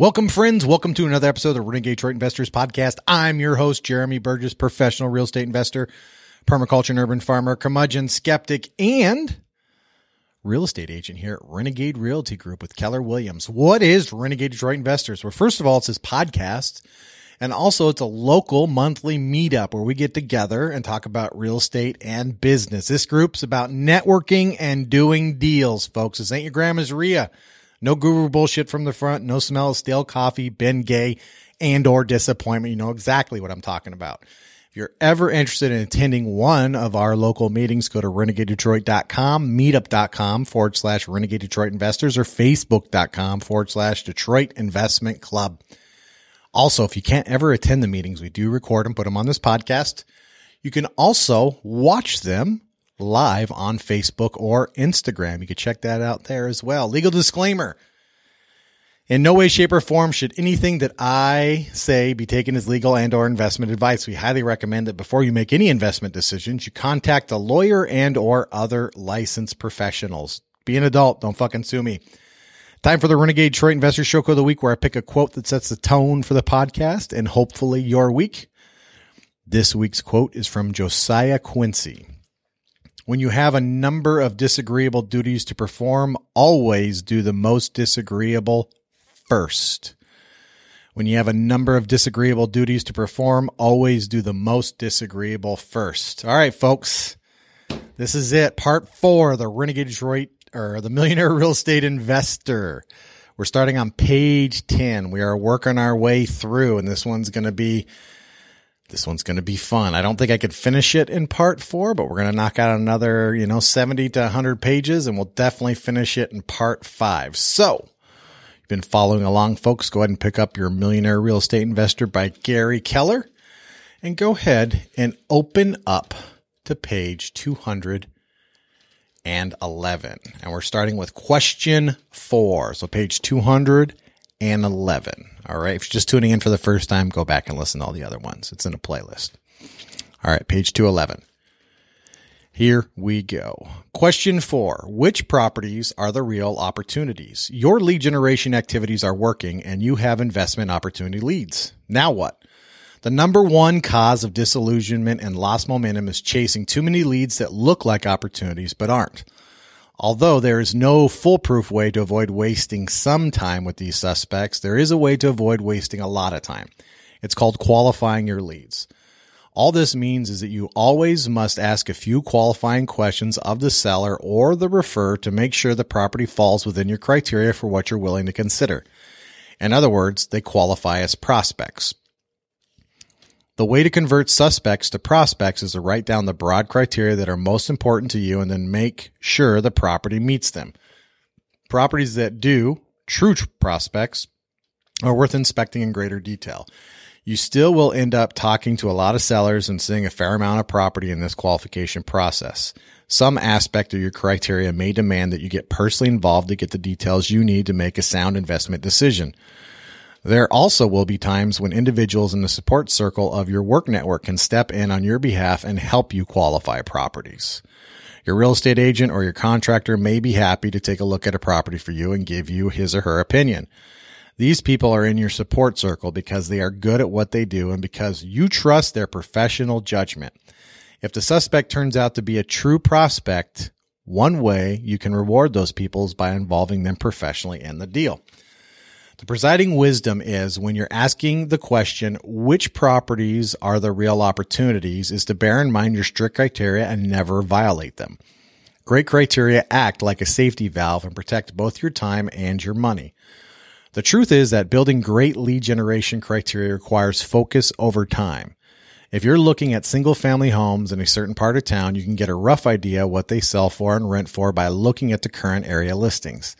Welcome, friends. Welcome to another episode of the Renegade Detroit Investors Podcast. I'm your host, Jeremy Burgess, professional real estate investor, permaculture and urban farmer, curmudgeon, skeptic, and real estate agent here at Renegade Realty Group with Keller Williams. What is Renegade Detroit Investors? Well, first of all, it's this podcast. And also it's a local monthly meetup where we get together and talk about real estate and business. This group's about networking and doing deals, folks. This ain't your grandma's REIA. No guru bullshit from the front. No smell of stale coffee, Bengay, and or disappointment. You know exactly what I'm talking about. If you're ever interested in attending one of our local meetings, go to renegadedetroit.com, meetup.com forward slash renegade Detroit investors or facebook.com forward slash Detroit investment club. Also, if you can't ever attend the meetings, we do record them, put them on this podcast. You can also watch them live on Facebook or Instagram. You can check that out there as well. Legal disclaimer. In no way, shape, or form should anything that I say be taken as legal and or investment advice. We highly recommend that before you make any investment decisions, you contact a lawyer and or other licensed professionals. Be an adult. Don't fucking sue me. Time for the Renegade Detroit Investor Show of the Week, where I pick a quote that sets the tone for the podcast and hopefully your week. This week's quote is from Josiah Quincy. When you have a number of disagreeable duties to perform, always do the most disagreeable first. When you have a number of disagreeable duties to perform, always do the most disagreeable first. All right, folks. This is it. Part four, the Renegade Detroit or the Millionaire Real Estate Investor. We're starting on page 10. We are working our way through, and this one's going to be this one's going to be fun. I don't think I could finish it in part four, but we're going to knock out another, you know, 70 to 100 pages and we'll definitely finish it in part five. So you've been following along, folks. Go ahead and pick up your Millionaire Real Estate Investor by Gary Keller and go ahead and open up to page 211. And we're starting with question four. So page 211. All right. If you're just tuning in for the first time, go back and listen to all the other ones. It's in a playlist. All right. Page 211. Here we go. Question four. Which properties are the real opportunities? Your lead generation activities are working and you have investment opportunity leads. Now what? The number one cause of disillusionment and lost momentum is chasing too many leads that look like opportunities but aren't. Although there is no foolproof way to avoid wasting some time with these suspects, there is a way to avoid wasting a lot of time. It's called qualifying your leads. All this means is that you always must ask a few qualifying questions of the seller or the refer to make sure the property falls within your criteria for what you're willing to consider. In other words, they qualify as prospects. The way to convert suspects to prospects is to write down the broad criteria that are most important to you and then make sure the property meets them. Properties that do, true prospects, are worth inspecting in greater detail. You still will end up talking to a lot of sellers and seeing a fair amount of property in this qualification process. Some aspect of your criteria may demand that you get personally involved to get the details you need to make a sound investment decision. There also will be times when individuals in the support circle of your work network can step in on your behalf and help you qualify properties. Your real estate agent or your contractor may be happy to take a look at a property for you and give you his or her opinion. These people are in your support circle because they are good at what they do and because you trust their professional judgment. If the suspect turns out to be a true prospect, one way you can reward those people is by involving them professionally in the deal. The presiding wisdom is when you're asking the question, which properties are the real opportunities, is to bear in mind your strict criteria and never violate them. Great criteria act like a safety valve and protect both your time and your money. The truth is that building great lead generation criteria requires focus over time. If you're looking at single family homes in a certain part of town, you can get a rough idea what they sell for and rent for by looking at the current area listings.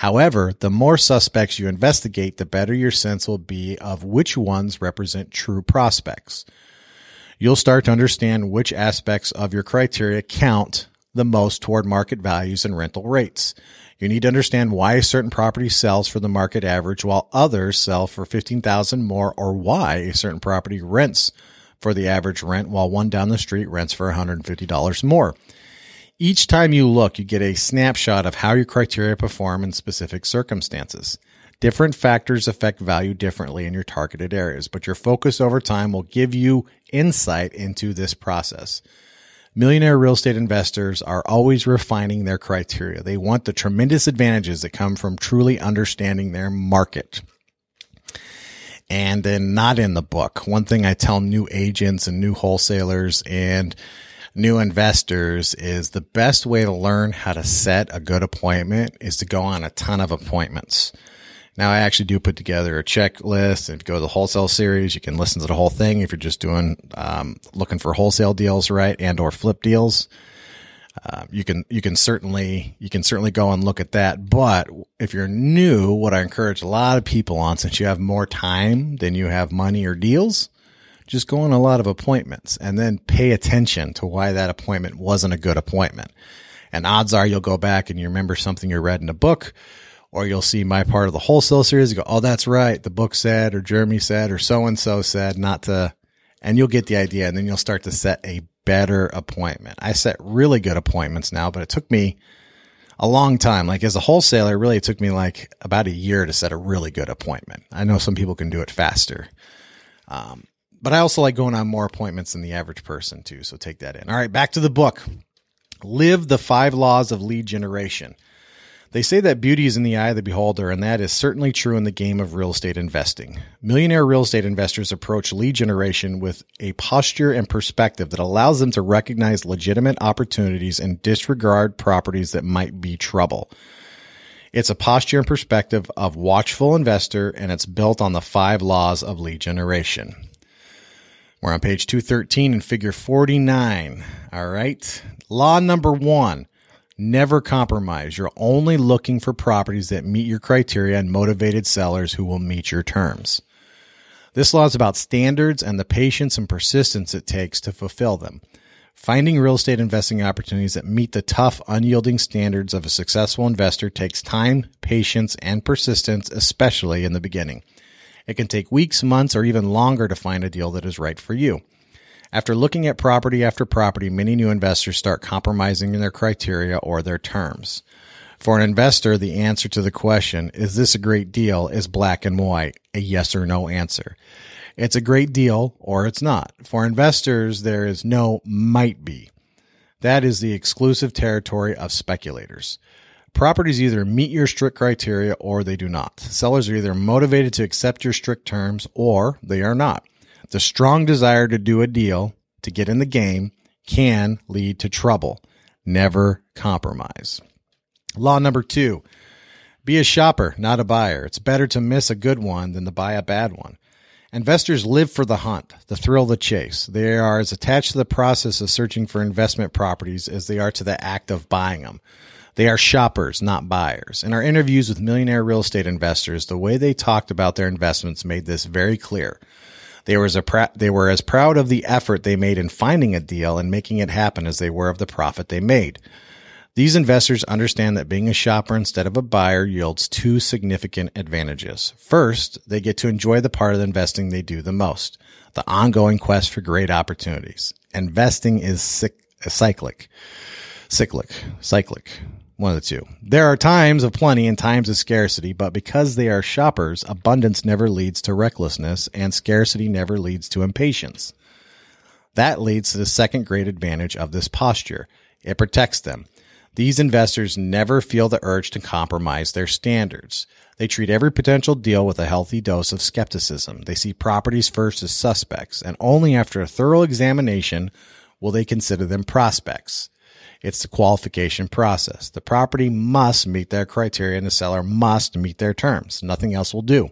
However, the more suspects you investigate, the better your sense will be of which ones represent true prospects. You'll start to understand which aspects of your criteria count the most toward market values and rental rates. You need to understand why a certain property sells for the market average while others sell for 15,000 more or why a certain property rents for the average rent while one down the street rents for $150 more. Each time you look, you get a snapshot of how your criteria perform in specific circumstances. Different factors affect value differently in your targeted areas, but your focus over time will give you insight into this process. Millionaire real estate investors are always refining their criteria. They want the tremendous advantages that come from truly understanding their market. And then not in the book. One thing I tell new agents and new wholesalers and new investors is the best way to learn how to set a good appointment is to go on a ton of appointments. Now I actually do put together a checklist and go to the wholesale series. You can listen to the whole thing if you're just doing, um, looking for wholesale deals, right? And or flip deals. Uh, you can, you can certainly, you can certainly go and look at that. But if you're new, what I encourage a lot of people on, since you have more time than you have money or deals, just go on a lot of appointments and then pay attention to why that appointment wasn't a good appointment. And odds are you'll go back and you remember something you read in a book or you'll see my part of the wholesale series. You go, Oh, that's right. The book said, or Jeremy said, or so and so said not to, and you'll get the idea. And then you'll start to set a better appointment. I set really good appointments now, but it took me a long time. Like as a wholesaler, really it took me like about a year to set a really good appointment. I know some people can do it faster. Um, but I also like going on more appointments than the average person too. So take that in. All right, back to the book. Live the five laws of lead generation. They say that beauty is in the eye of the beholder, and that is certainly true in the game of real estate investing. Millionaire real estate investors approach lead generation with a posture and perspective that allows them to recognize legitimate opportunities and disregard properties that might be trouble. It's a posture and perspective of watchful investor, and it's built on the five laws of lead generation. We're on page 213 in figure 49. All right. Law number one Never compromise. You're only looking for properties that meet your criteria and motivated sellers who will meet your terms. This law is about standards and the patience and persistence it takes to fulfill them. Finding real estate investing opportunities that meet the tough, unyielding standards of a successful investor takes time, patience, and persistence, especially in the beginning. It can take weeks, months, or even longer to find a deal that is right for you. After looking at property after property, many new investors start compromising in their criteria or their terms. For an investor, the answer to the question, is this a great deal, is black and white, a yes or no answer. It's a great deal or it's not. For investors, there is no might be. That is the exclusive territory of speculators. Properties either meet your strict criteria or they do not. Sellers are either motivated to accept your strict terms or they are not. The strong desire to do a deal, to get in the game, can lead to trouble. Never compromise. Law number two be a shopper, not a buyer. It's better to miss a good one than to buy a bad one. Investors live for the hunt, the thrill, the chase. They are as attached to the process of searching for investment properties as they are to the act of buying them. They are shoppers, not buyers. In our interviews with millionaire real estate investors, the way they talked about their investments made this very clear. They were, as pr- they were as proud of the effort they made in finding a deal and making it happen as they were of the profit they made. These investors understand that being a shopper instead of a buyer yields two significant advantages. First, they get to enjoy the part of the investing they do the most, the ongoing quest for great opportunities. Investing is uh, cyclic, cyclic, cyclic one of the two. There are times of plenty and times of scarcity, but because they are shoppers, abundance never leads to recklessness and scarcity never leads to impatience. That leads to the second great advantage of this posture. It protects them. These investors never feel the urge to compromise their standards. They treat every potential deal with a healthy dose of skepticism. They see properties first as suspects, and only after a thorough examination will they consider them prospects. It's the qualification process. The property must meet their criteria and the seller must meet their terms. Nothing else will do.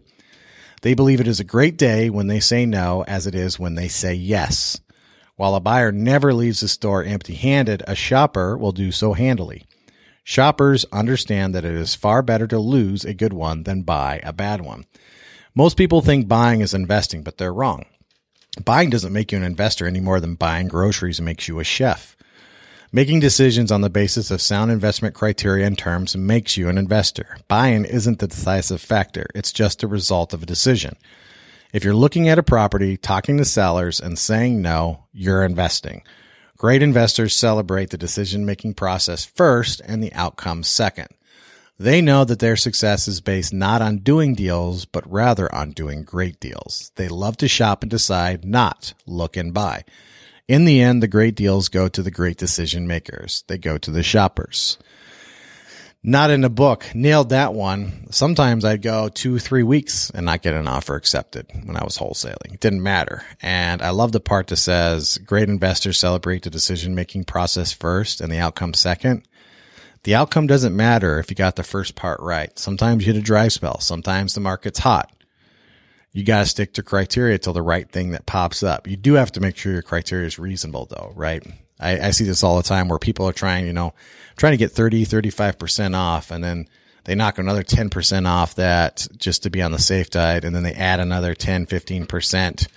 They believe it is a great day when they say no as it is when they say yes. While a buyer never leaves the store empty handed, a shopper will do so handily. Shoppers understand that it is far better to lose a good one than buy a bad one. Most people think buying is investing, but they're wrong. Buying doesn't make you an investor any more than buying groceries makes you a chef. Making decisions on the basis of sound investment criteria and terms makes you an investor. Buying isn't the decisive factor. It's just a result of a decision. If you're looking at a property, talking to sellers and saying no, you're investing. Great investors celebrate the decision making process first and the outcome second. They know that their success is based not on doing deals, but rather on doing great deals. They love to shop and decide, not look and buy. In the end, the great deals go to the great decision makers. They go to the shoppers. Not in a book. Nailed that one. Sometimes I'd go two, three weeks and not get an offer accepted when I was wholesaling. It didn't matter. And I love the part that says great investors celebrate the decision making process first and the outcome second. The outcome doesn't matter if you got the first part right. Sometimes you hit a dry spell. Sometimes the market's hot. You got to stick to criteria till the right thing that pops up. You do have to make sure your criteria is reasonable though, right? I, I see this all the time where people are trying, you know, trying to get 30, 35% off and then they knock another 10% off that just to be on the safe side. And then they add another 10, 15%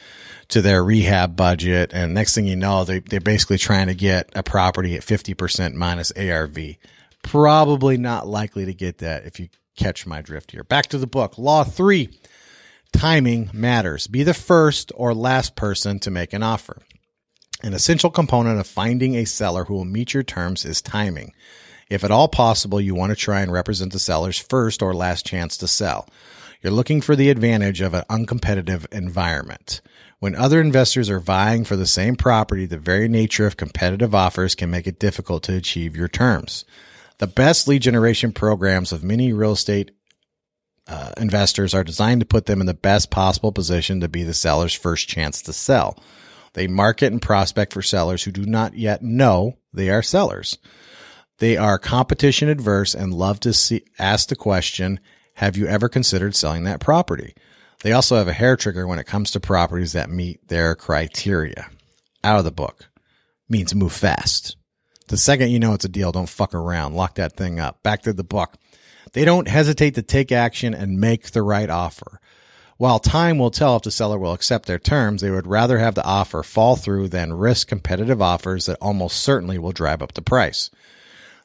to their rehab budget. And next thing you know, they, they're basically trying to get a property at 50% minus ARV. Probably not likely to get that if you catch my drift here. Back to the book. Law three. Timing matters. Be the first or last person to make an offer. An essential component of finding a seller who will meet your terms is timing. If at all possible, you want to try and represent the seller's first or last chance to sell. You're looking for the advantage of an uncompetitive environment. When other investors are vying for the same property, the very nature of competitive offers can make it difficult to achieve your terms. The best lead generation programs of many real estate uh, investors are designed to put them in the best possible position to be the seller's first chance to sell. They market and prospect for sellers who do not yet know they are sellers. They are competition adverse and love to see, ask the question, have you ever considered selling that property? They also have a hair trigger when it comes to properties that meet their criteria. Out of the book means move fast. The second you know it's a deal, don't fuck around. Lock that thing up. Back to the book. They don't hesitate to take action and make the right offer. While time will tell if the seller will accept their terms, they would rather have the offer fall through than risk competitive offers that almost certainly will drive up the price.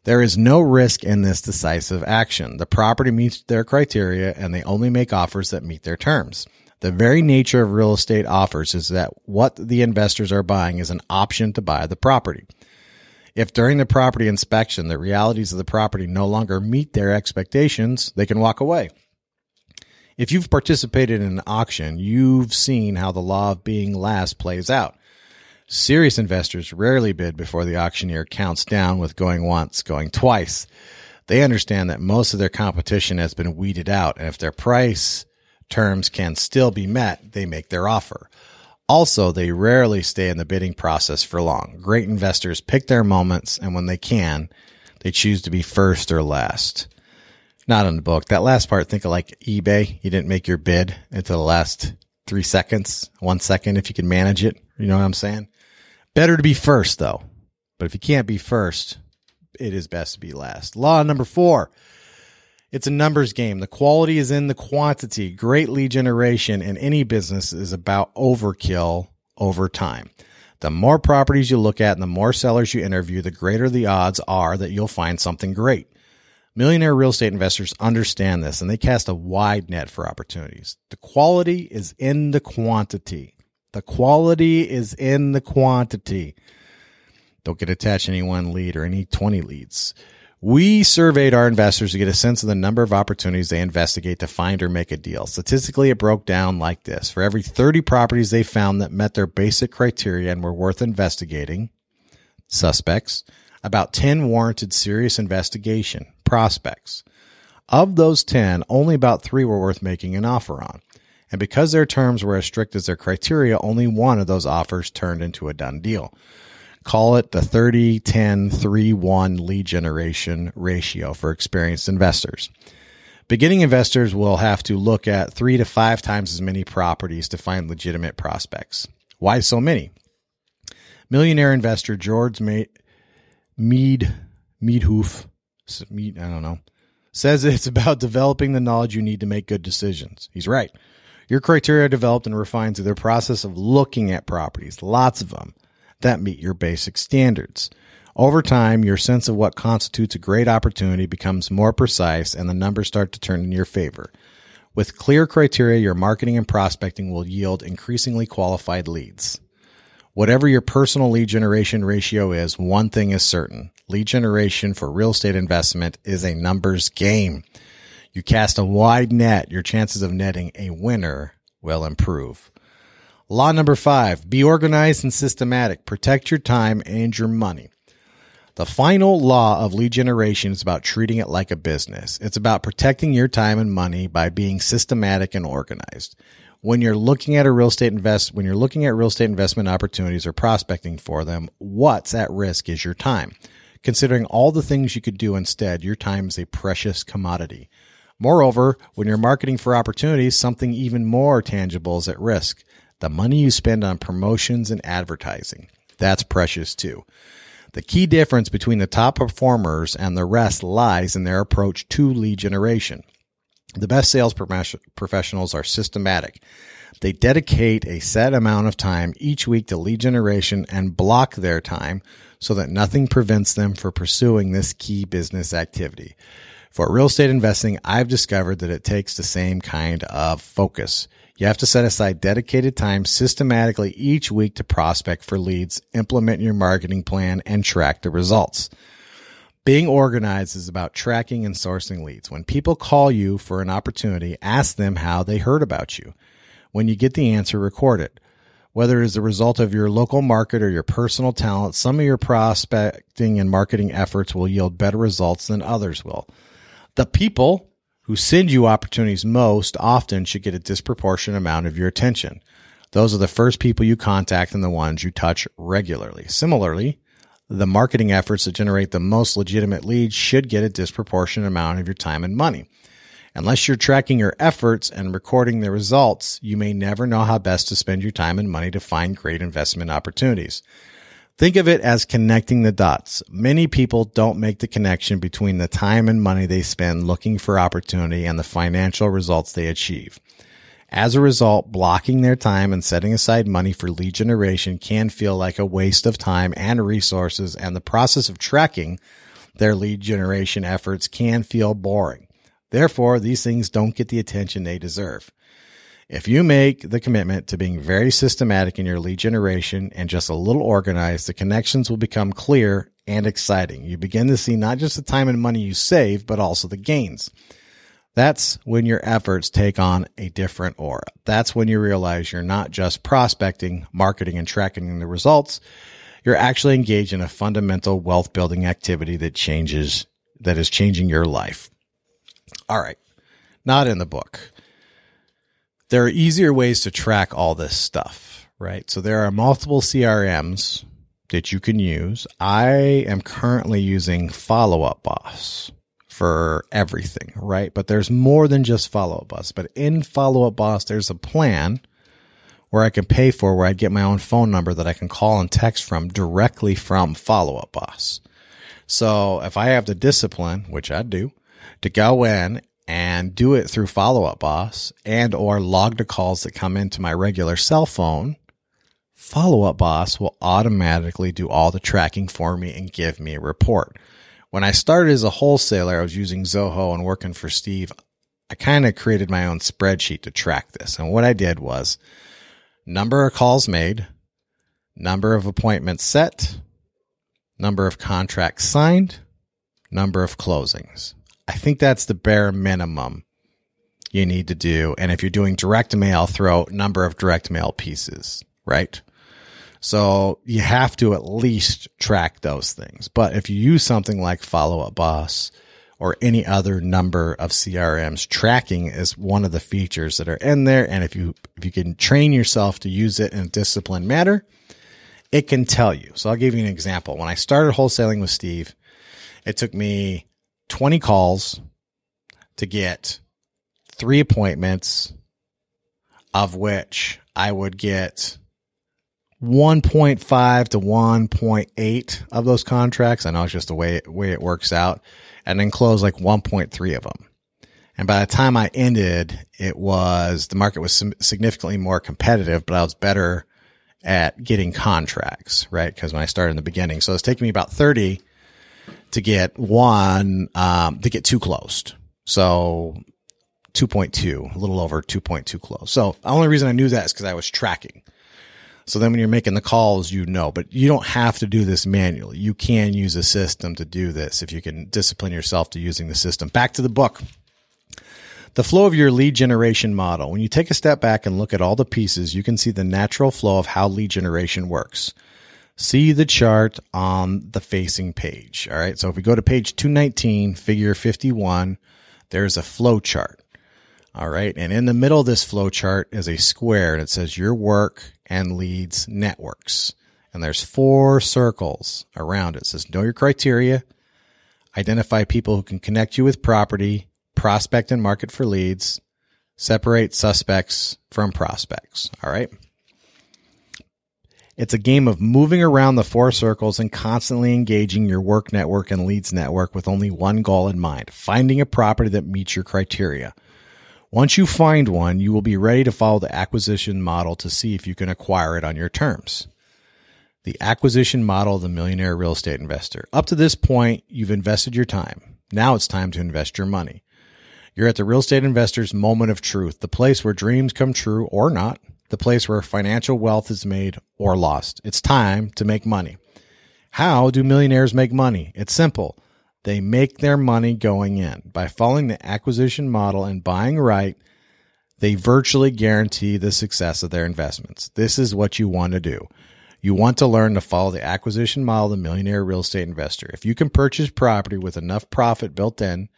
There is no risk in this decisive action. The property meets their criteria and they only make offers that meet their terms. The very nature of real estate offers is that what the investors are buying is an option to buy the property. If during the property inspection the realities of the property no longer meet their expectations, they can walk away. If you've participated in an auction, you've seen how the law of being last plays out. Serious investors rarely bid before the auctioneer counts down with going once, going twice. They understand that most of their competition has been weeded out, and if their price terms can still be met, they make their offer. Also, they rarely stay in the bidding process for long. Great investors pick their moments, and when they can, they choose to be first or last. Not in the book. That last part, think of like eBay. You didn't make your bid until the last three seconds, one second, if you can manage it. You know what I'm saying? Better to be first though. But if you can't be first, it is best to be last. Law number four. It's a numbers game. The quality is in the quantity. Great lead generation in any business is about overkill over time. The more properties you look at and the more sellers you interview, the greater the odds are that you'll find something great. Millionaire real estate investors understand this and they cast a wide net for opportunities. The quality is in the quantity. The quality is in the quantity. Don't get attached to any one lead or any 20 leads. We surveyed our investors to get a sense of the number of opportunities they investigate to find or make a deal. Statistically, it broke down like this. For every 30 properties they found that met their basic criteria and were worth investigating, suspects, about 10 warranted serious investigation prospects. Of those 10, only about three were worth making an offer on. And because their terms were as strict as their criteria, only one of those offers turned into a done deal. Call it the 30, 10, 3, 1 lead generation ratio for experienced investors. Beginning investors will have to look at three to five times as many properties to find legitimate prospects. Why so many? Millionaire investor George Mead, Meadhoof I don't know, says it's about developing the knowledge you need to make good decisions. He's right. Your criteria are developed and refined through the process of looking at properties, lots of them, that meet your basic standards. Over time, your sense of what constitutes a great opportunity becomes more precise and the numbers start to turn in your favor. With clear criteria, your marketing and prospecting will yield increasingly qualified leads. Whatever your personal lead generation ratio is, one thing is certain Lead generation for real estate investment is a numbers game. You cast a wide net, your chances of netting a winner will improve. Law number five, be organized and systematic. Protect your time and your money. The final law of lead generation is about treating it like a business. It's about protecting your time and money by being systematic and organized. When you're looking at a real estate invest, when you're looking at real estate investment opportunities or prospecting for them, what's at risk is your time. Considering all the things you could do instead, your time is a precious commodity. Moreover, when you're marketing for opportunities, something even more tangible is at risk. The money you spend on promotions and advertising. That's precious too. The key difference between the top performers and the rest lies in their approach to lead generation. The best sales professionals are systematic. They dedicate a set amount of time each week to lead generation and block their time so that nothing prevents them from pursuing this key business activity. For real estate investing, I've discovered that it takes the same kind of focus. You have to set aside dedicated time systematically each week to prospect for leads, implement your marketing plan, and track the results. Being organized is about tracking and sourcing leads. When people call you for an opportunity, ask them how they heard about you. When you get the answer, record it. Whether it is a result of your local market or your personal talent, some of your prospecting and marketing efforts will yield better results than others will. The people who send you opportunities most often should get a disproportionate amount of your attention. Those are the first people you contact and the ones you touch regularly. Similarly, the marketing efforts that generate the most legitimate leads should get a disproportionate amount of your time and money. Unless you're tracking your efforts and recording the results, you may never know how best to spend your time and money to find great investment opportunities. Think of it as connecting the dots. Many people don't make the connection between the time and money they spend looking for opportunity and the financial results they achieve. As a result, blocking their time and setting aside money for lead generation can feel like a waste of time and resources, and the process of tracking their lead generation efforts can feel boring. Therefore, these things don't get the attention they deserve. If you make the commitment to being very systematic in your lead generation and just a little organized, the connections will become clear and exciting. You begin to see not just the time and money you save, but also the gains. That's when your efforts take on a different aura. That's when you realize you're not just prospecting, marketing, and tracking the results. You're actually engaged in a fundamental wealth building activity that changes, that is changing your life. All right. Not in the book there are easier ways to track all this stuff, right? So there are multiple CRMs that you can use. I am currently using Follow Up Boss for everything, right? But there's more than just Follow Up Boss. But in Follow Up Boss, there's a plan where I can pay for where I get my own phone number that I can call and text from directly from Follow Up Boss. So if I have the discipline, which I do, to go in and do it through follow up boss and or log the calls that come into my regular cell phone follow up boss will automatically do all the tracking for me and give me a report when i started as a wholesaler i was using zoho and working for steve i kind of created my own spreadsheet to track this and what i did was number of calls made number of appointments set number of contracts signed number of closings I think that's the bare minimum you need to do. And if you're doing direct mail, throw number of direct mail pieces, right? So you have to at least track those things. But if you use something like Follow Up Boss or any other number of CRMs, tracking is one of the features that are in there. And if you, if you can train yourself to use it in a disciplined manner, it can tell you. So I'll give you an example. When I started wholesaling with Steve, it took me 20 calls to get three appointments, of which I would get 1.5 to 1.8 of those contracts. I know it's just the way, way it works out and then close like 1.3 of them. And by the time I ended, it was the market was significantly more competitive, but I was better at getting contracts, right? Cause when I started in the beginning, so it's taking me about 30 to get one, um, to get two closed. So 2.2, a little over 2.2 close. So the only reason I knew that is because I was tracking. So then when you're making the calls, you know, but you don't have to do this manually. You can use a system to do this if you can discipline yourself to using the system. Back to the book. The flow of your lead generation model. When you take a step back and look at all the pieces, you can see the natural flow of how lead generation works. See the chart on the facing page. All right. So if we go to page 219, figure 51, there's a flow chart. All right. And in the middle of this flow chart is a square and it says your work and leads networks. And there's four circles around it. it says know your criteria, identify people who can connect you with property, prospect and market for leads, separate suspects from prospects. All right. It's a game of moving around the four circles and constantly engaging your work network and leads network with only one goal in mind, finding a property that meets your criteria. Once you find one, you will be ready to follow the acquisition model to see if you can acquire it on your terms. The acquisition model of the millionaire real estate investor. Up to this point, you've invested your time. Now it's time to invest your money. You're at the real estate investor's moment of truth, the place where dreams come true or not, the place where financial wealth is made or lost. It's time to make money. How do millionaires make money? It's simple. They make their money going in. By following the acquisition model and buying right, they virtually guarantee the success of their investments. This is what you want to do. You want to learn to follow the acquisition model of the millionaire real estate investor. If you can purchase property with enough profit built in,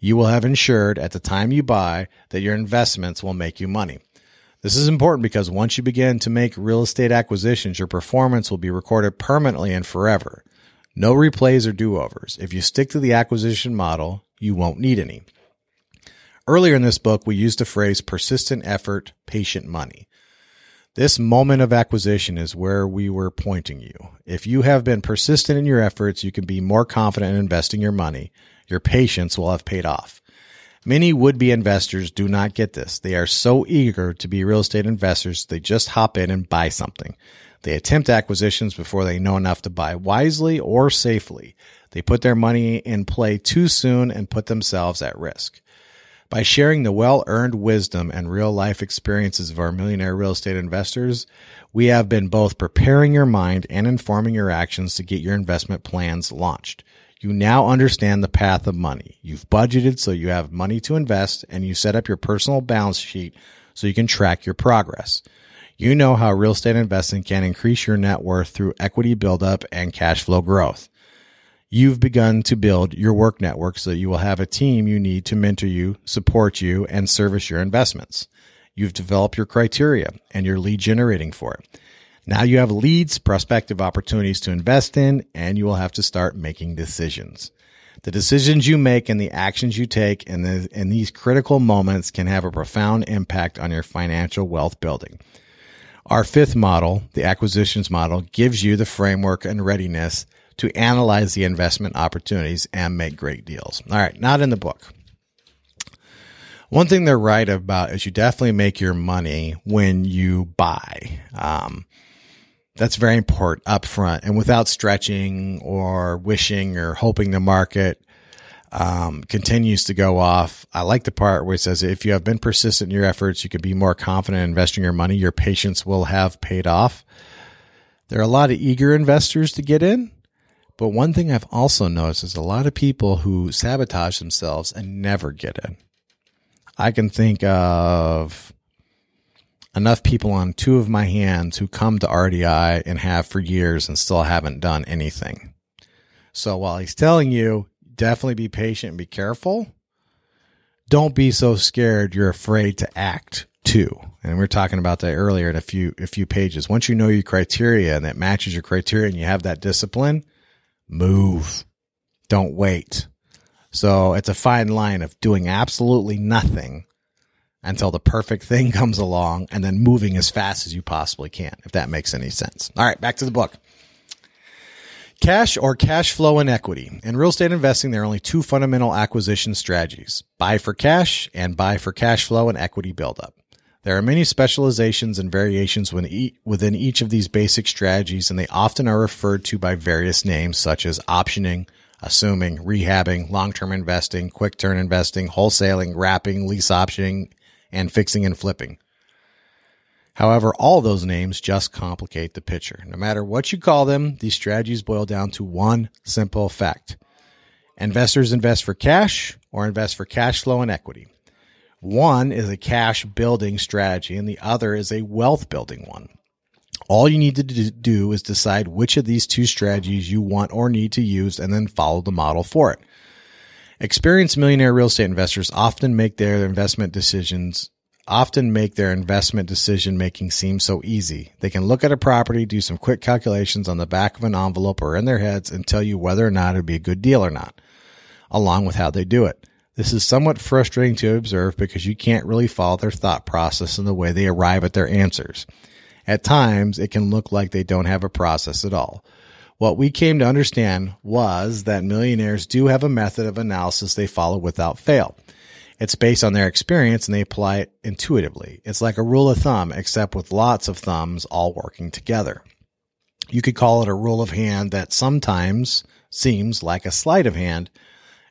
you will have ensured at the time you buy that your investments will make you money. This is important because once you begin to make real estate acquisitions, your performance will be recorded permanently and forever. No replays or do overs. If you stick to the acquisition model, you won't need any. Earlier in this book, we used the phrase persistent effort, patient money. This moment of acquisition is where we were pointing you. If you have been persistent in your efforts, you can be more confident in investing your money. Your patience will have paid off. Many would be investors do not get this. They are so eager to be real estate investors, they just hop in and buy something. They attempt acquisitions before they know enough to buy wisely or safely. They put their money in play too soon and put themselves at risk. By sharing the well earned wisdom and real life experiences of our millionaire real estate investors, we have been both preparing your mind and informing your actions to get your investment plans launched. You now understand the path of money. You've budgeted so you have money to invest and you set up your personal balance sheet so you can track your progress. You know how real estate investing can increase your net worth through equity buildup and cash flow growth. You've begun to build your work network so that you will have a team you need to mentor you, support you, and service your investments. You've developed your criteria and you're lead generating for it. Now you have leads, prospective opportunities to invest in, and you will have to start making decisions. The decisions you make and the actions you take in, the, in these critical moments can have a profound impact on your financial wealth building. Our fifth model, the acquisitions model, gives you the framework and readiness to analyze the investment opportunities and make great deals. All right, not in the book. One thing they're right about is you definitely make your money when you buy. Um, that's very important up front and without stretching or wishing or hoping the market um, continues to go off. I like the part where it says if you have been persistent in your efforts, you can be more confident in investing your money. Your patience will have paid off. There are a lot of eager investors to get in. But one thing I've also noticed is a lot of people who sabotage themselves and never get in. I can think of enough people on two of my hands who come to RDI and have for years and still haven't done anything. So while he's telling you definitely be patient and be careful. Don't be so scared you're afraid to act too. And we are talking about that earlier in a few a few pages. Once you know your criteria and that matches your criteria and you have that discipline, move. Don't wait. So it's a fine line of doing absolutely nothing until the perfect thing comes along and then moving as fast as you possibly can, if that makes any sense. All right, back to the book. Cash or cash flow and equity. In real estate investing, there are only two fundamental acquisition strategies buy for cash and buy for cash flow and equity buildup. There are many specializations and variations within each of these basic strategies, and they often are referred to by various names such as optioning, assuming, rehabbing, long term investing, quick turn investing, wholesaling, wrapping, lease optioning, and fixing and flipping. However, all those names just complicate the picture. No matter what you call them, these strategies boil down to one simple fact. Investors invest for cash or invest for cash flow and equity. One is a cash building strategy and the other is a wealth building one. All you need to do is decide which of these two strategies you want or need to use and then follow the model for it. Experienced millionaire real estate investors often make their investment decisions often make their investment decision making seem so easy. They can look at a property, do some quick calculations on the back of an envelope or in their heads and tell you whether or not it'd be a good deal or not, along with how they do it. This is somewhat frustrating to observe because you can't really follow their thought process and the way they arrive at their answers. At times, it can look like they don't have a process at all. What we came to understand was that millionaires do have a method of analysis they follow without fail. It's based on their experience and they apply it intuitively. It's like a rule of thumb, except with lots of thumbs all working together. You could call it a rule of hand that sometimes seems like a sleight of hand,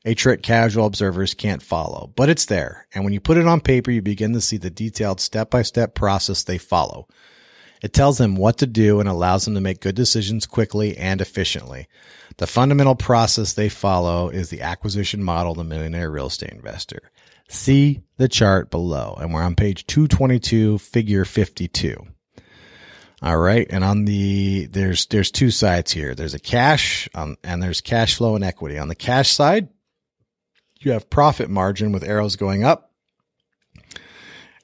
a trick casual observers can't follow, but it's there. And when you put it on paper, you begin to see the detailed step by step process they follow. It tells them what to do and allows them to make good decisions quickly and efficiently. The fundamental process they follow is the acquisition model of the millionaire real estate investor. See the chart below. And we're on page 222, figure 52. All right. And on the, there's, there's two sides here. There's a cash um, and there's cash flow and equity. On the cash side, you have profit margin with arrows going up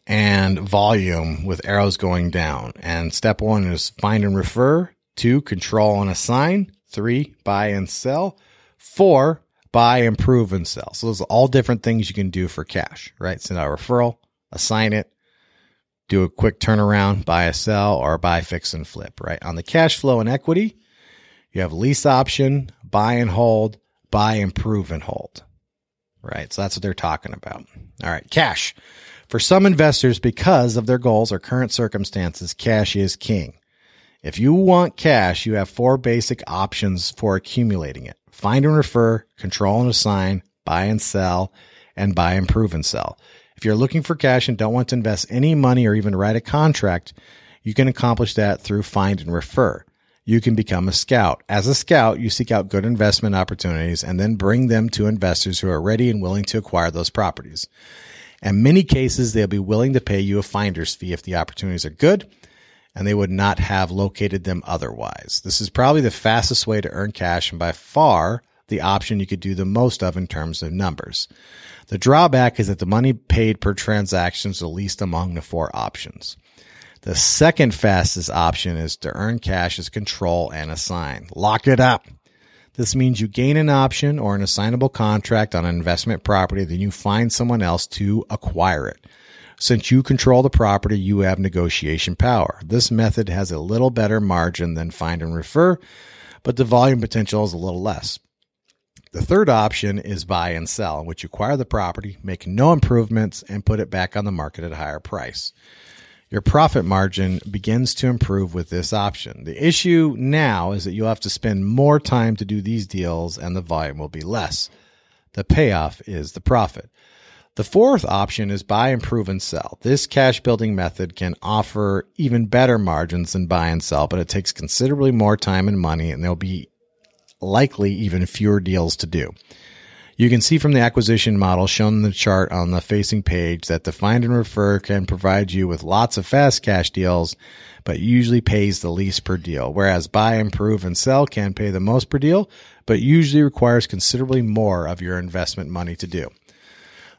and volume with arrows going down. And step one is find and refer. Two, control and assign. Three, buy and sell. Four, buy, improve, and sell. So those are all different things you can do for cash, right? Send out a referral, assign it, do a quick turnaround, buy a sell, or buy, fix, and flip, right? On the cash flow and equity, you have lease option, buy and hold, buy, improve, and hold, right? So that's what they're talking about. All right. Cash. For some investors, because of their goals or current circumstances, cash is king. If you want cash, you have four basic options for accumulating it find and refer, control and assign, buy and sell, and buy, and improve, and sell. If you're looking for cash and don't want to invest any money or even write a contract, you can accomplish that through find and refer. You can become a scout. As a scout, you seek out good investment opportunities and then bring them to investors who are ready and willing to acquire those properties. In many cases, they'll be willing to pay you a finder's fee if the opportunities are good and they would not have located them otherwise. This is probably the fastest way to earn cash and by far the option you could do the most of in terms of numbers. The drawback is that the money paid per transaction is the least among the four options. The second fastest option is to earn cash as control and assign. Lock it up. This means you gain an option or an assignable contract on an investment property, then you find someone else to acquire it. Since you control the property, you have negotiation power. This method has a little better margin than find and refer, but the volume potential is a little less. The third option is buy and sell, in which you acquire the property, make no improvements, and put it back on the market at a higher price. Your profit margin begins to improve with this option. The issue now is that you'll have to spend more time to do these deals and the volume will be less. The payoff is the profit. The fourth option is buy, improve, and sell. This cash building method can offer even better margins than buy and sell, but it takes considerably more time and money, and there'll be likely even fewer deals to do. You can see from the acquisition model shown in the chart on the facing page that the find and refer can provide you with lots of fast cash deals, but usually pays the least per deal. Whereas buy, improve, and sell can pay the most per deal, but usually requires considerably more of your investment money to do.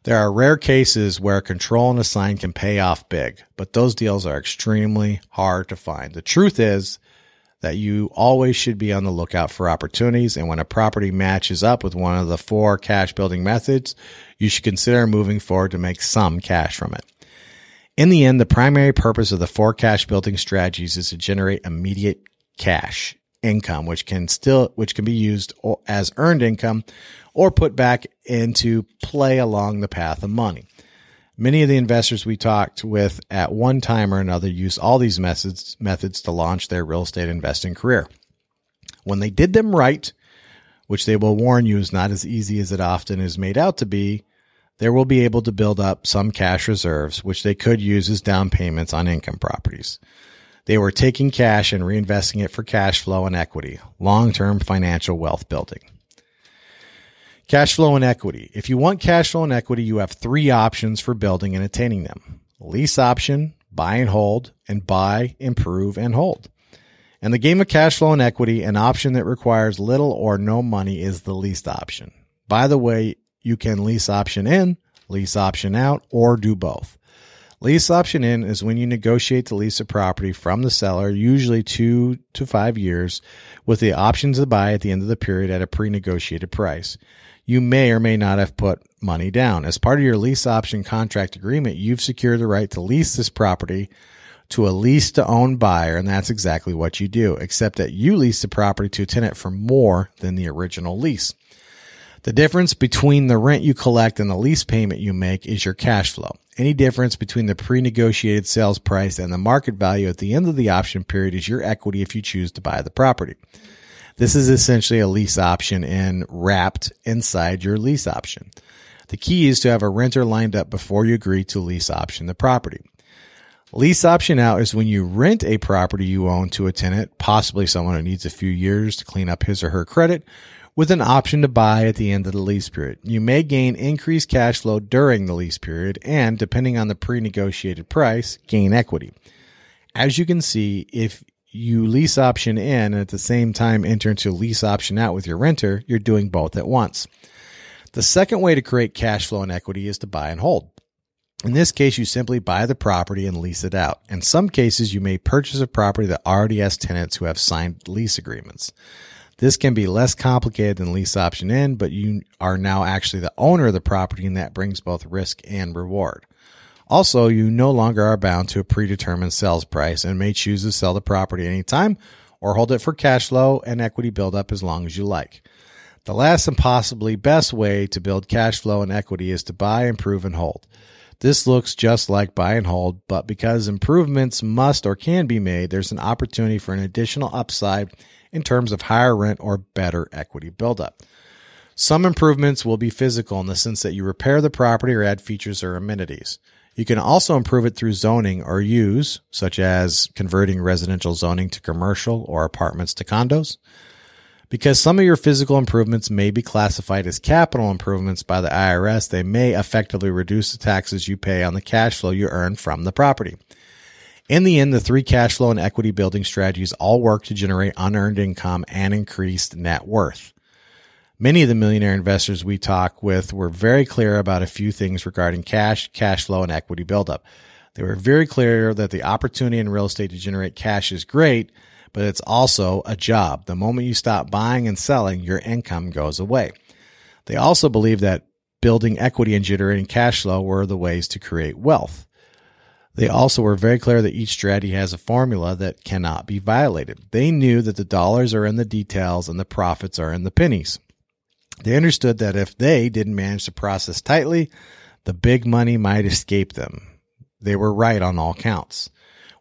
There are rare cases where control and assign can pay off big, but those deals are extremely hard to find. The truth is that you always should be on the lookout for opportunities. And when a property matches up with one of the four cash building methods, you should consider moving forward to make some cash from it. In the end, the primary purpose of the four cash building strategies is to generate immediate cash income, which can still, which can be used as earned income or put back into play along the path of money. Many of the investors we talked with at one time or another use all these methods, methods to launch their real estate investing career. When they did them right, which they will warn you is not as easy as it often is made out to be, they will be able to build up some cash reserves, which they could use as down payments on income properties. They were taking cash and reinvesting it for cash flow and equity, long term financial wealth building. Cash flow and equity. If you want cash flow and equity, you have three options for building and attaining them lease option, buy and hold, and buy, improve, and hold. And the game of cash flow and equity, an option that requires little or no money is the lease option. By the way, you can lease option in, lease option out, or do both. Lease option in is when you negotiate to lease a property from the seller, usually two to five years, with the option to buy at the end of the period at a pre negotiated price. You may or may not have put money down. As part of your lease option contract agreement, you've secured the right to lease this property to a lease to own buyer, and that's exactly what you do, except that you lease the property to a tenant for more than the original lease. The difference between the rent you collect and the lease payment you make is your cash flow. Any difference between the pre-negotiated sales price and the market value at the end of the option period is your equity if you choose to buy the property. This is essentially a lease option and wrapped inside your lease option. The key is to have a renter lined up before you agree to lease option the property. Lease option out is when you rent a property you own to a tenant, possibly someone who needs a few years to clean up his or her credit, with an option to buy at the end of the lease period. You may gain increased cash flow during the lease period and, depending on the pre negotiated price, gain equity. As you can see, if you lease option in and at the same time enter into lease option out with your renter, you're doing both at once. The second way to create cash flow and equity is to buy and hold. In this case, you simply buy the property and lease it out. In some cases, you may purchase a property that already has tenants who have signed lease agreements. This can be less complicated than lease option in, but you are now actually the owner of the property and that brings both risk and reward. Also, you no longer are bound to a predetermined sales price and may choose to sell the property anytime or hold it for cash flow and equity buildup as long as you like. The last and possibly best way to build cash flow and equity is to buy, improve, and hold. This looks just like buy and hold, but because improvements must or can be made, there's an opportunity for an additional upside in terms of higher rent or better equity buildup. Some improvements will be physical in the sense that you repair the property or add features or amenities. You can also improve it through zoning or use, such as converting residential zoning to commercial or apartments to condos. Because some of your physical improvements may be classified as capital improvements by the IRS, they may effectively reduce the taxes you pay on the cash flow you earn from the property. In the end, the three cash flow and equity building strategies all work to generate unearned income and increased net worth. Many of the millionaire investors we talk with were very clear about a few things regarding cash, cash flow, and equity buildup. They were very clear that the opportunity in real estate to generate cash is great, but it's also a job. The moment you stop buying and selling, your income goes away. They also believe that building equity and generating cash flow were the ways to create wealth. They also were very clear that each strategy has a formula that cannot be violated. They knew that the dollars are in the details and the profits are in the pennies. They understood that if they didn't manage the process tightly, the big money might escape them. They were right on all counts.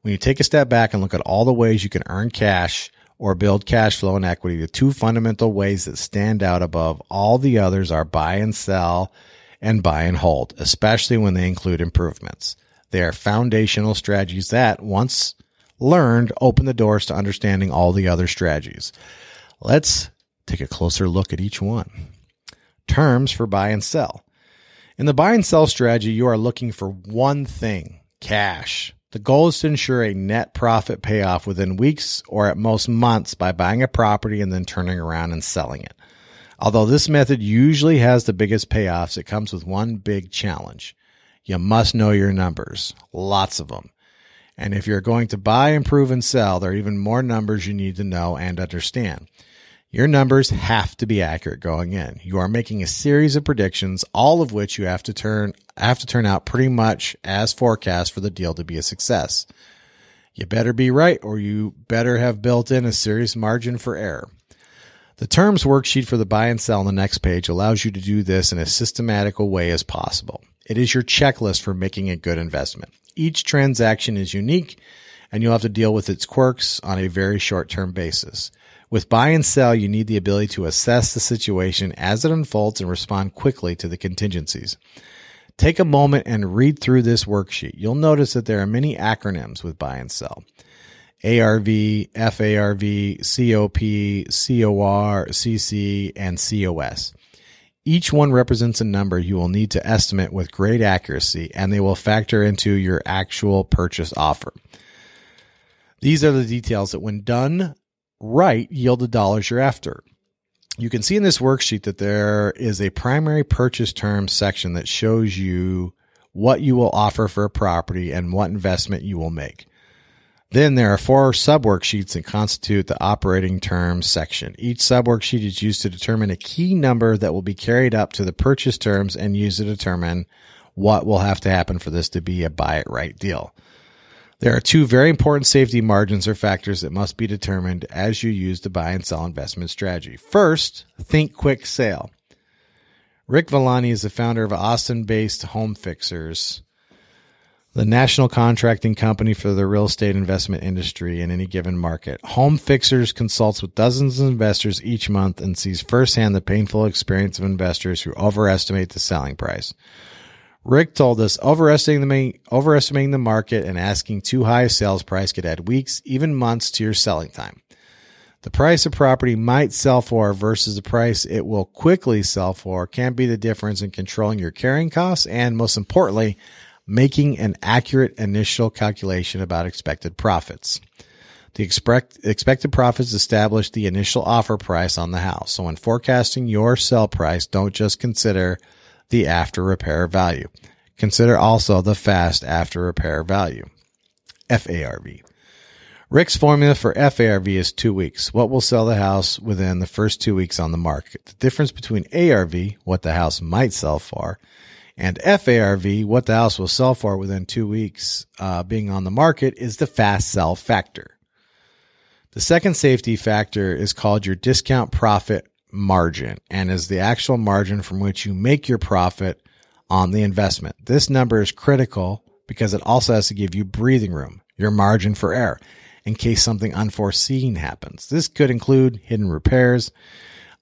When you take a step back and look at all the ways you can earn cash or build cash flow and equity, the two fundamental ways that stand out above all the others are buy and sell and buy and hold, especially when they include improvements. They are foundational strategies that, once learned, open the doors to understanding all the other strategies. Let's take a closer look at each one. Terms for buy and sell. In the buy and sell strategy, you are looking for one thing cash. The goal is to ensure a net profit payoff within weeks or at most months by buying a property and then turning around and selling it. Although this method usually has the biggest payoffs, it comes with one big challenge. You must know your numbers, lots of them. And if you're going to buy, improve, and sell, there are even more numbers you need to know and understand. Your numbers have to be accurate going in. You are making a series of predictions, all of which you have to turn have to turn out pretty much as forecast for the deal to be a success. You better be right or you better have built in a serious margin for error. The terms worksheet for the buy and sell on the next page allows you to do this in a systematical way as possible. It is your checklist for making a good investment. Each transaction is unique and you'll have to deal with its quirks on a very short term basis. With buy and sell, you need the ability to assess the situation as it unfolds and respond quickly to the contingencies. Take a moment and read through this worksheet. You'll notice that there are many acronyms with buy and sell. ARV, FARV, COP, COR, CC, and COS. Each one represents a number you will need to estimate with great accuracy, and they will factor into your actual purchase offer. These are the details that, when done right, yield the dollars you're after. You can see in this worksheet that there is a primary purchase terms section that shows you what you will offer for a property and what investment you will make. Then there are four sub worksheets that constitute the operating terms section. Each sub worksheet is used to determine a key number that will be carried up to the purchase terms and used to determine what will have to happen for this to be a buy it right deal. There are two very important safety margins or factors that must be determined as you use the buy and sell investment strategy. First, think quick sale. Rick Villani is the founder of Austin based Home Fixers the national contracting company for the real estate investment industry in any given market. Home Fixers consults with dozens of investors each month and sees firsthand the painful experience of investors who overestimate the selling price. Rick told us overestimating the, overestimating the market and asking too high a sales price could add weeks, even months to your selling time. The price a property might sell for versus the price it will quickly sell for can be the difference in controlling your carrying costs and, most importantly, making an accurate initial calculation about expected profits. The expect, expected profits establish the initial offer price on the house. So when forecasting your sell price, don't just consider the after repair value. Consider also the fast after repair value. FARV. Rick's formula for FARV is two weeks. What will sell the house within the first two weeks on the market? The difference between ARV, what the house might sell for, and FARV, what the house will sell for within two weeks uh, being on the market, is the fast sell factor. The second safety factor is called your discount profit margin and is the actual margin from which you make your profit on the investment. This number is critical because it also has to give you breathing room, your margin for error, in case something unforeseen happens. This could include hidden repairs,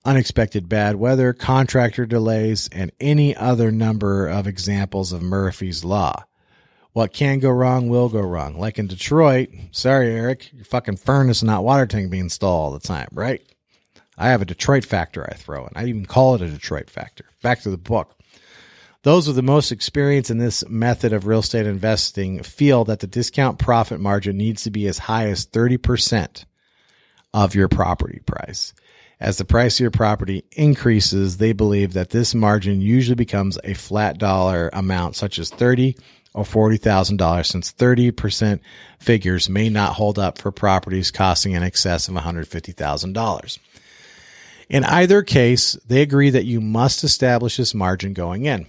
unexpected bad weather, contractor delays, and any other number of examples of Murphy's Law. What can go wrong will go wrong. Like in Detroit, sorry, Eric, your fucking furnace and not water tank being installed all the time, right? I have a Detroit factor I throw in. I even call it a Detroit factor. Back to the book. Those with the most experience in this method of real estate investing feel that the discount profit margin needs to be as high as 30% of your property price. As the price of your property increases, they believe that this margin usually becomes a flat dollar amount, such as 30 or $40,000, since 30% figures may not hold up for properties costing in excess of $150,000. In either case, they agree that you must establish this margin going in.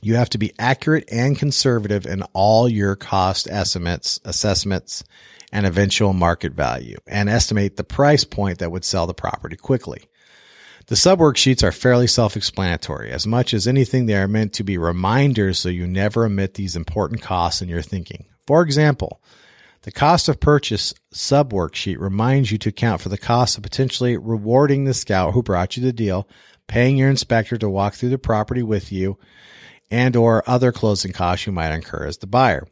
You have to be accurate and conservative in all your cost estimates, assessments, and eventual market value and estimate the price point that would sell the property quickly. The sub worksheets are fairly self-explanatory. As much as anything, they are meant to be reminders so you never omit these important costs in your thinking. For example, the cost of purchase sub worksheet reminds you to account for the cost of potentially rewarding the scout who brought you the deal, paying your inspector to walk through the property with you, and or other closing costs you might incur as the buyer.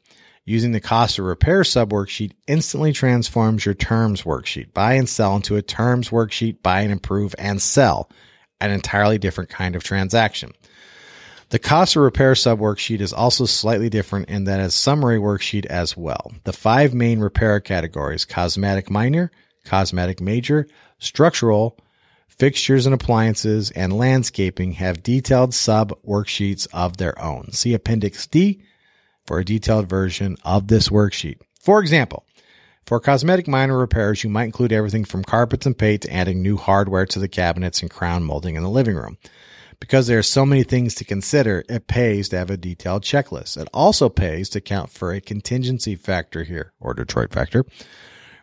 Using the cost of repair sub worksheet instantly transforms your terms worksheet, buy and sell into a terms worksheet, buy and improve and sell, an entirely different kind of transaction. The cost of repair sub worksheet is also slightly different in that it's summary worksheet as well. The five main repair categories, cosmetic minor, cosmetic major, structural, fixtures and appliances, and landscaping have detailed sub worksheets of their own. See Appendix D for a detailed version of this worksheet. For example, for cosmetic minor repairs, you might include everything from carpets and paint to adding new hardware to the cabinets and crown molding in the living room. Because there are so many things to consider, it pays to have a detailed checklist. It also pays to account for a contingency factor here, or Detroit factor.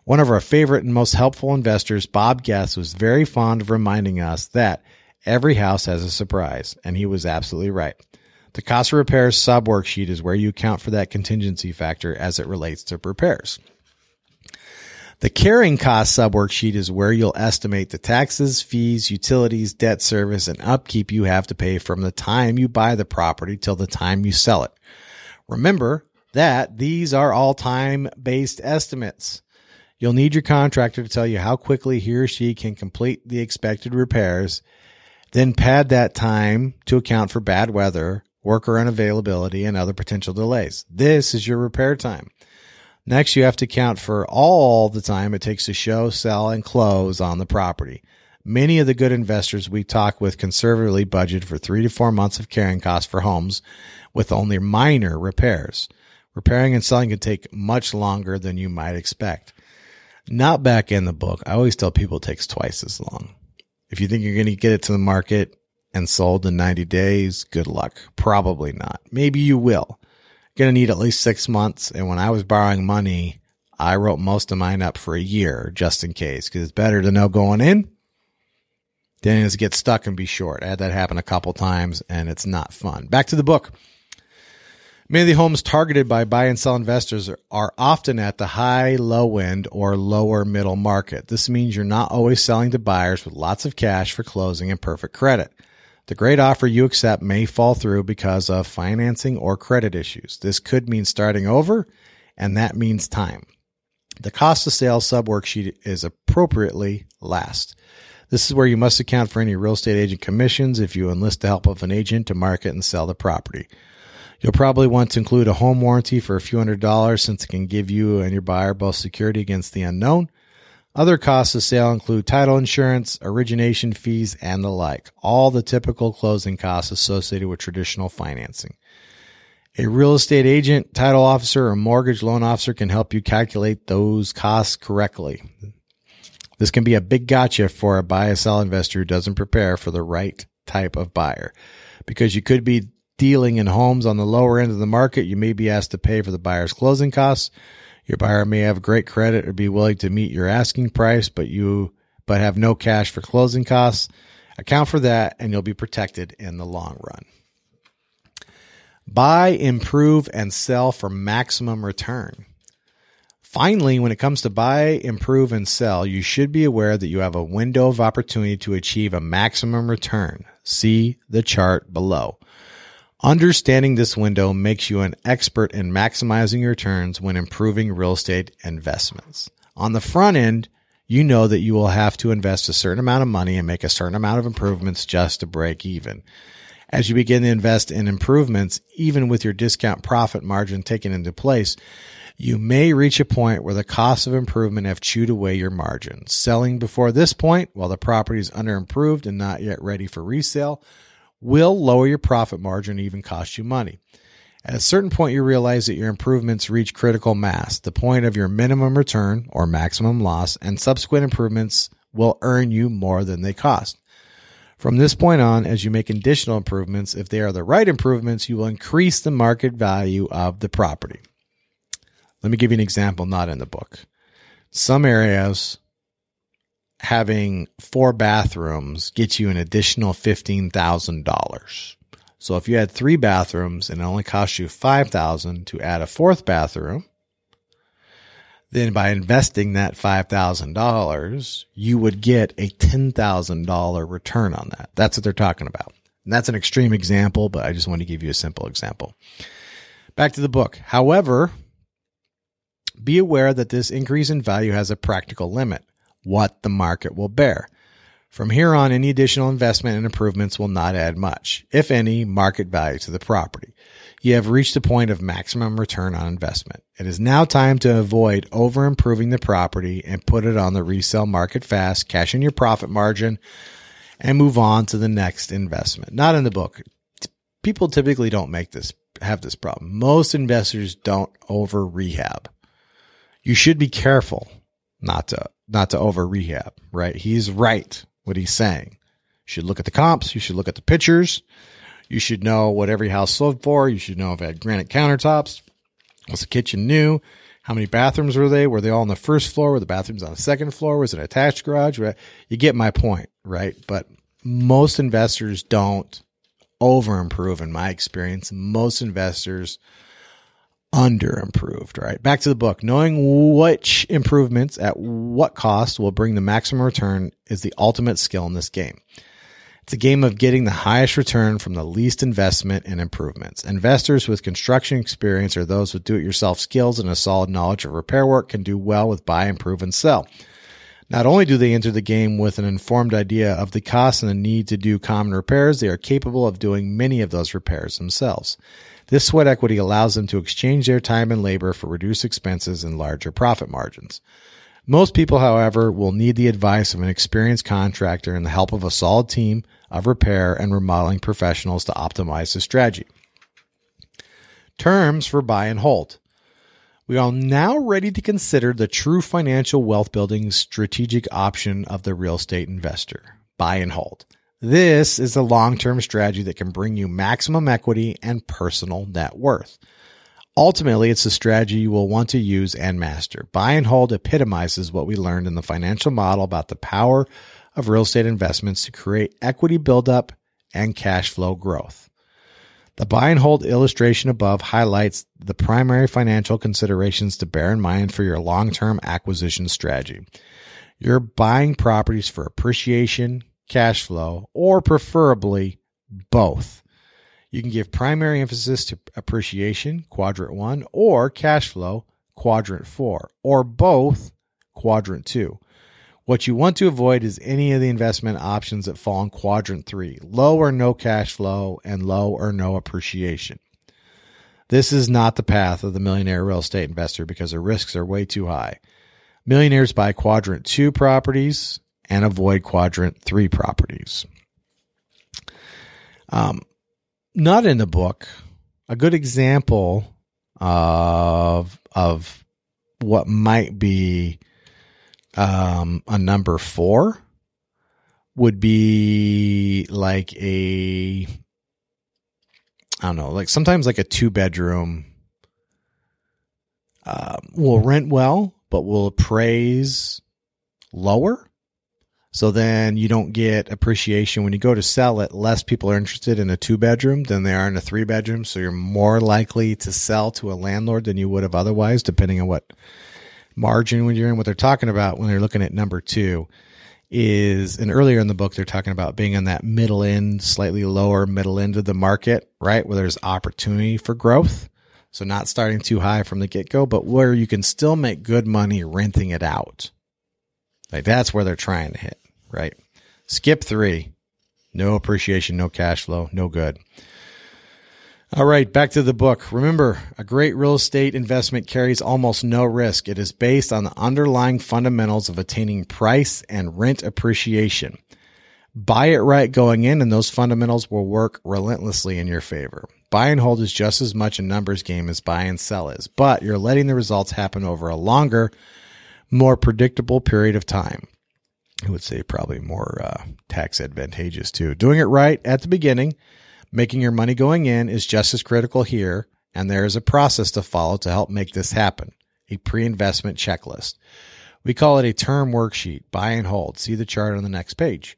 One of our favorite and most helpful investors, Bob Guest, was very fond of reminding us that every house has a surprise, and he was absolutely right. The cost of repairs sub worksheet is where you account for that contingency factor as it relates to repairs. The carrying cost sub worksheet is where you'll estimate the taxes, fees, utilities, debt service, and upkeep you have to pay from the time you buy the property till the time you sell it. Remember that these are all time based estimates. You'll need your contractor to tell you how quickly he or she can complete the expected repairs, then pad that time to account for bad weather, worker unavailability, and other potential delays. This is your repair time. Next, you have to account for all the time it takes to show, sell, and close on the property. Many of the good investors we talk with conservatively budget for three to four months of carrying costs for homes with only minor repairs. Repairing and selling can take much longer than you might expect. Not back in the book. I always tell people it takes twice as long. If you think you're going to get it to the market and sold in 90 days, good luck. Probably not. Maybe you will. Going to need at least six months. And when I was borrowing money, I wrote most of mine up for a year just in case because it's better to know going in than it is to get stuck and be short. I had that happen a couple times and it's not fun. Back to the book. Many of the homes targeted by buy and sell investors are often at the high, low end, or lower middle market. This means you're not always selling to buyers with lots of cash for closing and perfect credit. The great offer you accept may fall through because of financing or credit issues. This could mean starting over, and that means time. The cost of sales sub worksheet is appropriately last. This is where you must account for any real estate agent commissions if you enlist the help of an agent to market and sell the property. You'll probably want to include a home warranty for a few hundred dollars since it can give you and your buyer both security against the unknown. Other costs of sale include title insurance, origination fees, and the like. All the typical closing costs associated with traditional financing. A real estate agent, title officer, or mortgage loan officer can help you calculate those costs correctly. This can be a big gotcha for a buy or sell investor who doesn't prepare for the right type of buyer because you could be dealing in homes on the lower end of the market, you may be asked to pay for the buyer's closing costs. Your buyer may have great credit or be willing to meet your asking price, but you but have no cash for closing costs. Account for that and you'll be protected in the long run. Buy, improve, and sell for maximum return. Finally, when it comes to buy, improve, and sell, you should be aware that you have a window of opportunity to achieve a maximum return. See the chart below. Understanding this window makes you an expert in maximizing your returns when improving real estate investments. On the front end, you know that you will have to invest a certain amount of money and make a certain amount of improvements just to break even. As you begin to invest in improvements, even with your discount profit margin taken into place, you may reach a point where the costs of improvement have chewed away your margin. Selling before this point, while the property is under improved and not yet ready for resale, will lower your profit margin and even cost you money. At a certain point, you realize that your improvements reach critical mass, the point of your minimum return or maximum loss, and subsequent improvements will earn you more than they cost. From this point on, as you make additional improvements, if they are the right improvements, you will increase the market value of the property. Let me give you an example not in the book. Some areas, having four bathrooms gets you an additional $15,000. So if you had three bathrooms and it only cost you 5000 to add a fourth bathroom, then by investing that $5,000, you would get a $10,000 return on that. That's what they're talking about. And that's an extreme example, but I just want to give you a simple example. Back to the book. However, be aware that this increase in value has a practical limit what the market will bear. From here on, any additional investment and improvements will not add much, if any, market value to the property. You have reached the point of maximum return on investment. It is now time to avoid over improving the property and put it on the resale market fast, cash in your profit margin, and move on to the next investment. Not in the book. People typically don't make this, have this problem. Most investors don't over rehab. You should be careful not to not to over rehab, right? He's right what he's saying. You should look at the comps, you should look at the pictures, you should know what every house sold for, you should know if it had granite countertops, was the kitchen new, how many bathrooms were they? Were they all on the first floor? Were the bathrooms on the second floor? Was it an attached garage? You get my point, right? But most investors don't over improve in my experience. Most investors under improved, right? Back to the book. Knowing which improvements at what cost will bring the maximum return is the ultimate skill in this game. It's a game of getting the highest return from the least investment and improvements. Investors with construction experience or those with do it yourself skills and a solid knowledge of repair work can do well with buy, improve, and sell. Not only do they enter the game with an informed idea of the cost and the need to do common repairs, they are capable of doing many of those repairs themselves. This sweat equity allows them to exchange their time and labor for reduced expenses and larger profit margins. Most people, however, will need the advice of an experienced contractor and the help of a solid team of repair and remodeling professionals to optimize the strategy. Terms for buy and hold. We are now ready to consider the true financial wealth building strategic option of the real estate investor buy and hold. This is a long term strategy that can bring you maximum equity and personal net worth. Ultimately, it's a strategy you will want to use and master. Buy and hold epitomizes what we learned in the financial model about the power of real estate investments to create equity buildup and cash flow growth. The buy and hold illustration above highlights the primary financial considerations to bear in mind for your long term acquisition strategy. You're buying properties for appreciation, cash flow, or preferably both. You can give primary emphasis to appreciation, quadrant one, or cash flow, quadrant four, or both, quadrant two. What you want to avoid is any of the investment options that fall in quadrant three low or no cash flow and low or no appreciation. This is not the path of the millionaire real estate investor because the risks are way too high. Millionaires buy quadrant two properties and avoid quadrant three properties. Um, not in the book. A good example of of what might be um, a number four would be like a I don't know, like sometimes like a two bedroom uh, will rent well, but will appraise lower. So then you don't get appreciation when you go to sell it. Less people are interested in a two bedroom than they are in a three bedroom. So you're more likely to sell to a landlord than you would have otherwise, depending on what margin when you're in. What they're talking about when they're looking at number two is, and earlier in the book, they're talking about being in that middle end, slightly lower middle end of the market, right? Where there's opportunity for growth. So not starting too high from the get go, but where you can still make good money renting it out. Like that's where they're trying to hit right? Skip three. No appreciation, no cash flow, no good. All right, back to the book. Remember, a great real estate investment carries almost no risk. It is based on the underlying fundamentals of attaining price and rent appreciation. Buy it right going in, and those fundamentals will work relentlessly in your favor. Buy and hold is just as much a numbers game as buy and sell is, but you're letting the results happen over a longer, more predictable period of time. I would say probably more uh, tax advantageous too. Doing it right at the beginning, making your money going in is just as critical here, and there is a process to follow to help make this happen. A pre-investment checklist. We call it a term worksheet, buy and hold. See the chart on the next page.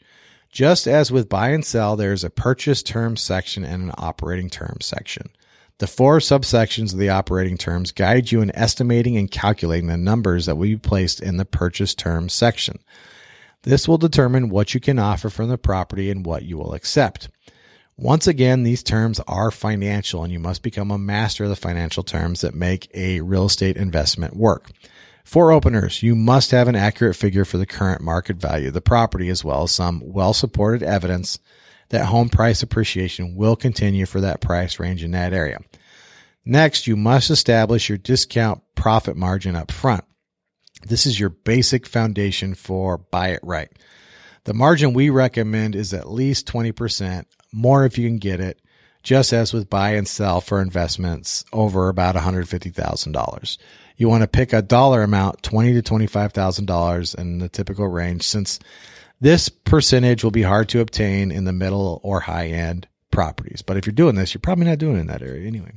Just as with buy and sell, there is a purchase term section and an operating term section. The four subsections of the operating terms guide you in estimating and calculating the numbers that will be placed in the purchase term section. This will determine what you can offer from the property and what you will accept. Once again, these terms are financial and you must become a master of the financial terms that make a real estate investment work. For openers, you must have an accurate figure for the current market value of the property as well as some well supported evidence that home price appreciation will continue for that price range in that area. Next, you must establish your discount profit margin up front. This is your basic foundation for buy it right. The margin we recommend is at least 20%, more if you can get it, just as with buy and sell for investments over about $150,000. You want to pick a dollar amount, twenty to $25,000 in the typical range, since this percentage will be hard to obtain in the middle or high end properties. But if you're doing this, you're probably not doing it in that area anyway.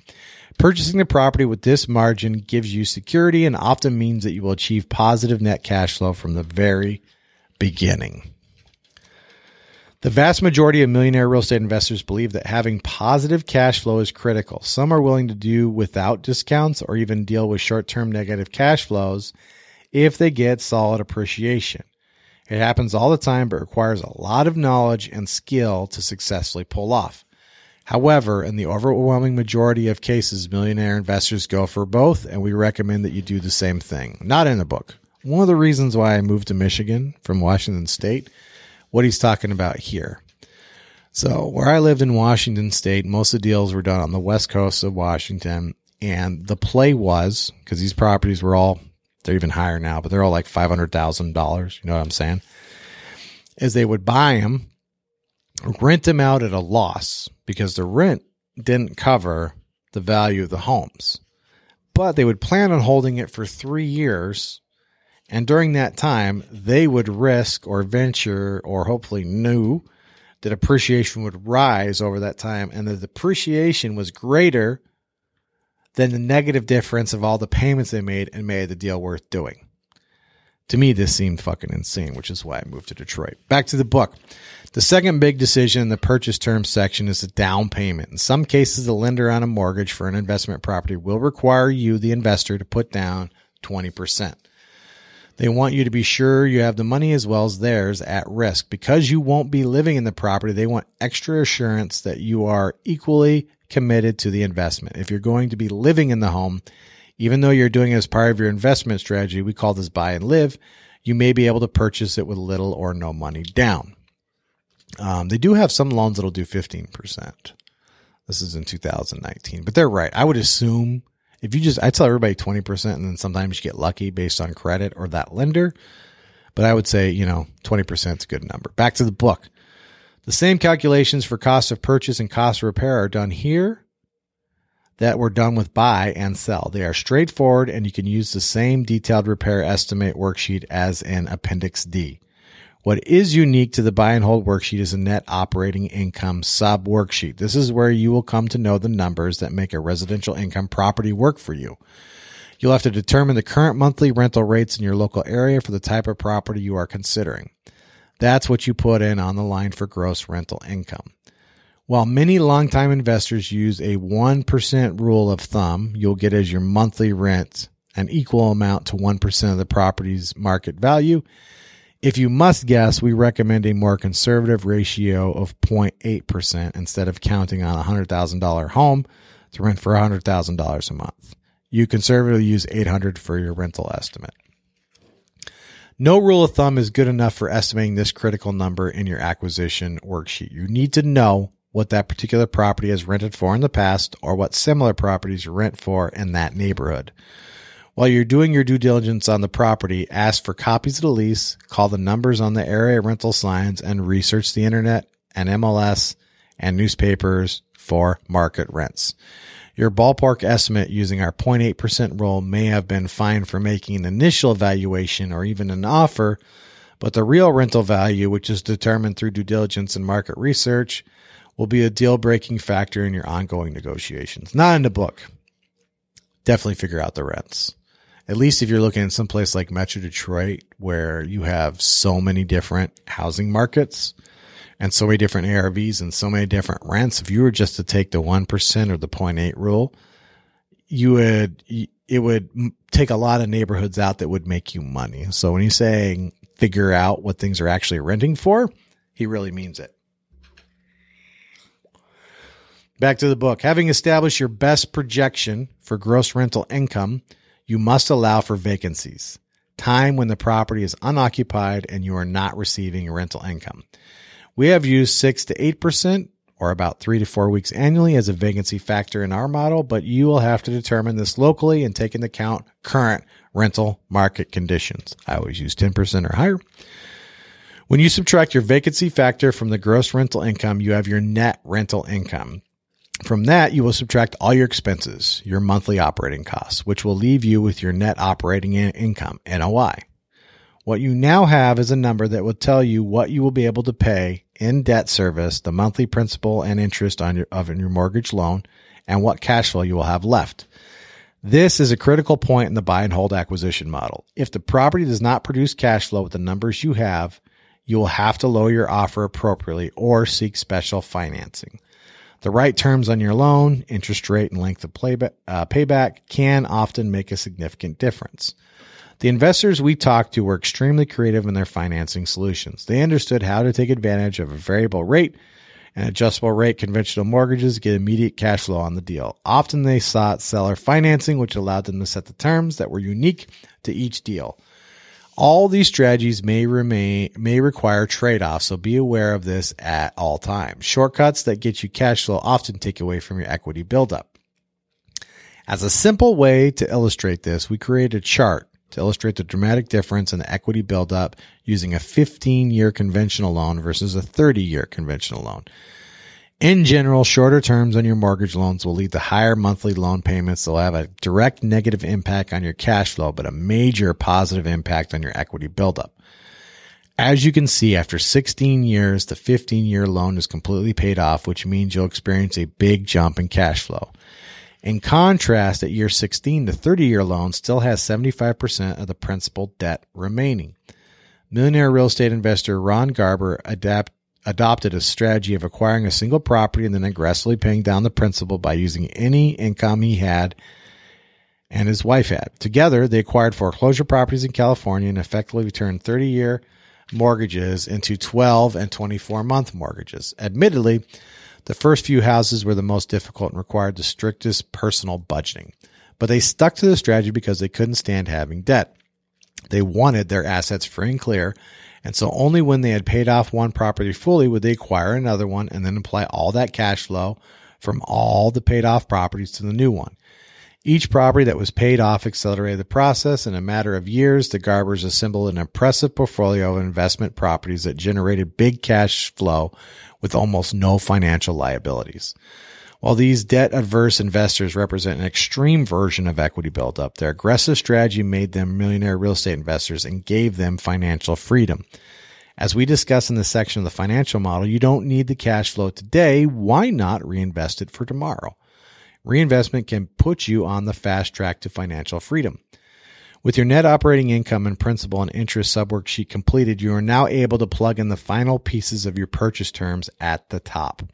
Purchasing the property with this margin gives you security and often means that you will achieve positive net cash flow from the very beginning. The vast majority of millionaire real estate investors believe that having positive cash flow is critical. Some are willing to do without discounts or even deal with short term negative cash flows if they get solid appreciation. It happens all the time, but requires a lot of knowledge and skill to successfully pull off. However, in the overwhelming majority of cases, millionaire investors go for both, and we recommend that you do the same thing. Not in the book. One of the reasons why I moved to Michigan from Washington State what he's talking about here. So, where I lived in Washington State, most of the deals were done on the west coast of Washington. And the play was because these properties were all, they're even higher now, but they're all like $500,000. You know what I'm saying? Is they would buy them, rent them out at a loss because the rent didn't cover the value of the homes. But they would plan on holding it for three years and during that time, they would risk or venture or hopefully knew that appreciation would rise over that time and the depreciation was greater than the negative difference of all the payments they made and made the deal worth doing. To me, this seemed fucking insane, which is why I moved to Detroit. Back to the book. The second big decision in the purchase terms section is the down payment. In some cases, the lender on a mortgage for an investment property will require you, the investor, to put down 20%. They want you to be sure you have the money as well as theirs at risk. Because you won't be living in the property, they want extra assurance that you are equally committed to the investment. If you're going to be living in the home, even though you're doing it as part of your investment strategy, we call this buy and live, you may be able to purchase it with little or no money down. Um, they do have some loans that'll do 15%. This is in 2019, but they're right. I would assume if you just, I tell everybody 20% and then sometimes you get lucky based on credit or that lender. But I would say, you know, 20% is a good number. Back to the book. The same calculations for cost of purchase and cost of repair are done here that were done with buy and sell. They are straightforward and you can use the same detailed repair estimate worksheet as in Appendix D. What is unique to the buy and hold worksheet is a net operating income sub worksheet. This is where you will come to know the numbers that make a residential income property work for you. You'll have to determine the current monthly rental rates in your local area for the type of property you are considering. That's what you put in on the line for gross rental income. While many longtime investors use a 1% rule of thumb, you'll get as your monthly rent an equal amount to 1% of the property's market value if you must guess, we recommend a more conservative ratio of 0.8% instead of counting on a $100,000 home to rent for $100,000 a month. You conservatively use 800 for your rental estimate. No rule of thumb is good enough for estimating this critical number in your acquisition worksheet. You need to know what that particular property has rented for in the past or what similar properties rent for in that neighborhood. While you're doing your due diligence on the property, ask for copies of the lease, call the numbers on the area rental signs, and research the internet and MLS and newspapers for market rents. Your ballpark estimate using our 0.8% rule may have been fine for making an initial evaluation or even an offer, but the real rental value, which is determined through due diligence and market research, will be a deal breaking factor in your ongoing negotiations. Not in the book. Definitely figure out the rents at least if you're looking in some place like Metro Detroit, where you have so many different housing markets and so many different ARVs and so many different rents, if you were just to take the 1% or the 0.8 rule, you would, it would take a lot of neighborhoods out that would make you money. So when he's saying figure out what things are actually renting for, he really means it. Back to the book. Having established your best projection for gross rental income, you must allow for vacancies, time when the property is unoccupied and you are not receiving rental income. We have used 6 to 8% or about 3 to 4 weeks annually as a vacancy factor in our model, but you will have to determine this locally and take into account current rental market conditions. I always use 10% or higher. When you subtract your vacancy factor from the gross rental income, you have your net rental income. From that, you will subtract all your expenses, your monthly operating costs, which will leave you with your net operating income, NOI. What you now have is a number that will tell you what you will be able to pay in debt service, the monthly principal and interest on your, of your mortgage loan, and what cash flow you will have left. This is a critical point in the buy and hold acquisition model. If the property does not produce cash flow with the numbers you have, you will have to lower your offer appropriately or seek special financing. The right terms on your loan, interest rate, and length of playback, uh, payback can often make a significant difference. The investors we talked to were extremely creative in their financing solutions. They understood how to take advantage of a variable rate and adjustable rate conventional mortgages get immediate cash flow on the deal. Often they sought seller financing, which allowed them to set the terms that were unique to each deal. All these strategies may remain may require trade-offs, so be aware of this at all times. Shortcuts that get you cash flow often take away from your equity buildup. As a simple way to illustrate this, we created a chart to illustrate the dramatic difference in the equity buildup using a 15 year conventional loan versus a 30 year conventional loan. In general, shorter terms on your mortgage loans will lead to higher monthly loan payments. They'll have a direct negative impact on your cash flow, but a major positive impact on your equity buildup. As you can see, after 16 years, the 15 year loan is completely paid off, which means you'll experience a big jump in cash flow. In contrast, at year 16, the 30 year loan still has 75% of the principal debt remaining. Millionaire real estate investor Ron Garber adapt, adopted a strategy of acquiring a single property and then aggressively paying down the principal by using any income he had and his wife had. Together, they acquired foreclosure properties in California and effectively turned 30 year mortgages into 12 and 24 month mortgages. Admittedly, the first few houses were the most difficult and required the strictest personal budgeting, but they stuck to the strategy because they couldn't stand having debt. They wanted their assets free and clear and so only when they had paid off one property fully would they acquire another one and then apply all that cash flow from all the paid off properties to the new one. Each property that was paid off accelerated the process. In a matter of years, the Garbers assembled an impressive portfolio of investment properties that generated big cash flow with almost no financial liabilities. While these debt adverse investors represent an extreme version of equity buildup, their aggressive strategy made them millionaire real estate investors and gave them financial freedom. As we discuss in this section of the financial model, you don't need the cash flow today. Why not reinvest it for tomorrow? Reinvestment can put you on the fast track to financial freedom. With your net operating income and principal and interest subworksheet completed, you are now able to plug in the final pieces of your purchase terms at the top.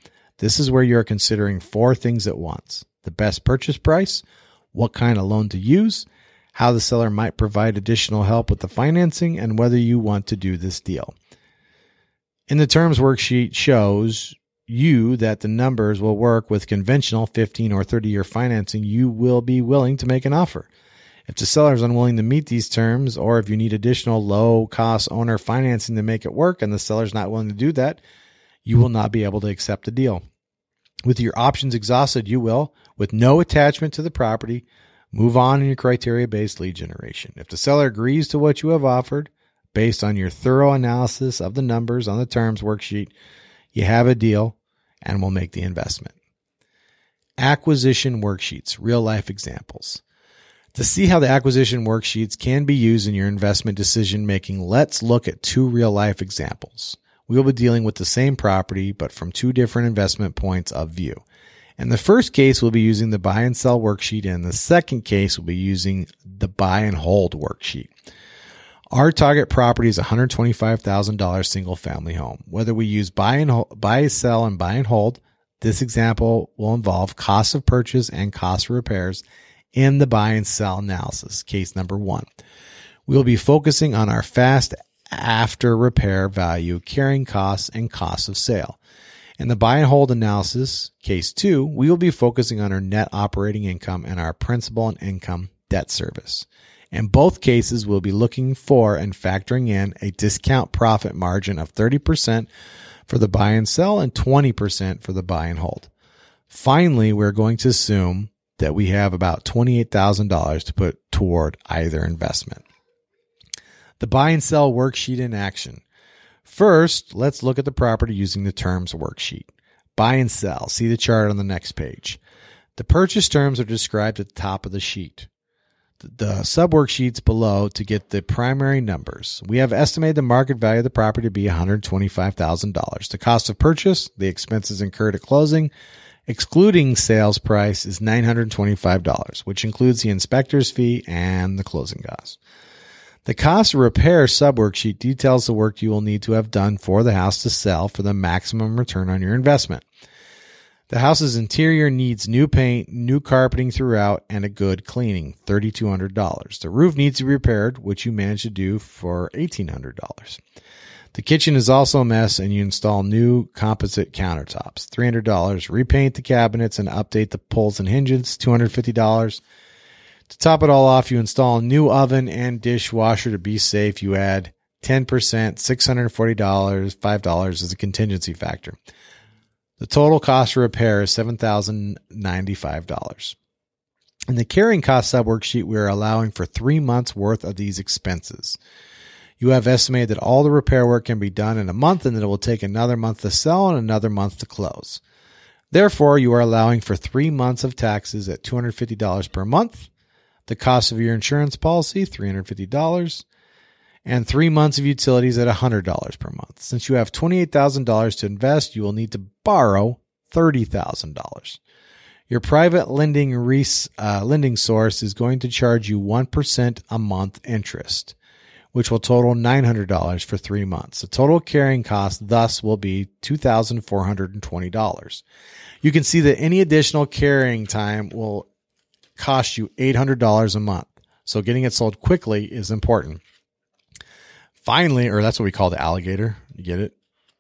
This is where you are considering four things at once the best purchase price, what kind of loan to use, how the seller might provide additional help with the financing, and whether you want to do this deal. In the terms worksheet shows you that the numbers will work with conventional 15 or 30 year financing, you will be willing to make an offer. If the seller is unwilling to meet these terms, or if you need additional low cost owner financing to make it work and the seller is not willing to do that, you will not be able to accept the deal. With your options exhausted, you will, with no attachment to the property, move on in your criteria based lead generation. If the seller agrees to what you have offered, based on your thorough analysis of the numbers on the terms worksheet, you have a deal and will make the investment. Acquisition worksheets, real life examples. To see how the acquisition worksheets can be used in your investment decision making, let's look at two real life examples we will be dealing with the same property, but from two different investment points of view. In the first case, we'll be using the buy and sell worksheet. And in the second case, we'll be using the buy and hold worksheet. Our target property is $125,000 single family home. Whether we use buy and hold, buy, sell, and buy and hold, this example will involve cost of purchase and cost of repairs in the buy and sell analysis. Case number one. We'll be focusing on our fast after repair value, carrying costs, and costs of sale. In the buy and hold analysis, case two, we will be focusing on our net operating income and our principal and income debt service. In both cases, we'll be looking for and factoring in a discount profit margin of 30% for the buy and sell and 20% for the buy and hold. Finally, we're going to assume that we have about $28,000 to put toward either investment. The buy and sell worksheet in action. First, let's look at the property using the terms worksheet. Buy and sell. See the chart on the next page. The purchase terms are described at the top of the sheet. The sub worksheets below to get the primary numbers. We have estimated the market value of the property to be $125,000. The cost of purchase, the expenses incurred at closing, excluding sales price, is $925, which includes the inspector's fee and the closing costs. The cost of repair sub worksheet details the work you will need to have done for the house to sell for the maximum return on your investment. The house's interior needs new paint, new carpeting throughout, and a good cleaning, $3,200. The roof needs to be repaired, which you manage to do for $1,800. The kitchen is also a mess and you install new composite countertops, $300. Repaint the cabinets and update the pulls and hinges, $250. To top it all off, you install a new oven and dishwasher to be safe. You add 10%, $640, $5 as a contingency factor. The total cost for repair is $7,095. In the carrying cost sub worksheet, we are allowing for three months worth of these expenses. You have estimated that all the repair work can be done in a month and that it will take another month to sell and another month to close. Therefore, you are allowing for three months of taxes at $250 per month, the cost of your insurance policy, $350, and three months of utilities at $100 per month. Since you have $28,000 to invest, you will need to borrow $30,000. Your private lending, res, uh, lending source is going to charge you 1% a month interest, which will total $900 for three months. The total carrying cost thus will be $2,420. You can see that any additional carrying time will cost you $800 a month. So getting it sold quickly is important. Finally, or that's what we call the alligator. You get it?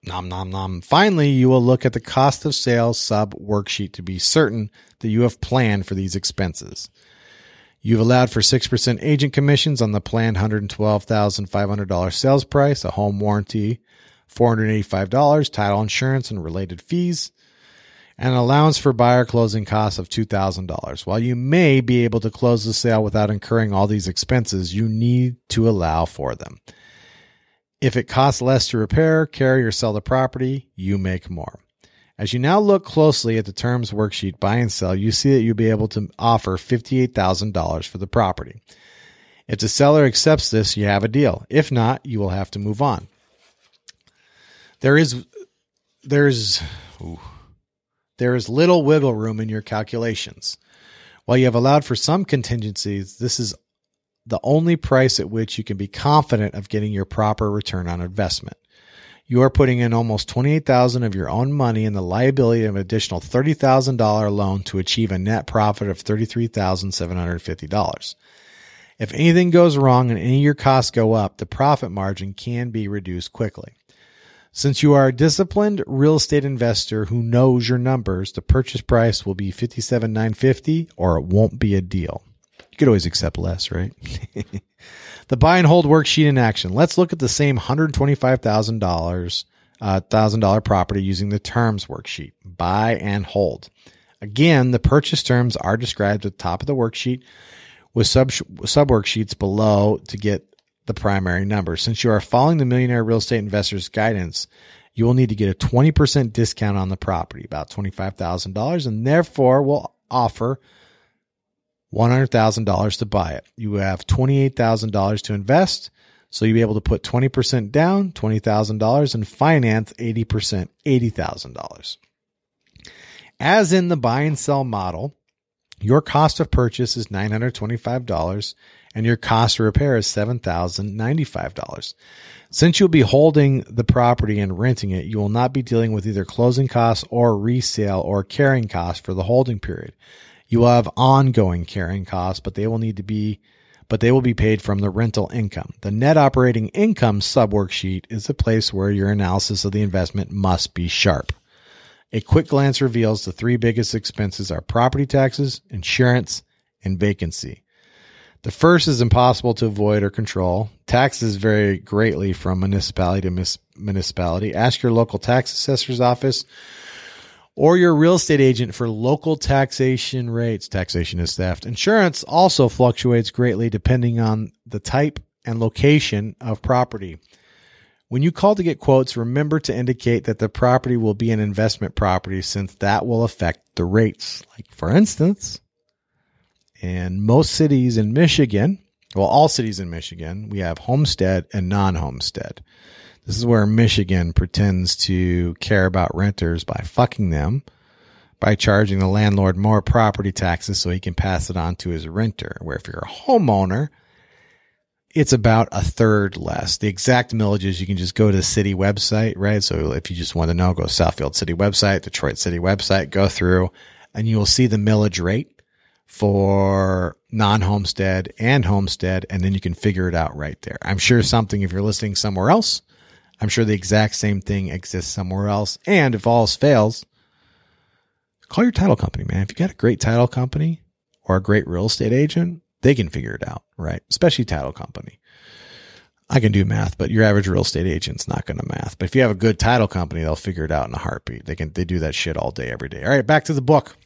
Nom, nom, nom. Finally, you will look at the cost of sales sub worksheet to be certain that you have planned for these expenses. You've allowed for 6% agent commissions on the planned $112,500 sales price, a home warranty, $485, title insurance and related fees, and an allowance for buyer closing costs of $2,000. While you may be able to close the sale without incurring all these expenses, you need to allow for them. If it costs less to repair, carry, or sell the property, you make more. As you now look closely at the terms worksheet buy and sell, you see that you'll be able to offer $58,000 for the property. If the seller accepts this, you have a deal. If not, you will have to move on. There is there's ooh, there is little wiggle room in your calculations. While you have allowed for some contingencies, this is the only price at which you can be confident of getting your proper return on investment. You are putting in almost 28,000 of your own money and the liability of an additional $30,000 loan to achieve a net profit of $33,750. If anything goes wrong and any of your costs go up, the profit margin can be reduced quickly. Since you are a disciplined real estate investor who knows your numbers, the purchase price will be 57,950 or it won't be a deal. You could always accept less, right? the buy and hold worksheet in action. Let's look at the same $125,000 uh, $1,000 property using the terms worksheet. Buy and hold. Again, the purchase terms are described at the top of the worksheet with sub, sub worksheets below to get the primary number. Since you are following the Millionaire Real Estate Investors guidance, you will need to get a 20% discount on the property, about $25,000, and therefore will offer $100,000 to buy it. You have $28,000 to invest. So you'll be able to put 20% down, $20,000 and finance 80%, $80,000. As in the buy and sell model, your cost of purchase is $925 and your cost of repair is $7,095. Since you'll be holding the property and renting it, you will not be dealing with either closing costs or resale or carrying costs for the holding period. You will have ongoing carrying costs, but they will need to be but they will be paid from the rental income. The net operating income sub worksheet is the place where your analysis of the investment must be sharp. A quick glance reveals the three biggest expenses are property taxes, insurance, and vacancy. The first is impossible to avoid or control. Taxes vary greatly from municipality to municipality. Ask your local tax assessor's office or your real estate agent for local taxation rates. Taxation is theft. Insurance also fluctuates greatly depending on the type and location of property. When you call to get quotes, remember to indicate that the property will be an investment property since that will affect the rates. Like, for instance, in most cities in Michigan, well, all cities in Michigan, we have homestead and non homestead. This is where Michigan pretends to care about renters by fucking them by charging the landlord more property taxes so he can pass it on to his renter. Where if you're a homeowner, it's about a third less. The exact millages, you can just go to the city website, right? So if you just want to know, go Southfield City website, Detroit City website, go through and you will see the millage rate for non-homestead and homestead. And then you can figure it out right there. I'm sure something, if you're listing somewhere else, I'm sure the exact same thing exists somewhere else. And if all else fails, call your title company, man. If you got a great title company or a great real estate agent, they can figure it out, right? Especially title company. I can do math, but your average real estate agent's not going to math. But if you have a good title company, they'll figure it out in a heartbeat. They can they do that shit all day every day. All right, back to the book.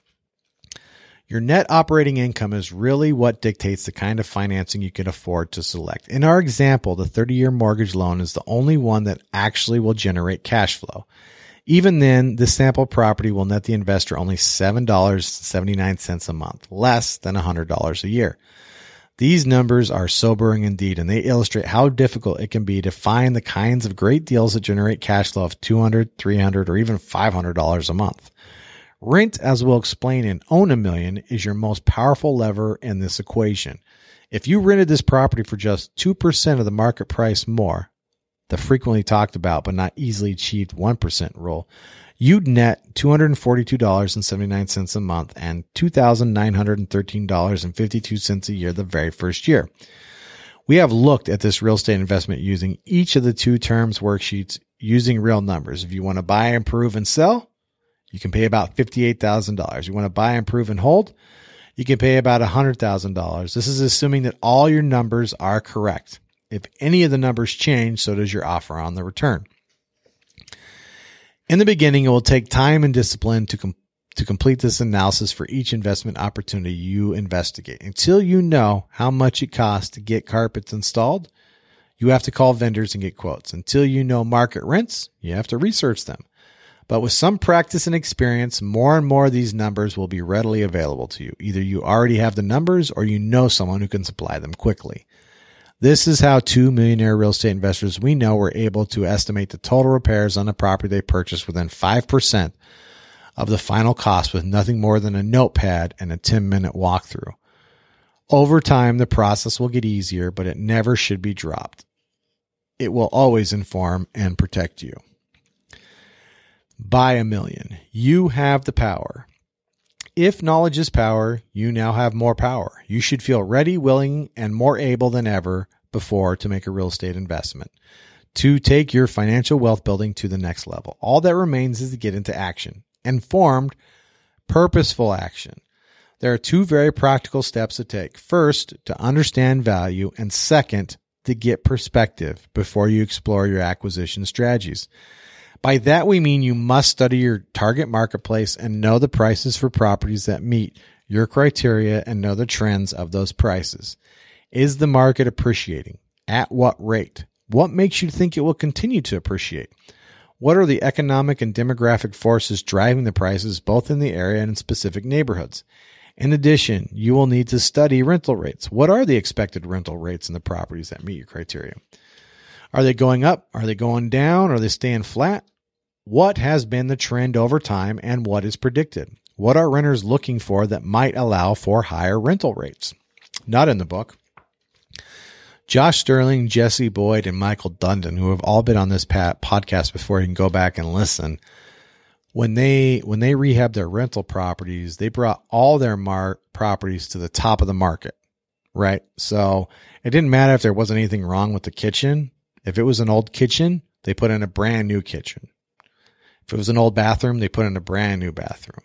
Your net operating income is really what dictates the kind of financing you can afford to select. In our example, the 30 year mortgage loan is the only one that actually will generate cash flow. Even then, this sample property will net the investor only $7.79 a month, less than $100 a year. These numbers are sobering indeed, and they illustrate how difficult it can be to find the kinds of great deals that generate cash flow of $200, $300, or even $500 a month. Rent, as we'll explain in Own a Million, is your most powerful lever in this equation. If you rented this property for just 2% of the market price more, the frequently talked about but not easily achieved 1% rule, you'd net $242.79 a month and $2,913.52 a year the very first year. We have looked at this real estate investment using each of the two terms worksheets using real numbers. If you want to buy, improve, and sell, you can pay about $58,000. You want to buy, improve, and hold, you can pay about $100,000. This is assuming that all your numbers are correct. If any of the numbers change, so does your offer on the return. In the beginning, it will take time and discipline to com- to complete this analysis for each investment opportunity you investigate. Until you know how much it costs to get carpets installed, you have to call vendors and get quotes. Until you know market rents, you have to research them. But with some practice and experience, more and more of these numbers will be readily available to you. Either you already have the numbers or you know someone who can supply them quickly. This is how two millionaire real estate investors we know were able to estimate the total repairs on the property they purchased within 5% of the final cost with nothing more than a notepad and a 10 minute walkthrough. Over time, the process will get easier, but it never should be dropped. It will always inform and protect you. Buy a million. You have the power. If knowledge is power, you now have more power. You should feel ready, willing, and more able than ever before to make a real estate investment, to take your financial wealth building to the next level. All that remains is to get into action, informed, purposeful action. There are two very practical steps to take. First, to understand value, and second, to get perspective before you explore your acquisition strategies. By that, we mean you must study your target marketplace and know the prices for properties that meet your criteria and know the trends of those prices. Is the market appreciating? At what rate? What makes you think it will continue to appreciate? What are the economic and demographic forces driving the prices both in the area and in specific neighborhoods? In addition, you will need to study rental rates. What are the expected rental rates in the properties that meet your criteria? Are they going up? Are they going down? Are they staying flat? What has been the trend over time and what is predicted? What are renters looking for that might allow for higher rental rates? Not in the book. Josh Sterling, Jesse Boyd, and Michael Dundon, who have all been on this podcast before, you can go back and listen. When they when they rehabbed their rental properties, they brought all their mar- properties to the top of the market, right? So it didn't matter if there wasn't anything wrong with the kitchen. If it was an old kitchen, they put in a brand new kitchen. If it was an old bathroom, they put in a brand new bathroom.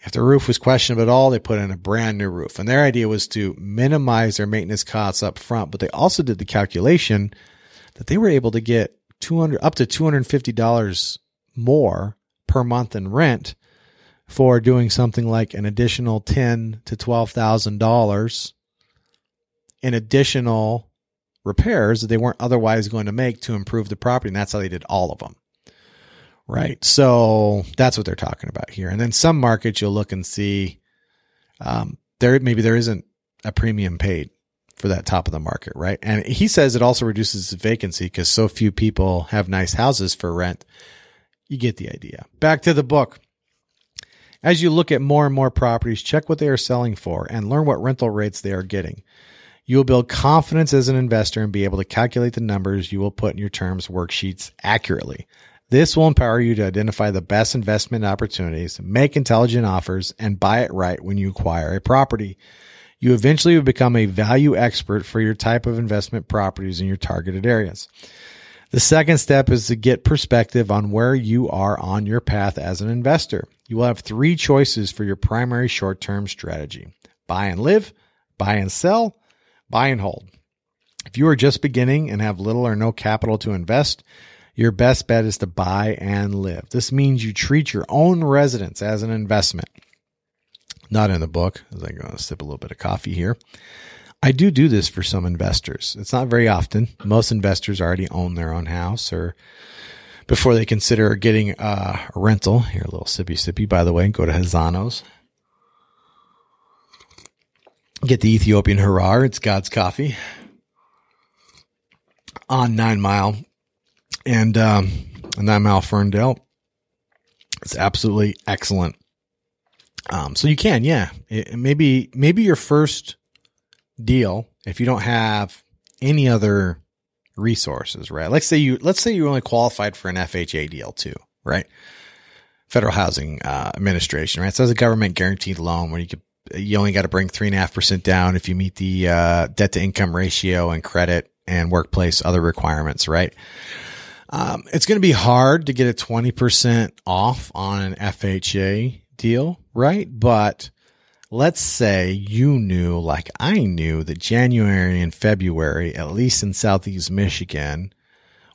If the roof was questionable at all, they put in a brand new roof. And their idea was to minimize their maintenance costs up front, but they also did the calculation that they were able to get 200 up to $250 more per month in rent for doing something like an additional ten to twelve thousand dollars in additional repairs that they weren't otherwise going to make to improve the property. And that's how they did all of them. Right. So that's what they're talking about here. And then some markets you'll look and see um, there maybe there isn't a premium paid for that top of the market, right? And he says it also reduces vacancy because so few people have nice houses for rent. You get the idea. Back to the book. As you look at more and more properties, check what they are selling for and learn what rental rates they are getting. You will build confidence as an investor and be able to calculate the numbers you will put in your terms worksheets accurately. This will empower you to identify the best investment opportunities, make intelligent offers, and buy it right when you acquire a property. You eventually will become a value expert for your type of investment properties in your targeted areas. The second step is to get perspective on where you are on your path as an investor. You will have three choices for your primary short term strategy buy and live, buy and sell, buy and hold. If you are just beginning and have little or no capital to invest, your best bet is to buy and live. This means you treat your own residence as an investment. Not in the book, as I'm going to sip a little bit of coffee here. I do do this for some investors. It's not very often. Most investors already own their own house or before they consider getting uh, a rental. Here, a little sippy sippy, by the way. Go to Hazano's. Get the Ethiopian Harar. It's God's coffee on Nine Mile and um, Nine Mile Ferndale. It's absolutely excellent. Um, so you can, yeah, it, maybe maybe your first deal if you don't have any other resources, right? Let's say you let's say you only qualified for an FHA deal too, right? Federal Housing uh, Administration, right? So it's a government guaranteed loan where you could you only got to bring three and a half percent down if you meet the uh, debt to income ratio and credit and workplace other requirements, right? Um, it's going to be hard to get a 20% off on an FHA deal, right? But let's say you knew, like I knew, that January and February, at least in Southeast Michigan,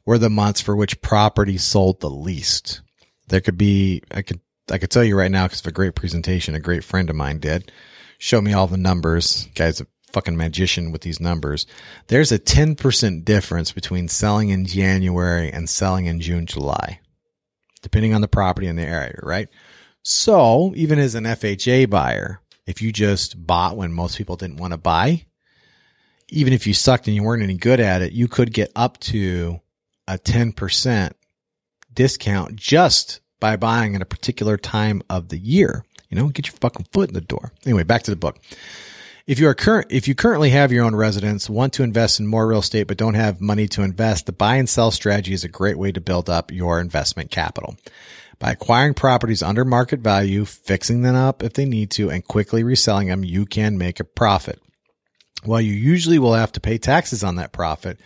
were the months for which property sold the least. There could be, I could, I could tell you right now because of a great presentation a great friend of mine did. Show me all the numbers. Guy's a fucking magician with these numbers. There's a 10% difference between selling in January and selling in June, July, depending on the property in the area, right? So even as an FHA buyer, if you just bought when most people didn't want to buy, even if you sucked and you weren't any good at it, you could get up to a 10% discount just by buying at a particular time of the year. You know, get your fucking foot in the door. Anyway, back to the book. If you are current, if you currently have your own residence, want to invest in more real estate, but don't have money to invest, the buy and sell strategy is a great way to build up your investment capital. By acquiring properties under market value, fixing them up if they need to, and quickly reselling them, you can make a profit. While you usually will have to pay taxes on that profit,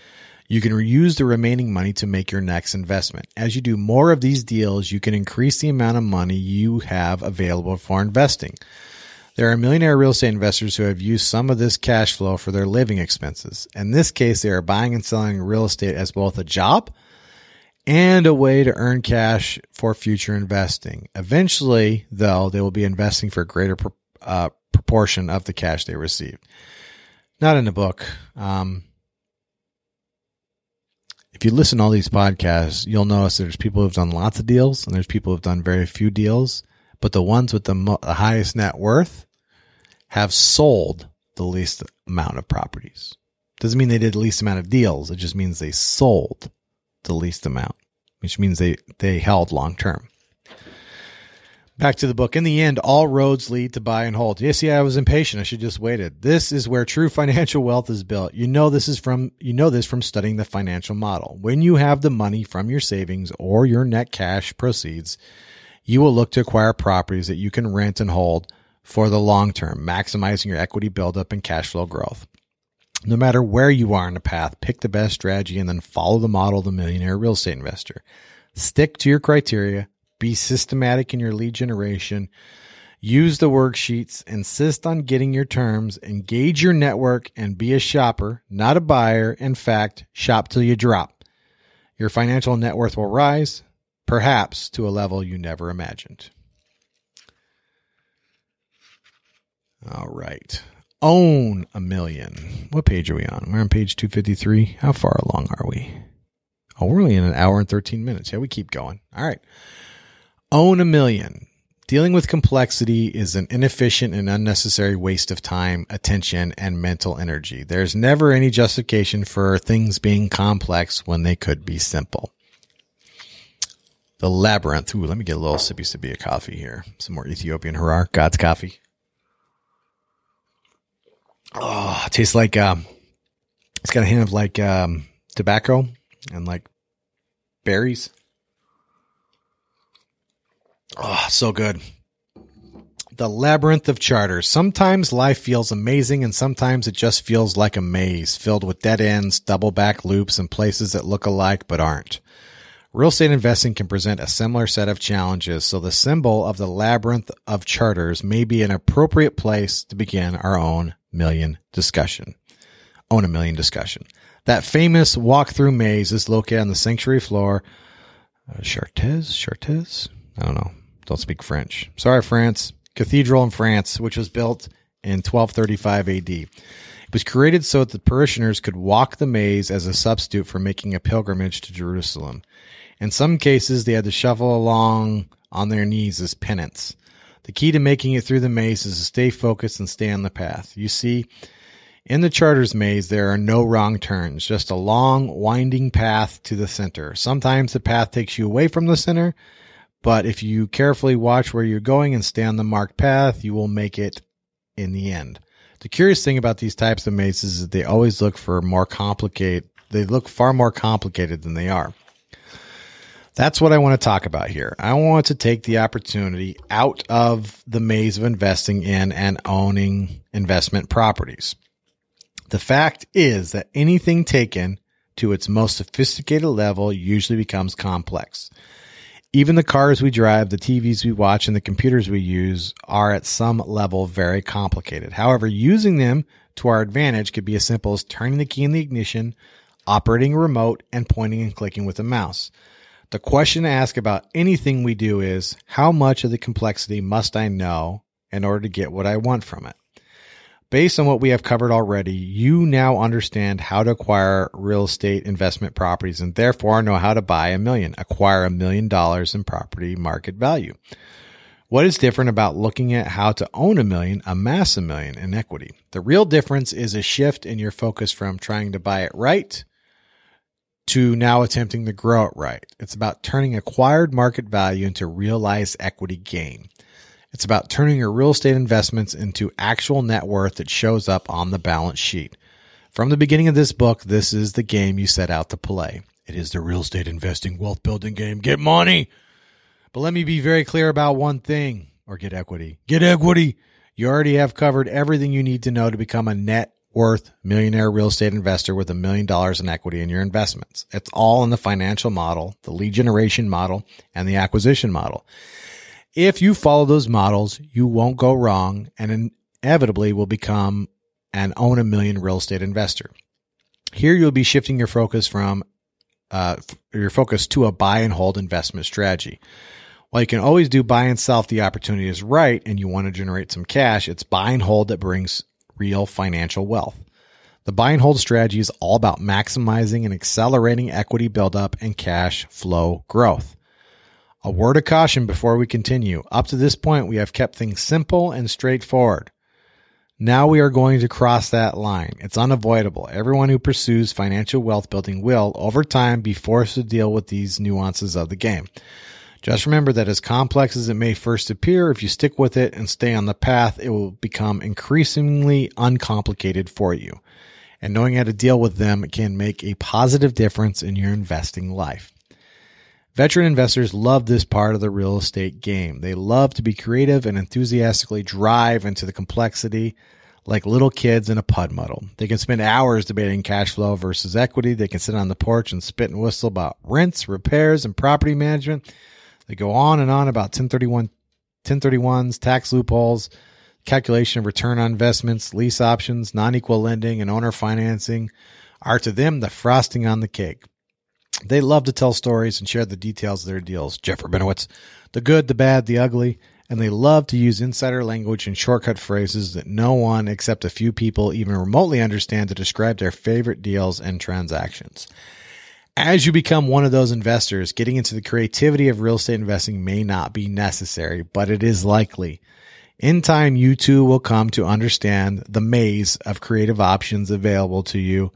you can reuse the remaining money to make your next investment. As you do more of these deals, you can increase the amount of money you have available for investing. There are millionaire real estate investors who have used some of this cash flow for their living expenses. In this case, they are buying and selling real estate as both a job and a way to earn cash for future investing. Eventually, though, they will be investing for a greater uh, proportion of the cash they receive. Not in the book. Um, if you listen to all these podcasts, you'll notice there's people who've done lots of deals and there's people who've done very few deals. But the ones with the, mo- the highest net worth have sold the least amount of properties. Doesn't mean they did the least amount of deals. It just means they sold the least amount, which means they, they held long term. Back to the book. In the end, all roads lead to buy and hold. Yes, yeah, I was impatient. I should just waited. This is where true financial wealth is built. You know this is from you know this from studying the financial model. When you have the money from your savings or your net cash proceeds, you will look to acquire properties that you can rent and hold for the long term, maximizing your equity buildup and cash flow growth. No matter where you are in the path, pick the best strategy and then follow the model of the millionaire real estate investor. Stick to your criteria, be systematic in your lead generation, use the worksheets, insist on getting your terms, engage your network, and be a shopper, not a buyer. In fact, shop till you drop. Your financial net worth will rise, perhaps to a level you never imagined. All right own a million. What page are we on? We're on page 253. How far along are we? Oh, we're only in an hour and 13 minutes. Yeah, we keep going. All right. Own a million. Dealing with complexity is an inefficient and unnecessary waste of time, attention, and mental energy. There's never any justification for things being complex when they could be simple. The labyrinth. Ooh, let me get a little sippy sippy of coffee here. Some more Ethiopian Harar. God's coffee. Oh, tastes like um, It's got a hint of like um, tobacco and like berries. Oh, so good. The labyrinth of charters. Sometimes life feels amazing and sometimes it just feels like a maze filled with dead ends, double back loops, and places that look alike but aren't. Real estate investing can present a similar set of challenges, so the symbol of the labyrinth of charters may be an appropriate place to begin our own million discussion. Own a million discussion. That famous walk-through maze is located on the sanctuary floor. Uh, Chartres? Chartres? I don't know. Don't speak French. Sorry, France. Cathedral in France, which was built in 1235 AD. It was created so that the parishioners could walk the maze as a substitute for making a pilgrimage to Jerusalem. In some cases, they had to shuffle along on their knees as penance. The key to making it through the maze is to stay focused and stay on the path. You see, in the charters maze, there are no wrong turns, just a long, winding path to the center. Sometimes the path takes you away from the center, but if you carefully watch where you're going and stay on the marked path, you will make it in the end. The curious thing about these types of mazes is that they always look for more complicated, they look far more complicated than they are. That's what I want to talk about here. I want to take the opportunity out of the maze of investing in and owning investment properties. The fact is that anything taken to its most sophisticated level usually becomes complex. Even the cars we drive, the TVs we watch, and the computers we use are at some level very complicated. However, using them to our advantage could be as simple as turning the key in the ignition, operating a remote, and pointing and clicking with a mouse. The question to ask about anything we do is how much of the complexity must I know in order to get what I want from it? Based on what we have covered already, you now understand how to acquire real estate investment properties and therefore know how to buy a million, acquire a million dollars in property market value. What is different about looking at how to own a million, amass a million in equity? The real difference is a shift in your focus from trying to buy it right to now attempting to grow it right. It's about turning acquired market value into realized equity gain. It's about turning your real estate investments into actual net worth that shows up on the balance sheet. From the beginning of this book, this is the game you set out to play. It is the real estate investing wealth building game. Get money. But let me be very clear about one thing or get equity. Get equity. You already have covered everything you need to know to become a net worth millionaire real estate investor with a million dollars in equity in your investments. It's all in the financial model, the lead generation model, and the acquisition model. If you follow those models, you won't go wrong and inevitably will become an own a million real estate investor. Here you'll be shifting your focus from uh, your focus to a buy and hold investment strategy. While you can always do buy and sell if the opportunity is right and you want to generate some cash, it's buy and hold that brings real financial wealth. The buy and hold strategy is all about maximizing and accelerating equity buildup and cash flow growth. A word of caution before we continue. Up to this point, we have kept things simple and straightforward. Now we are going to cross that line. It's unavoidable. Everyone who pursues financial wealth building will, over time, be forced to deal with these nuances of the game. Just remember that as complex as it may first appear, if you stick with it and stay on the path, it will become increasingly uncomplicated for you. And knowing how to deal with them can make a positive difference in your investing life. Veteran investors love this part of the real estate game. They love to be creative and enthusiastically drive into the complexity like little kids in a PUD muddle. They can spend hours debating cash flow versus equity. They can sit on the porch and spit and whistle about rents, repairs, and property management. They go on and on about 1031, 1031s, tax loopholes, calculation of return on investments, lease options, non-equal lending, and owner financing are to them the frosting on the cake. They love to tell stories and share the details of their deals. Jeff Rabinowitz, the good, the bad, the ugly, and they love to use insider language and shortcut phrases that no one except a few people even remotely understand to describe their favorite deals and transactions. As you become one of those investors, getting into the creativity of real estate investing may not be necessary, but it is likely. In time, you too will come to understand the maze of creative options available to you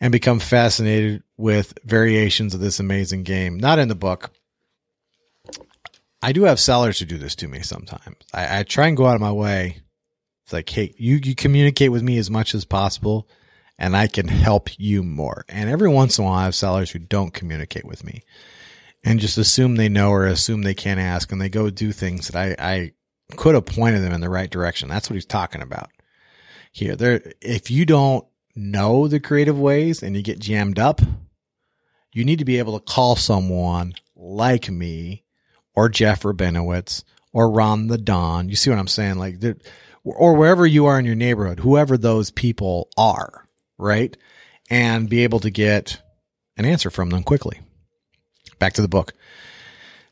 and become fascinated with variations of this amazing game. Not in the book. I do have sellers who do this to me sometimes. I, I try and go out of my way. It's like, hey, you, you communicate with me as much as possible and I can help you more. And every once in a while, I have sellers who don't communicate with me and just assume they know or assume they can't ask and they go do things that I, I could have pointed them in the right direction. That's what he's talking about here. There, if you don't know the creative ways and you get jammed up, you need to be able to call someone like me or Jeff Rabinowitz or Ron the Don. You see what I'm saying? Like, or wherever you are in your neighborhood, whoever those people are, right? And be able to get an answer from them quickly. Back to the book.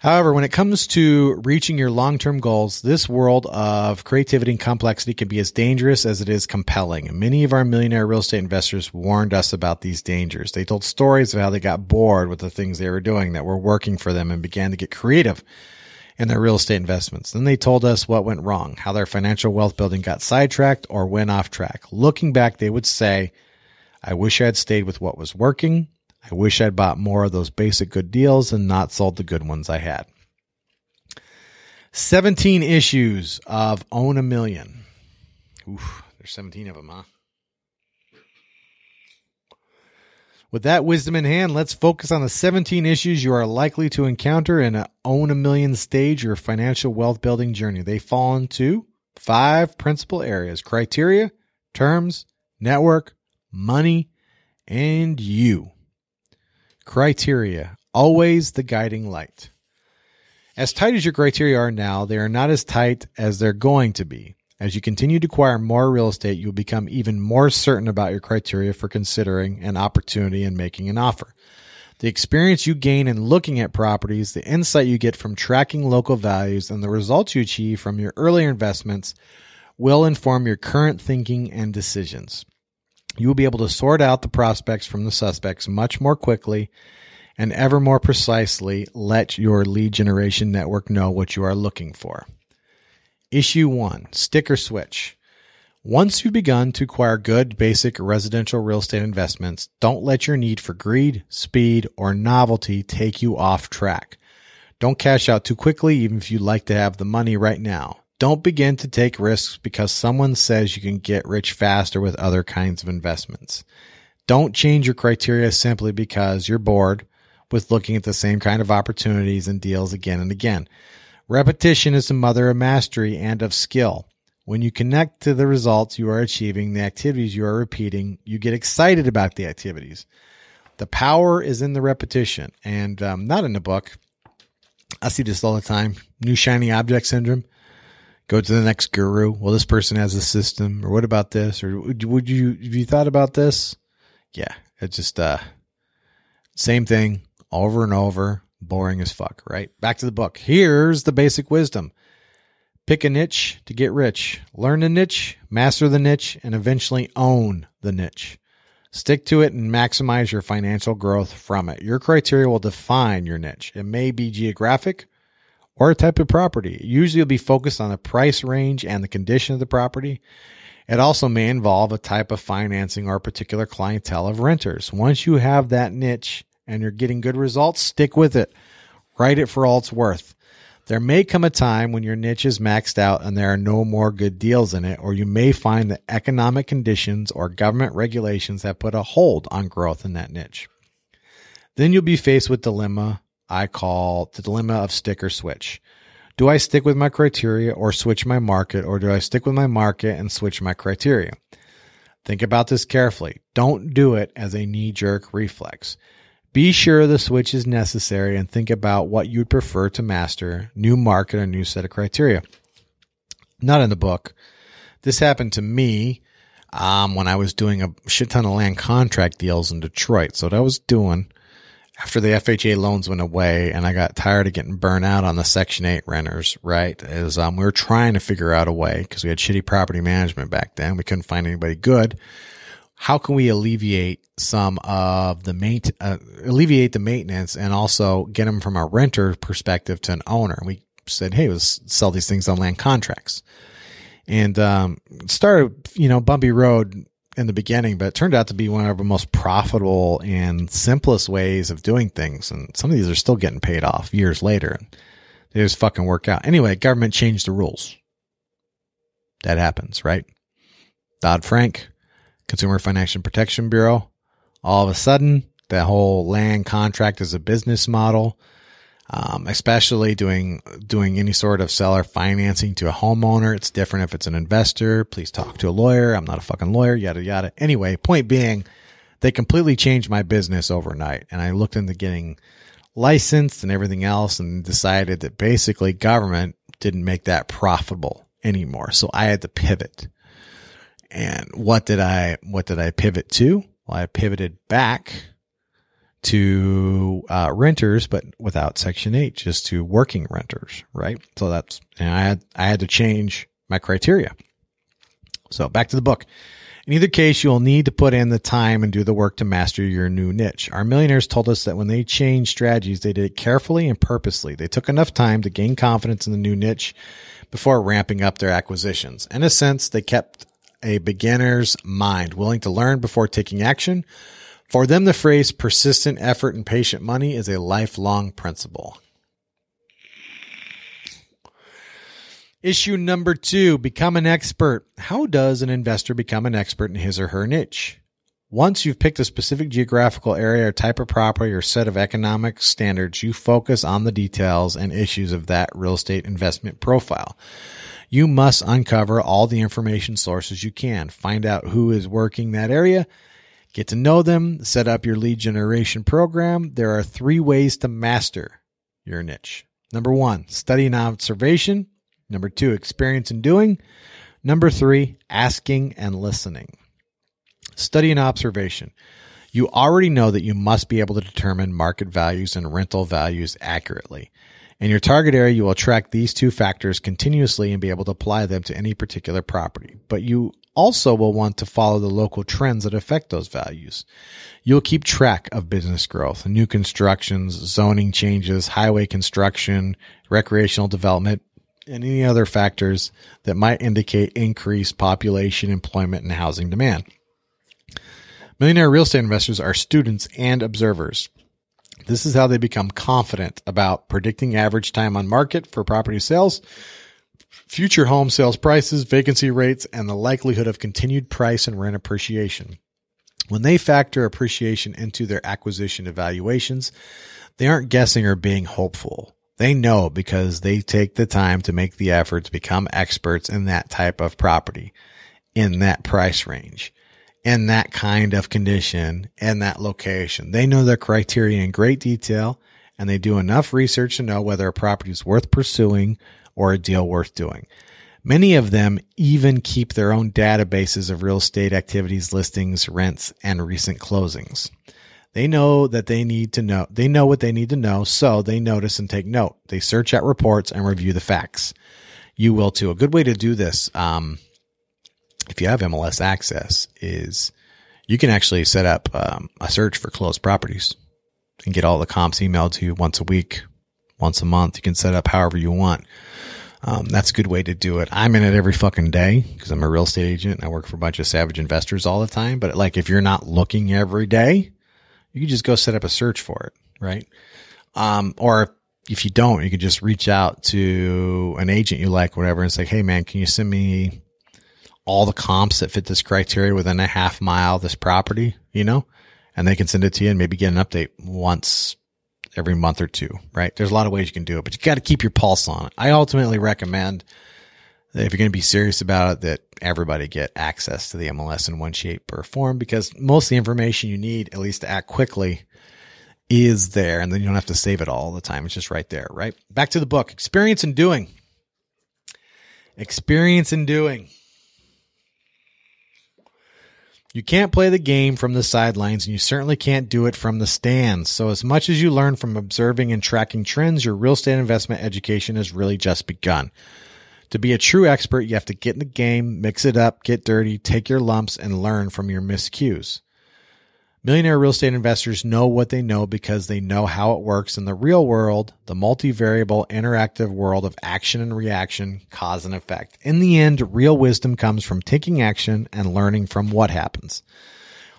However, when it comes to reaching your long term goals, this world of creativity and complexity can be as dangerous as it is compelling. Many of our millionaire real estate investors warned us about these dangers. They told stories of how they got bored with the things they were doing that were working for them and began to get creative in their real estate investments. Then they told us what went wrong, how their financial wealth building got sidetracked or went off track. Looking back, they would say, I wish I had stayed with what was working. I wish I'd bought more of those basic good deals and not sold the good ones I had. 17 issues of Own a Million. Oof, there's 17 of them, huh? With that wisdom in hand, let's focus on the 17 issues you are likely to encounter in an Own a Million stage your financial wealth building journey. They fall into five principal areas criteria, terms, network, money, and you. Criteria, always the guiding light. As tight as your criteria are now, they are not as tight as they're going to be. As you continue to acquire more real estate, you will become even more certain about your criteria for considering an opportunity and making an offer. The experience you gain in looking at properties, the insight you get from tracking local values, and the results you achieve from your earlier investments will inform your current thinking and decisions you will be able to sort out the prospects from the suspects much more quickly and ever more precisely let your lead generation network know what you are looking for. Issue 1 Stick or Switch. Once you've begun to acquire good basic residential real estate investments, don't let your need for greed, speed, or novelty take you off track. Don't cash out too quickly, even if you'd like to have the money right now. Don't begin to take risks because someone says you can get rich faster with other kinds of investments. Don't change your criteria simply because you're bored with looking at the same kind of opportunities and deals again and again. Repetition is the mother of mastery and of skill. When you connect to the results you are achieving, the activities you are repeating, you get excited about the activities. The power is in the repetition and um, not in the book. I see this all the time. New shiny object syndrome go to the next guru. Well, this person has a system, or what about this? Or would you, have you thought about this? Yeah, it's just, uh, same thing over and over. Boring as fuck, right? Back to the book. Here's the basic wisdom. Pick a niche to get rich. Learn the niche, master the niche, and eventually own the niche. Stick to it and maximize your financial growth from it. Your criteria will define your niche. It may be geographic, or a type of property. Usually you'll be focused on the price range and the condition of the property. It also may involve a type of financing or a particular clientele of renters. Once you have that niche and you're getting good results, stick with it. Write it for all it's worth. There may come a time when your niche is maxed out and there are no more good deals in it, or you may find that economic conditions or government regulations have put a hold on growth in that niche. Then you'll be faced with dilemma I call the dilemma of stick or switch. Do I stick with my criteria or switch my market, or do I stick with my market and switch my criteria? Think about this carefully. Don't do it as a knee jerk reflex. Be sure the switch is necessary and think about what you'd prefer to master, new market or new set of criteria. Not in the book. This happened to me um, when I was doing a shit ton of land contract deals in Detroit. So what I was doing after the FHA loans went away and I got tired of getting burnt out on the Section 8 renters, right? Is um, we were trying to figure out a way because we had shitty property management back then. We couldn't find anybody good. How can we alleviate some of the main, uh, alleviate the maintenance and also get them from a renter perspective to an owner? We said, Hey, let's sell these things on land contracts and, um, started, you know, bumpy road in the beginning, but it turned out to be one of the most profitable and simplest ways of doing things. And some of these are still getting paid off years later. They just fucking work out. Anyway, government changed the rules. That happens, right? Dodd Frank, Consumer Financial Protection Bureau. All of a sudden, that whole land contract is a business model, um, especially doing doing any sort of seller financing to a homeowner. It's different if it's an investor. Please talk to a lawyer. I'm not a fucking lawyer. Yada yada. Anyway, point being, they completely changed my business overnight, and I looked into getting licensed and everything else, and decided that basically government didn't make that profitable anymore. So I had to pivot. And what did I what did I pivot to? Well, I pivoted back to uh, renters, but without Section Eight, just to working renters, right? So that's and I had I had to change my criteria. So back to the book. In either case, you will need to put in the time and do the work to master your new niche. Our millionaires told us that when they changed strategies, they did it carefully and purposely. They took enough time to gain confidence in the new niche before ramping up their acquisitions. In a sense, they kept a beginner's mind, willing to learn before taking action. For them, the phrase persistent effort and patient money is a lifelong principle. Issue number two, become an expert. How does an investor become an expert in his or her niche? Once you've picked a specific geographical area or type of property or set of economic standards, you focus on the details and issues of that real estate investment profile. You must uncover all the information sources you can, find out who is working that area, get to know them, set up your lead generation program. There are three ways to master your niche. Number one, study and observation. Number two, experience and doing. Number three, asking and listening. Study and observation. You already know that you must be able to determine market values and rental values accurately. In your target area, you will track these two factors continuously and be able to apply them to any particular property. But you also will want to follow the local trends that affect those values. You'll keep track of business growth, new constructions, zoning changes, highway construction, recreational development, and any other factors that might indicate increased population, employment, and housing demand. Millionaire real estate investors are students and observers. This is how they become confident about predicting average time on market for property sales, future home sales prices, vacancy rates, and the likelihood of continued price and rent appreciation. When they factor appreciation into their acquisition evaluations, they aren't guessing or being hopeful. They know because they take the time to make the effort to become experts in that type of property, in that price range, in that kind of condition, in that location. They know their criteria in great detail and they do enough research to know whether a property is worth pursuing or a deal worth doing. Many of them even keep their own databases of real estate activities, listings, rents, and recent closings. They know that they need to know. They know what they need to know, so they notice and take note. They search out reports and review the facts. You will too. A good way to do this, um, if you have MLS access, is you can actually set up um, a search for closed properties and get all the comps emailed to you once a week, once a month. You can set up however you want. Um, that's a good way to do it. I'm in it every fucking day because I'm a real estate agent and I work for a bunch of savage investors all the time. But like, if you're not looking every day, you can just go set up a search for it, right? Um, or if you don't, you can just reach out to an agent you like, whatever, and say, Hey man, can you send me all the comps that fit this criteria within a half mile of this property, you know? And they can send it to you and maybe get an update once every month or two, right? There's a lot of ways you can do it, but you got to keep your pulse on it. I ultimately recommend that if you're going to be serious about it, that everybody get access to the MLS in one shape or form because most of the information you need, at least to act quickly, is there. And then you don't have to save it all the time. It's just right there, right? Back to the book experience in doing. Experience in doing. You can't play the game from the sidelines and you certainly can't do it from the stands. So as much as you learn from observing and tracking trends, your real estate investment education has really just begun. To be a true expert, you have to get in the game, mix it up, get dirty, take your lumps, and learn from your miscues. Millionaire real estate investors know what they know because they know how it works in the real world, the multivariable, interactive world of action and reaction, cause and effect. In the end, real wisdom comes from taking action and learning from what happens.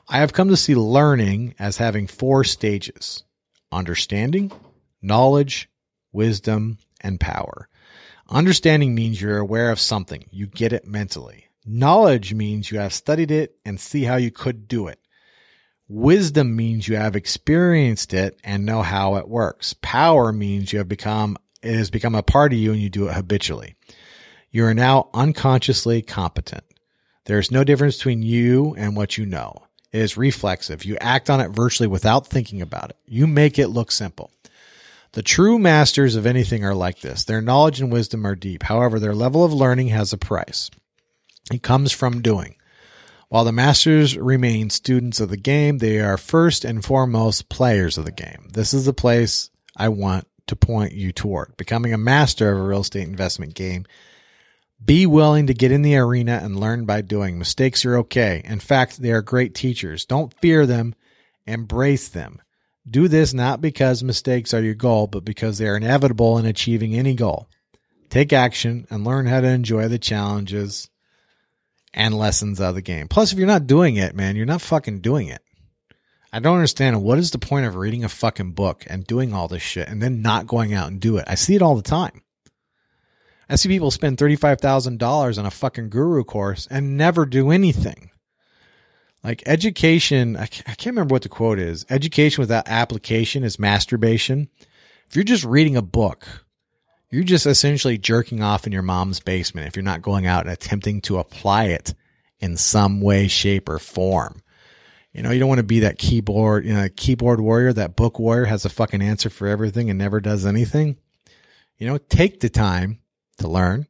I have come to see learning as having four stages understanding, knowledge, wisdom, and power. Understanding means you're aware of something. You get it mentally. Knowledge means you have studied it and see how you could do it. Wisdom means you have experienced it and know how it works. Power means you have become, it has become a part of you and you do it habitually. You are now unconsciously competent. There is no difference between you and what you know. It is reflexive. You act on it virtually without thinking about it. You make it look simple. The true masters of anything are like this. Their knowledge and wisdom are deep. However, their level of learning has a price. It comes from doing. While the masters remain students of the game, they are first and foremost players of the game. This is the place I want to point you toward. Becoming a master of a real estate investment game. Be willing to get in the arena and learn by doing. Mistakes are okay. In fact, they are great teachers. Don't fear them. Embrace them. Do this not because mistakes are your goal, but because they are inevitable in achieving any goal. Take action and learn how to enjoy the challenges and lessons out of the game. Plus, if you're not doing it, man, you're not fucking doing it. I don't understand what is the point of reading a fucking book and doing all this shit and then not going out and do it. I see it all the time. I see people spend $35,000 on a fucking guru course and never do anything. Like education, I can't remember what the quote is. Education without application is masturbation. If you're just reading a book, you're just essentially jerking off in your mom's basement if you're not going out and attempting to apply it in some way, shape, or form. You know, you don't want to be that keyboard, you know, keyboard warrior, that book warrior has a fucking answer for everything and never does anything. You know, take the time to learn.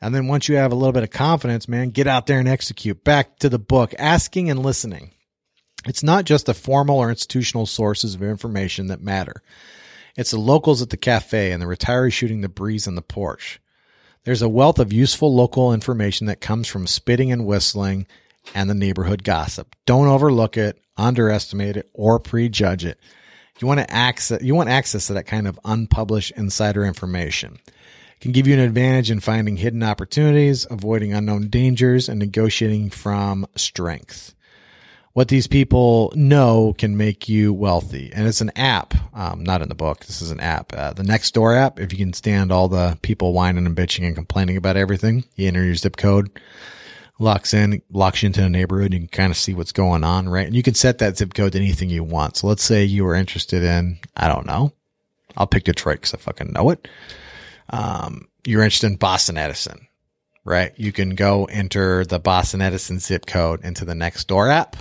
And then once you have a little bit of confidence, man, get out there and execute. Back to the book, asking and listening. It's not just the formal or institutional sources of information that matter. It's the locals at the cafe and the retirees shooting the breeze on the porch. There's a wealth of useful local information that comes from spitting and whistling and the neighborhood gossip. Don't overlook it, underestimate it, or prejudge it. You want to access, you want access to that kind of unpublished insider information. It can give you an advantage in finding hidden opportunities, avoiding unknown dangers, and negotiating from strength what these people know can make you wealthy. And it's an app, um, not in the book. This is an app. Uh, the Nextdoor app, if you can stand all the people whining and bitching and complaining about everything, you enter your zip code, locks in, locks you into a neighborhood. And you can kind of see what's going on, right? And you can set that zip code to anything you want. So let's say you were interested in, I don't know, I'll pick Detroit because I fucking know it. Um, you're interested in Boston Edison, right? You can go enter the Boston Edison zip code into the Nextdoor app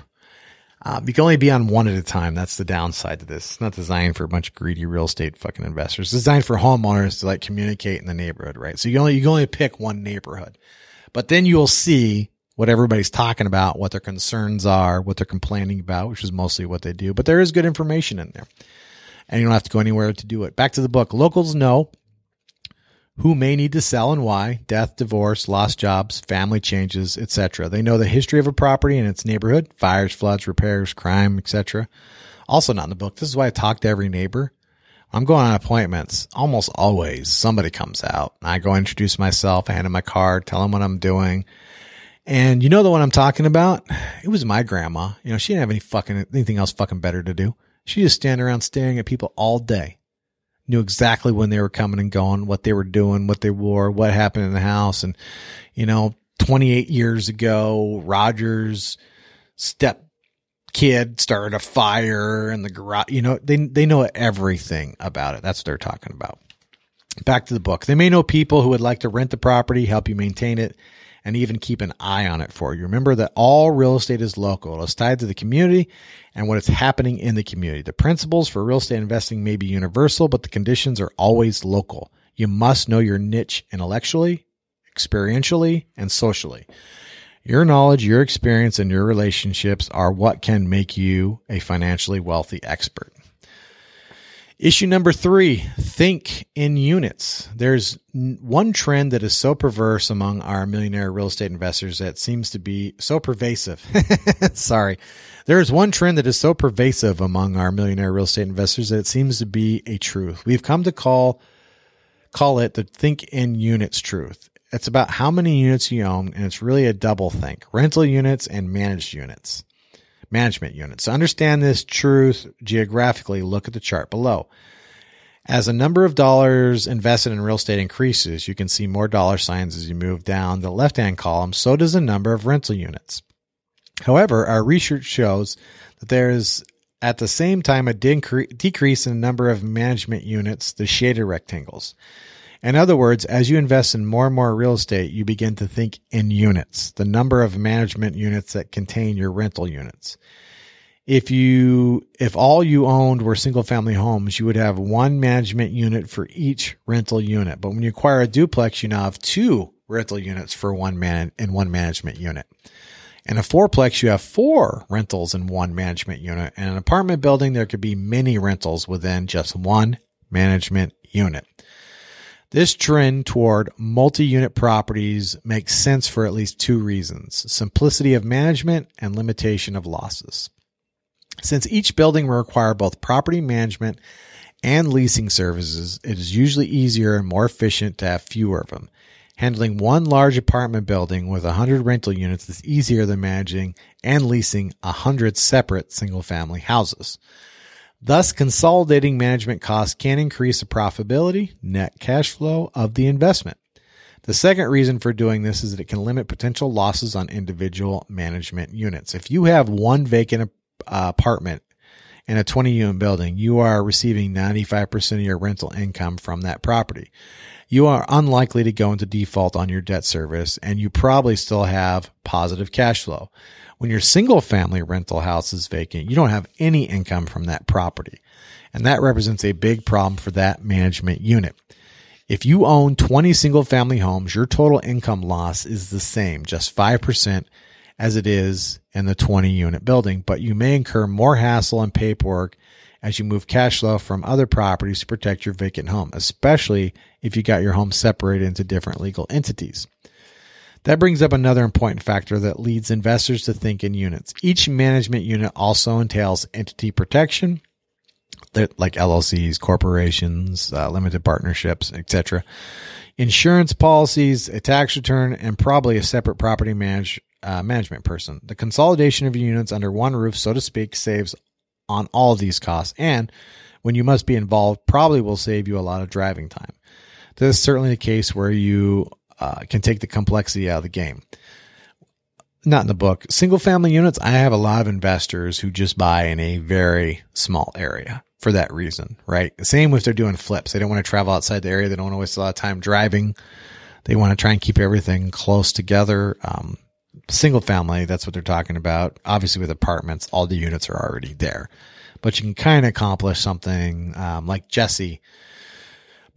um, you can only be on one at a time. That's the downside to this. It's not designed for a bunch of greedy real estate fucking investors. It's designed for homeowners to like communicate in the neighborhood, right? So you only, you can only pick one neighborhood, but then you'll see what everybody's talking about, what their concerns are, what they're complaining about, which is mostly what they do, but there is good information in there and you don't have to go anywhere to do it. Back to the book. Locals know who may need to sell and why, death, divorce, lost jobs, family changes, etc. They know the history of a property and its neighborhood, fires, floods, repairs, crime, etc. Also not in the book. This is why I talk to every neighbor. I'm going on appointments. Almost always somebody comes out. I go introduce myself, I hand them my card, tell them what I'm doing. And you know the one I'm talking about? It was my grandma. You know, she didn't have any fucking anything else fucking better to do. She just stand around staring at people all day knew exactly when they were coming and going, what they were doing, what they wore, what happened in the house. And, you know, 28 years ago, Rogers step kid started a fire in the garage. You know, they, they know everything about it. That's what they're talking about. Back to the book. They may know people who would like to rent the property, help you maintain it, and even keep an eye on it for you. Remember that all real estate is local. It's tied to the community and what is happening in the community. The principles for real estate investing may be universal, but the conditions are always local. You must know your niche intellectually, experientially, and socially. Your knowledge, your experience, and your relationships are what can make you a financially wealthy expert. Issue number three, think in units. There's one trend that is so perverse among our millionaire real estate investors that seems to be so pervasive. Sorry. There is one trend that is so pervasive among our millionaire real estate investors that it seems to be a truth. We've come to call, call it the think in units truth. It's about how many units you own and it's really a double think, rental units and managed units management units. To understand this truth geographically, look at the chart below. As the number of dollars invested in real estate increases, you can see more dollar signs as you move down the left hand column. So does the number of rental units. However, our research shows that there is at the same time a decrease in the number of management units, the shaded rectangles. In other words, as you invest in more and more real estate, you begin to think in units, the number of management units that contain your rental units if you if all you owned were single family homes, you would have one management unit for each rental unit. But when you acquire a duplex, you now have two rental units for one man in one management unit. In a fourplex, you have four rentals in one management unit. In an apartment building, there could be many rentals within just one management unit. This trend toward multi-unit properties makes sense for at least two reasons. Simplicity of management and limitation of losses. Since each building will require both property management and leasing services, it is usually easier and more efficient to have fewer of them. Handling one large apartment building with 100 rental units is easier than managing and leasing 100 separate single family houses. Thus, consolidating management costs can increase the profitability, net cash flow of the investment. The second reason for doing this is that it can limit potential losses on individual management units. If you have one vacant uh, apartment in a 20 unit building, you are receiving 95% of your rental income from that property. You are unlikely to go into default on your debt service and you probably still have positive cash flow. When your single family rental house is vacant, you don't have any income from that property. And that represents a big problem for that management unit. If you own 20 single family homes, your total income loss is the same, just 5% as it is in the 20 unit building, but you may incur more hassle and paperwork as you move cash flow from other properties to protect your vacant home, especially if you got your home separated into different legal entities. That brings up another important factor that leads investors to think in units. Each management unit also entails entity protection, like LLCs, corporations, uh, limited partnerships, etc. Insurance policies, a tax return, and probably a separate property manage, uh, management person. The consolidation of units under one roof, so to speak, saves on all these costs. And when you must be involved, probably will save you a lot of driving time. This is certainly the case where you uh, can take the complexity out of the game. Not in the book. Single family units, I have a lot of investors who just buy in a very small area for that reason, right? Same if they're doing flips. They don't want to travel outside the area. They don't want to waste a lot of time driving. They want to try and keep everything close together. Um, single family, that's what they're talking about. Obviously, with apartments, all the units are already there, but you can kind of accomplish something um, like Jesse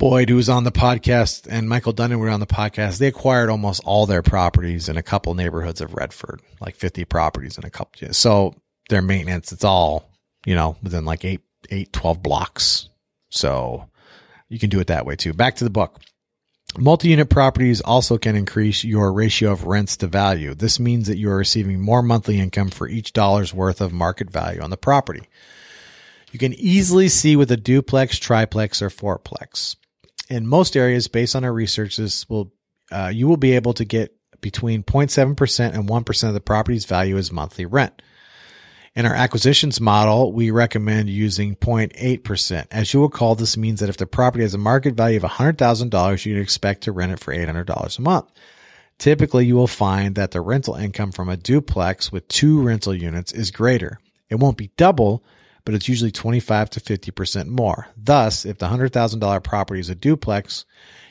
Boyd, who was on the podcast, and Michael Dunn were on the podcast. They acquired almost all their properties in a couple neighborhoods of Redford, like 50 properties in a couple. So their maintenance, it's all, you know, within like eight, eight, 12 blocks. So you can do it that way too. Back to the book. Multi-unit properties also can increase your ratio of rents to value. This means that you are receiving more monthly income for each dollar's worth of market value on the property. You can easily see with a duplex, triplex, or fourplex. In most areas, based on our research, this will uh, you will be able to get between 0.7% and 1% of the property's value as monthly rent. In our acquisitions model, we recommend using 0.8%. As you will call, this means that if the property has a market value of $100,000, you'd expect to rent it for $800 a month. Typically, you will find that the rental income from a duplex with two rental units is greater. It won't be double, but it's usually 25 to 50% more. Thus, if the $100,000 property is a duplex,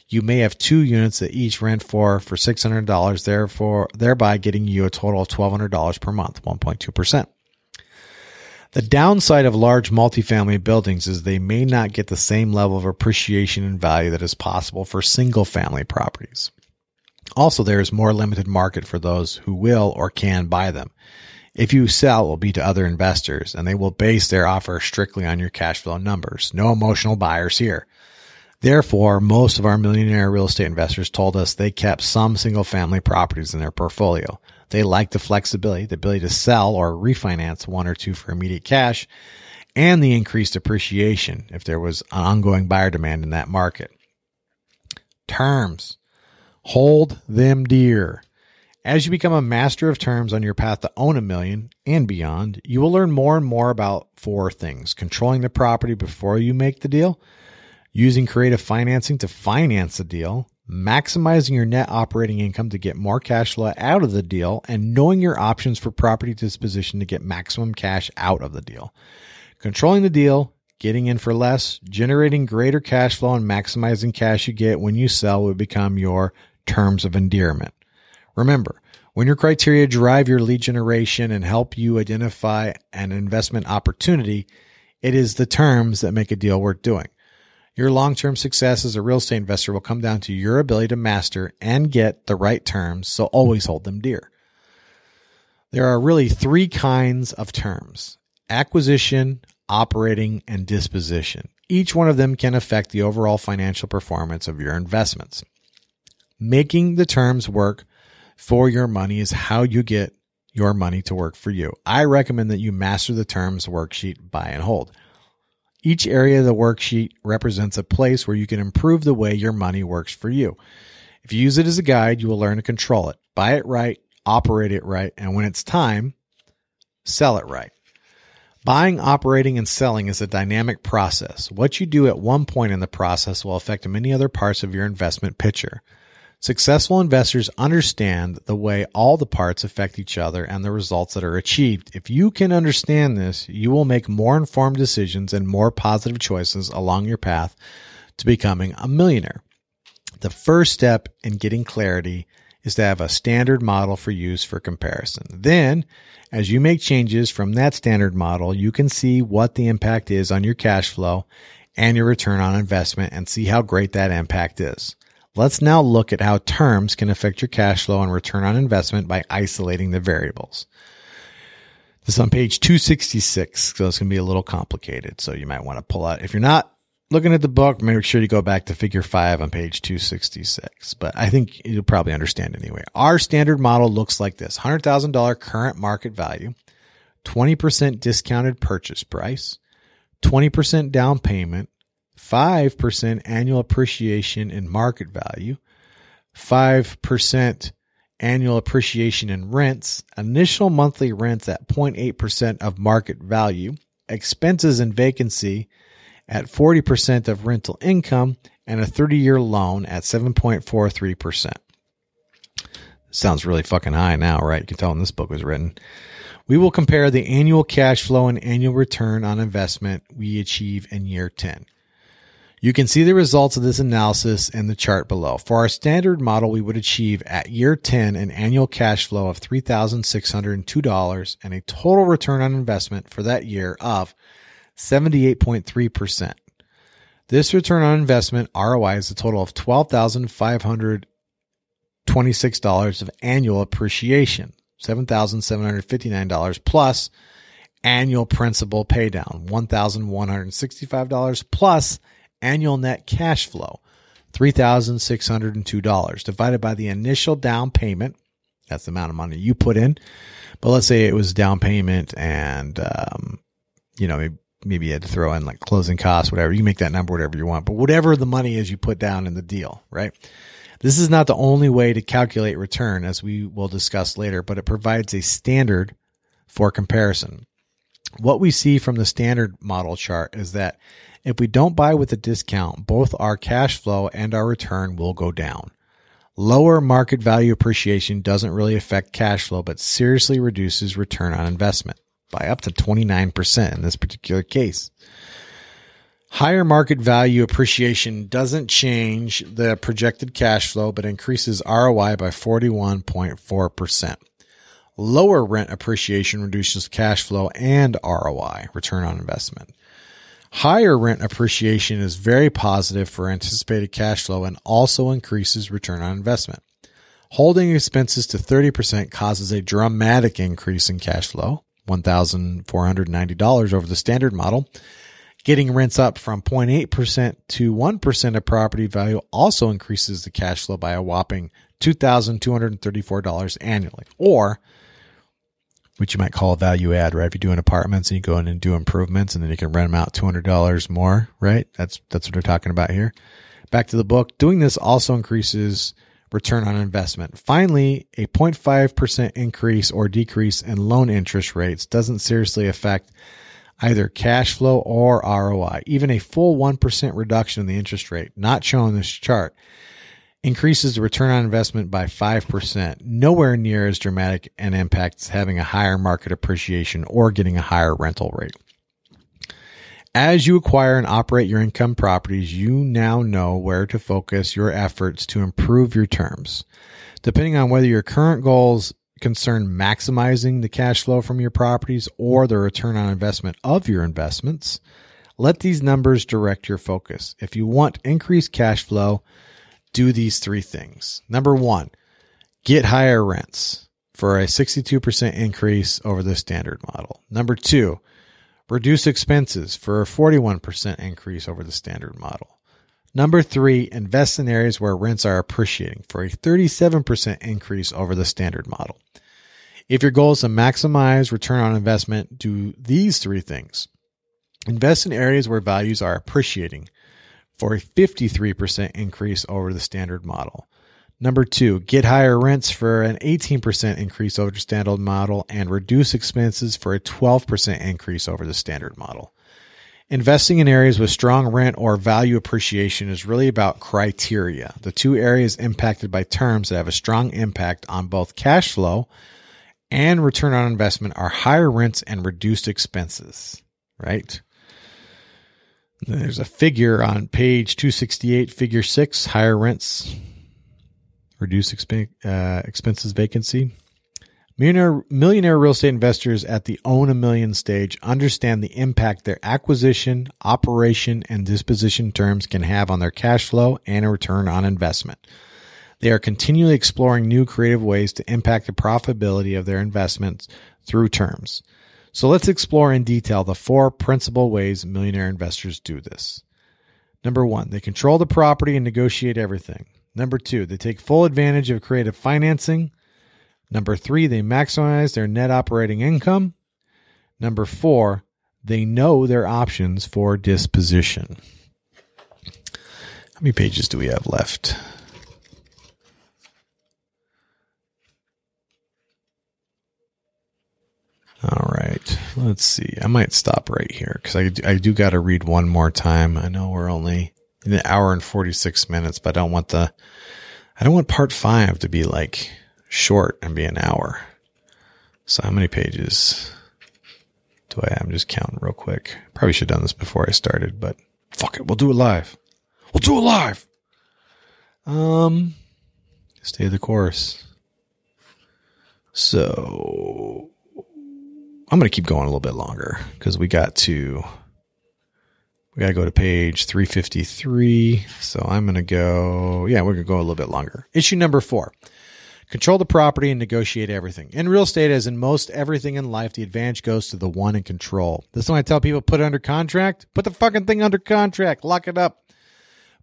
you may have two units that each rent for for $600, therefore thereby getting you a total of $1,200 per month, 1.2%. The downside of large multifamily buildings is they may not get the same level of appreciation and value that is possible for single family properties. Also, there is more limited market for those who will or can buy them. If you sell, it will be to other investors and they will base their offer strictly on your cash flow numbers. No emotional buyers here. Therefore, most of our millionaire real estate investors told us they kept some single family properties in their portfolio. They liked the flexibility, the ability to sell or refinance one or two for immediate cash, and the increased appreciation if there was an ongoing buyer demand in that market. Terms. Hold them dear. As you become a master of terms on your path to own a million and beyond, you will learn more and more about four things controlling the property before you make the deal, using creative financing to finance the deal, maximizing your net operating income to get more cash flow out of the deal, and knowing your options for property disposition to get maximum cash out of the deal. Controlling the deal, getting in for less, generating greater cash flow, and maximizing cash you get when you sell would become your terms of endearment. Remember, when your criteria drive your lead generation and help you identify an investment opportunity, it is the terms that make a deal worth doing. Your long term success as a real estate investor will come down to your ability to master and get the right terms, so always hold them dear. There are really three kinds of terms acquisition, operating, and disposition. Each one of them can affect the overall financial performance of your investments. Making the terms work for your money is how you get your money to work for you. I recommend that you master the terms worksheet buy and hold. Each area of the worksheet represents a place where you can improve the way your money works for you. If you use it as a guide, you will learn to control it, buy it right, operate it right, and when it's time, sell it right. Buying, operating, and selling is a dynamic process. What you do at one point in the process will affect many other parts of your investment picture. Successful investors understand the way all the parts affect each other and the results that are achieved. If you can understand this, you will make more informed decisions and more positive choices along your path to becoming a millionaire. The first step in getting clarity is to have a standard model for use for comparison. Then, as you make changes from that standard model, you can see what the impact is on your cash flow and your return on investment and see how great that impact is. Let's now look at how terms can affect your cash flow and return on investment by isolating the variables. This is on page 266, so it's going to be a little complicated. So you might want to pull out, if you're not looking at the book, make sure you go back to figure five on page 266. But I think you'll probably understand anyway. Our standard model looks like this $100,000 current market value, 20% discounted purchase price, 20% down payment, 5% annual appreciation in market value, 5% annual appreciation in rents, initial monthly rents at 0.8% of market value, expenses and vacancy at 40% of rental income, and a 30 year loan at 7.43%. Sounds really fucking high now, right? You can tell when this book was written. We will compare the annual cash flow and annual return on investment we achieve in year 10. You can see the results of this analysis in the chart below. For our standard model, we would achieve at year 10 an annual cash flow of $3,602 and a total return on investment for that year of 78.3%. This return on investment ROI is a total of $12,526 of annual appreciation, $7,759 plus annual principal paydown, $1,165 plus annual net cash flow, $3,602 divided by the initial down payment. That's the amount of money you put in. But let's say it was down payment and, um, you know, maybe, maybe you had to throw in like closing costs, whatever. You make that number whatever you want, but whatever the money is you put down in the deal, right? This is not the only way to calculate return, as we will discuss later, but it provides a standard for comparison. What we see from the standard model chart is that if we don't buy with a discount, both our cash flow and our return will go down. Lower market value appreciation doesn't really affect cash flow, but seriously reduces return on investment by up to 29% in this particular case. Higher market value appreciation doesn't change the projected cash flow, but increases ROI by 41.4%. Lower rent appreciation reduces cash flow and ROI, return on investment. Higher rent appreciation is very positive for anticipated cash flow and also increases return on investment. Holding expenses to 30% causes a dramatic increase in cash flow, $1,490 over the standard model. Getting rents up from 0.8% to 1% of property value also increases the cash flow by a whopping $2,234 annually, or which you might call a value add, right? If you're doing apartments and you go in and do improvements and then you can rent them out $200 more, right? That's, that's what they're talking about here. Back to the book. Doing this also increases return on investment. Finally, a 0.5% increase or decrease in loan interest rates doesn't seriously affect either cash flow or ROI. Even a full 1% reduction in the interest rate, not shown in this chart, increases the return on investment by 5%, nowhere near as dramatic an impact as having a higher market appreciation or getting a higher rental rate. As you acquire and operate your income properties, you now know where to focus your efforts to improve your terms. Depending on whether your current goals concern maximizing the cash flow from your properties or the return on investment of your investments, let these numbers direct your focus. If you want increased cash flow, do these three things. Number one, get higher rents for a 62% increase over the standard model. Number two, reduce expenses for a 41% increase over the standard model. Number three, invest in areas where rents are appreciating for a 37% increase over the standard model. If your goal is to maximize return on investment, do these three things. Invest in areas where values are appreciating for a 53% increase over the standard model. Number two, get higher rents for an 18% increase over the standard model and reduce expenses for a 12% increase over the standard model. Investing in areas with strong rent or value appreciation is really about criteria, the two areas impacted by terms that have a strong impact on both cash flow and return on investment are higher rents and reduced expenses, right? There's a figure on page 268, figure six, higher rents, reduce uh, expenses vacancy. Millionaire, millionaire real estate investors at the own a million stage understand the impact their acquisition, operation, and disposition terms can have on their cash flow and a return on investment. They are continually exploring new creative ways to impact the profitability of their investments through terms. So let's explore in detail the four principal ways millionaire investors do this. Number one, they control the property and negotiate everything. Number two, they take full advantage of creative financing. Number three, they maximize their net operating income. Number four, they know their options for disposition. How many pages do we have left? All right. Let's see. I might stop right here because I, I do got to read one more time. I know we're only in an hour and 46 minutes, but I don't want the, I don't want part five to be like short and be an hour. So how many pages do I? I'm just counting real quick. Probably should have done this before I started, but fuck it. We'll do it live. We'll do it live. Um, stay the course. So I'm going to keep going a little bit longer because we got to we got to go to page 353. So I'm going to go, yeah, we're going to go a little bit longer. Issue number four control the property and negotiate everything. In real estate, as in most everything in life, the advantage goes to the one in control. This is when I tell people put it under contract, put the fucking thing under contract, lock it up.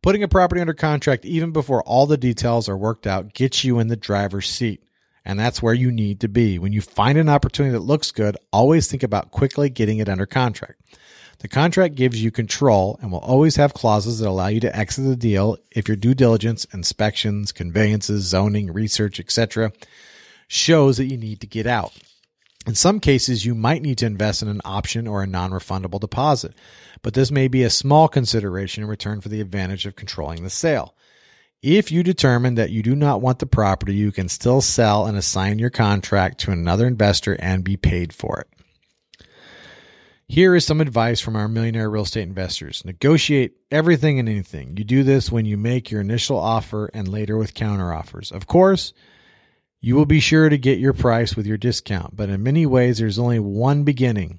Putting a property under contract, even before all the details are worked out, gets you in the driver's seat. And that's where you need to be. When you find an opportunity that looks good, always think about quickly getting it under contract. The contract gives you control and will always have clauses that allow you to exit the deal if your due diligence, inspections, conveyances, zoning, research, etc. shows that you need to get out. In some cases, you might need to invest in an option or a non-refundable deposit, but this may be a small consideration in return for the advantage of controlling the sale. If you determine that you do not want the property, you can still sell and assign your contract to another investor and be paid for it. Here is some advice from our millionaire real estate investors. Negotiate everything and anything. You do this when you make your initial offer and later with counteroffers. Of course, you will be sure to get your price with your discount, but in many ways, there's only one beginning.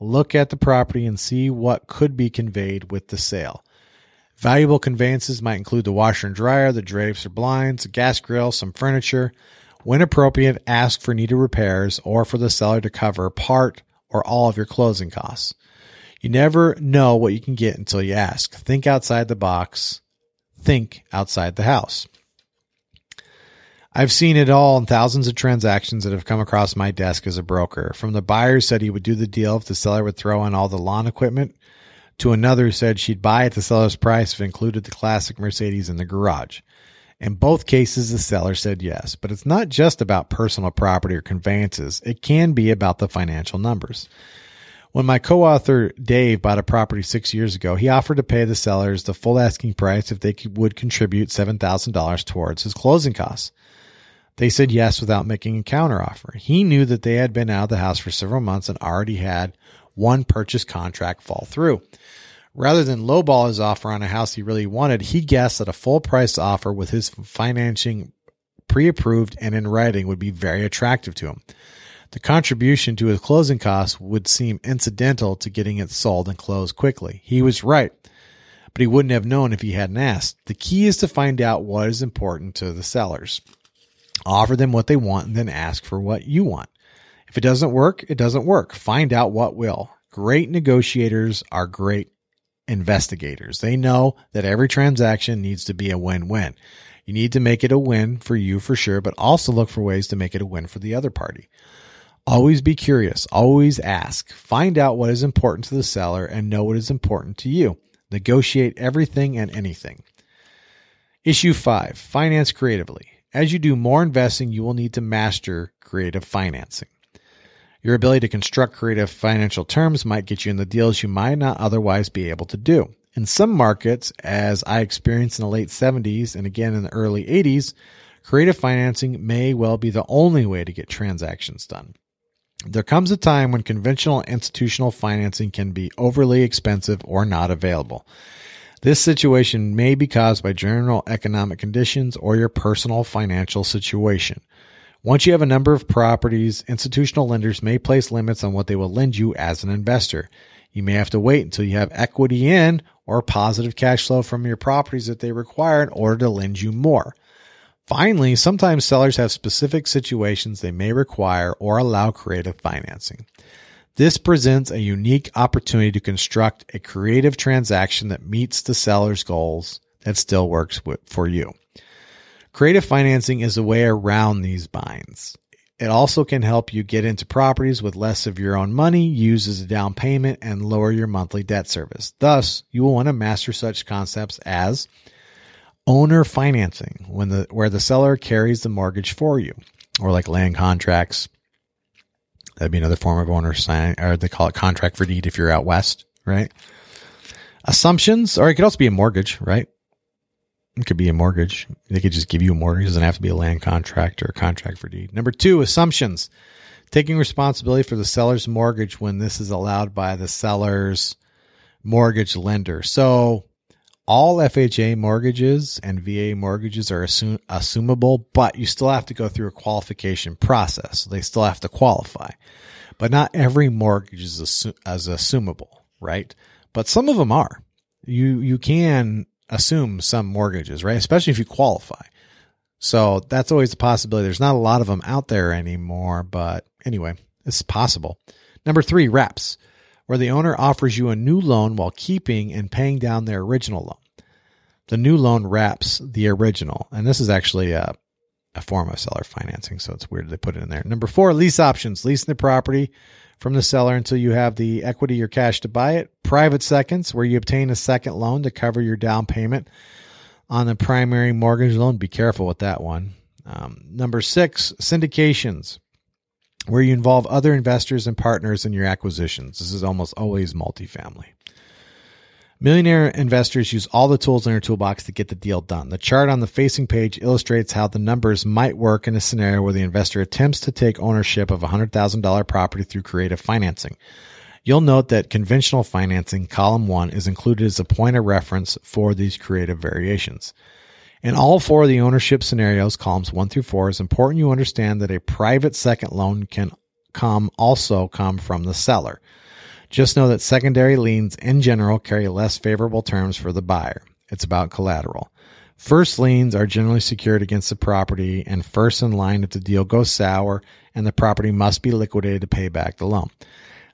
Look at the property and see what could be conveyed with the sale. Valuable conveyances might include the washer and dryer, the drapes or blinds, a gas grill, some furniture. When appropriate, ask for needed repairs or for the seller to cover part or all of your closing costs. You never know what you can get until you ask. Think outside the box. Think outside the house. I've seen it all in thousands of transactions that have come across my desk as a broker. From the buyer said he would do the deal if the seller would throw in all the lawn equipment to another who said she'd buy at the seller's price if it included the classic Mercedes in the garage. In both cases, the seller said yes, but it's not just about personal property or conveyances. It can be about the financial numbers. When my co-author Dave bought a property six years ago, he offered to pay the sellers the full asking price if they would contribute $7,000 towards his closing costs. They said yes without making a counteroffer. He knew that they had been out of the house for several months and already had one purchase contract fall through. Rather than lowball his offer on a house he really wanted, he guessed that a full price offer with his financing pre-approved and in writing would be very attractive to him. The contribution to his closing costs would seem incidental to getting it sold and closed quickly. He was right, but he wouldn't have known if he hadn't asked. The key is to find out what is important to the sellers. Offer them what they want and then ask for what you want. If it doesn't work, it doesn't work. Find out what will. Great negotiators are great investigators. They know that every transaction needs to be a win-win. You need to make it a win for you for sure, but also look for ways to make it a win for the other party. Always be curious. Always ask. Find out what is important to the seller and know what is important to you. Negotiate everything and anything. Issue five, finance creatively. As you do more investing, you will need to master creative financing. Your ability to construct creative financial terms might get you in the deals you might not otherwise be able to do. In some markets, as I experienced in the late 70s and again in the early 80s, creative financing may well be the only way to get transactions done. There comes a time when conventional institutional financing can be overly expensive or not available. This situation may be caused by general economic conditions or your personal financial situation. Once you have a number of properties, institutional lenders may place limits on what they will lend you as an investor. You may have to wait until you have equity in or positive cash flow from your properties that they require in order to lend you more. Finally, sometimes sellers have specific situations they may require or allow creative financing. This presents a unique opportunity to construct a creative transaction that meets the seller's goals that still works for you. Creative financing is a way around these binds. It also can help you get into properties with less of your own money, use as a down payment, and lower your monthly debt service. Thus, you will want to master such concepts as owner financing when the where the seller carries the mortgage for you or like land contracts that'd be another form of owner sign or they call it contract for deed if you're out west right assumptions or it could also be a mortgage right it could be a mortgage they could just give you a mortgage it doesn't have to be a land contract or a contract for deed number two assumptions taking responsibility for the seller's mortgage when this is allowed by the seller's mortgage lender so all FHA mortgages and VA mortgages are assum- assumable, but you still have to go through a qualification process. They still have to qualify. But not every mortgage is as assumable, right? But some of them are. You you can assume some mortgages, right? Especially if you qualify. So that's always a possibility. There's not a lot of them out there anymore, but anyway, it's possible. Number three, wraps where the owner offers you a new loan while keeping and paying down their original loan. The new loan wraps the original, and this is actually a, a form of seller financing, so it's weird they put it in there. Number four, lease options. Leasing the property from the seller until you have the equity or cash to buy it. Private seconds, where you obtain a second loan to cover your down payment on the primary mortgage loan. Be careful with that one. Um, number six, syndications where you involve other investors and partners in your acquisitions. This is almost always multifamily. Millionaire investors use all the tools in their toolbox to get the deal done. The chart on the facing page illustrates how the numbers might work in a scenario where the investor attempts to take ownership of a $100,000 property through creative financing. You'll note that conventional financing, column one, is included as a point of reference for these creative variations. In all four of the ownership scenarios, columns one through four, it's important you understand that a private second loan can come also come from the seller. Just know that secondary liens in general carry less favorable terms for the buyer. It's about collateral. First liens are generally secured against the property and first in line if the deal goes sour and the property must be liquidated to pay back the loan.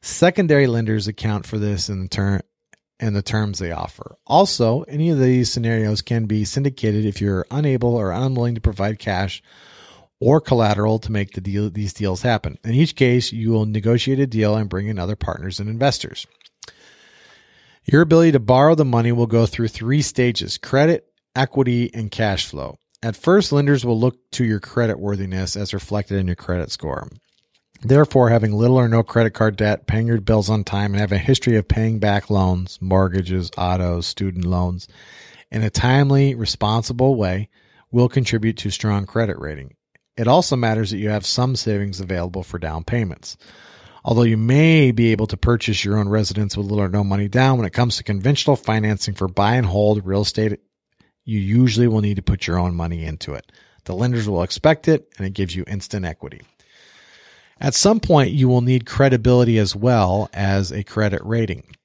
Secondary lenders account for this in the term and the terms they offer. Also, any of these scenarios can be syndicated if you're unable or unwilling to provide cash or collateral to make the deal, these deals happen. In each case, you will negotiate a deal and bring in other partners and investors. Your ability to borrow the money will go through three stages credit, equity, and cash flow. At first, lenders will look to your credit worthiness as reflected in your credit score. Therefore, having little or no credit card debt, paying your bills on time, and having a history of paying back loans, mortgages, autos, student loans in a timely, responsible way will contribute to strong credit rating. It also matters that you have some savings available for down payments. Although you may be able to purchase your own residence with little or no money down, when it comes to conventional financing for buy and hold real estate, you usually will need to put your own money into it. The lenders will expect it and it gives you instant equity. At some point, you will need credibility as well as a credit rating.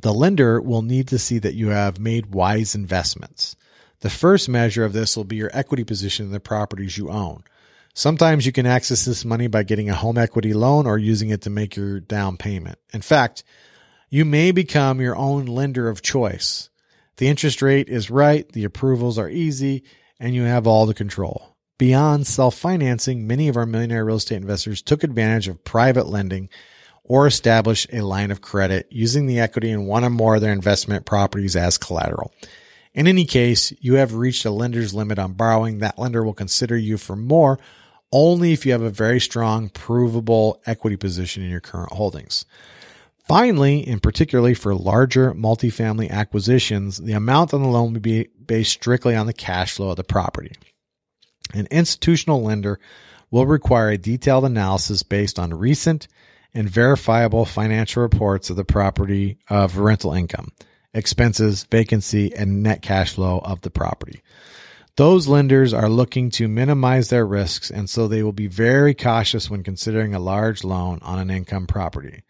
The lender will need to see that you have made wise investments. The first measure of this will be your equity position in the properties you own. Sometimes you can access this money by getting a home equity loan or using it to make your down payment. In fact, you may become your own lender of choice. The interest rate is right, the approvals are easy, and you have all the control. Beyond self financing, many of our millionaire real estate investors took advantage of private lending or established a line of credit using the equity in one or more of their investment properties as collateral. In any case, you have reached a lender's limit on borrowing. That lender will consider you for more only if you have a very strong, provable equity position in your current holdings. Finally, and particularly for larger multifamily acquisitions, the amount on the loan will be based strictly on the cash flow of the property. An institutional lender will require a detailed analysis based on recent and verifiable financial reports of the property of rental income, expenses, vacancy, and net cash flow of the property. Those lenders are looking to minimize their risks, and so they will be very cautious when considering a large loan on an income property.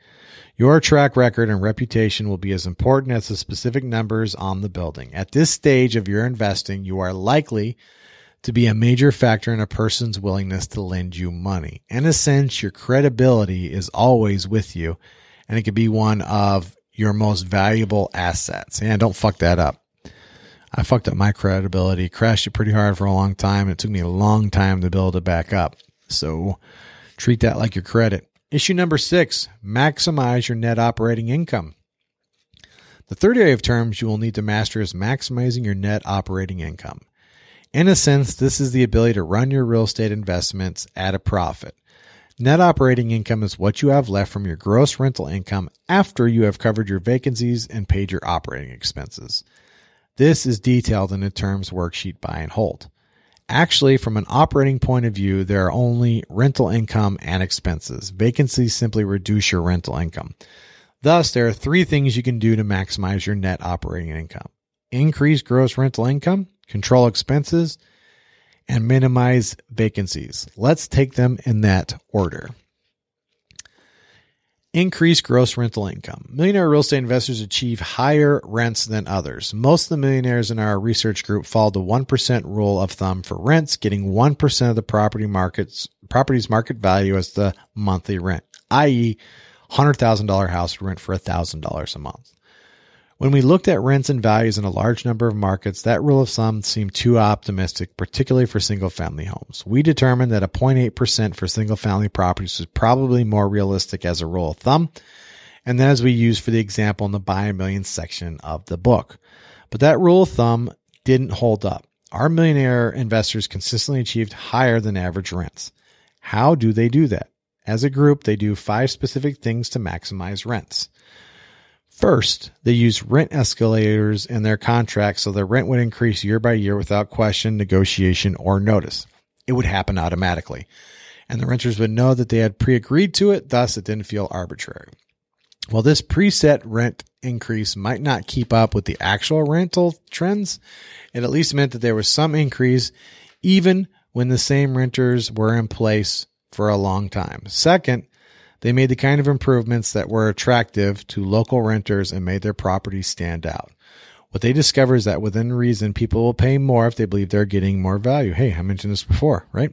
Your track record and reputation will be as important as the specific numbers on the building. At this stage of your investing, you are likely to be a major factor in a person's willingness to lend you money. In a sense, your credibility is always with you and it could be one of your most valuable assets. And don't fuck that up. I fucked up my credibility, crashed it pretty hard for a long time. And it took me a long time to build it back up. So treat that like your credit. Issue number six, maximize your net operating income. The third area of terms you will need to master is maximizing your net operating income. In a sense, this is the ability to run your real estate investments at a profit. Net operating income is what you have left from your gross rental income after you have covered your vacancies and paid your operating expenses. This is detailed in the terms worksheet buy and hold. Actually, from an operating point of view, there are only rental income and expenses. Vacancies simply reduce your rental income. Thus, there are three things you can do to maximize your net operating income. Increase gross rental income, control expenses, and minimize vacancies. Let's take them in that order. Increase gross rental income. Millionaire real estate investors achieve higher rents than others. Most of the millionaires in our research group follow the 1% rule of thumb for rents, getting 1% of the property markets, property's market value as the monthly rent, i.e., $100,000 house rent for $1,000 a month. When we looked at rents and values in a large number of markets, that rule of thumb seemed too optimistic, particularly for single family homes. We determined that a 0.8% for single family properties was probably more realistic as a rule of thumb, and then as we used for the example in the buy a million section of the book. But that rule of thumb didn't hold up. Our millionaire investors consistently achieved higher than average rents. How do they do that? As a group, they do five specific things to maximize rents. First, they use rent escalators in their contracts so their rent would increase year by year without question, negotiation, or notice. It would happen automatically. And the renters would know that they had pre agreed to it, thus, it didn't feel arbitrary. While this preset rent increase might not keep up with the actual rental trends, it at least meant that there was some increase even when the same renters were in place for a long time. Second, they made the kind of improvements that were attractive to local renters and made their properties stand out. What they discover is that within reason, people will pay more if they believe they're getting more value. Hey, I mentioned this before, right?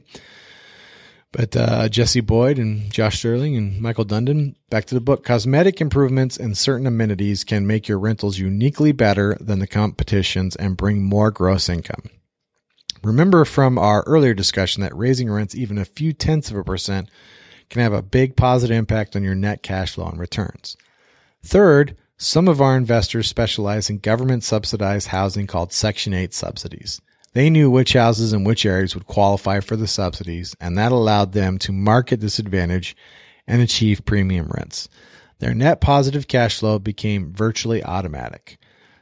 But uh, Jesse Boyd and Josh Sterling and Michael Dundon, back to the book. Cosmetic improvements and certain amenities can make your rentals uniquely better than the competitions and bring more gross income. Remember from our earlier discussion that raising rents even a few tenths of a percent can have a big positive impact on your net cash flow and returns. Third, some of our investors specialize in government subsidized housing called Section 8 subsidies. They knew which houses and which areas would qualify for the subsidies, and that allowed them to market this advantage and achieve premium rents. Their net positive cash flow became virtually automatic.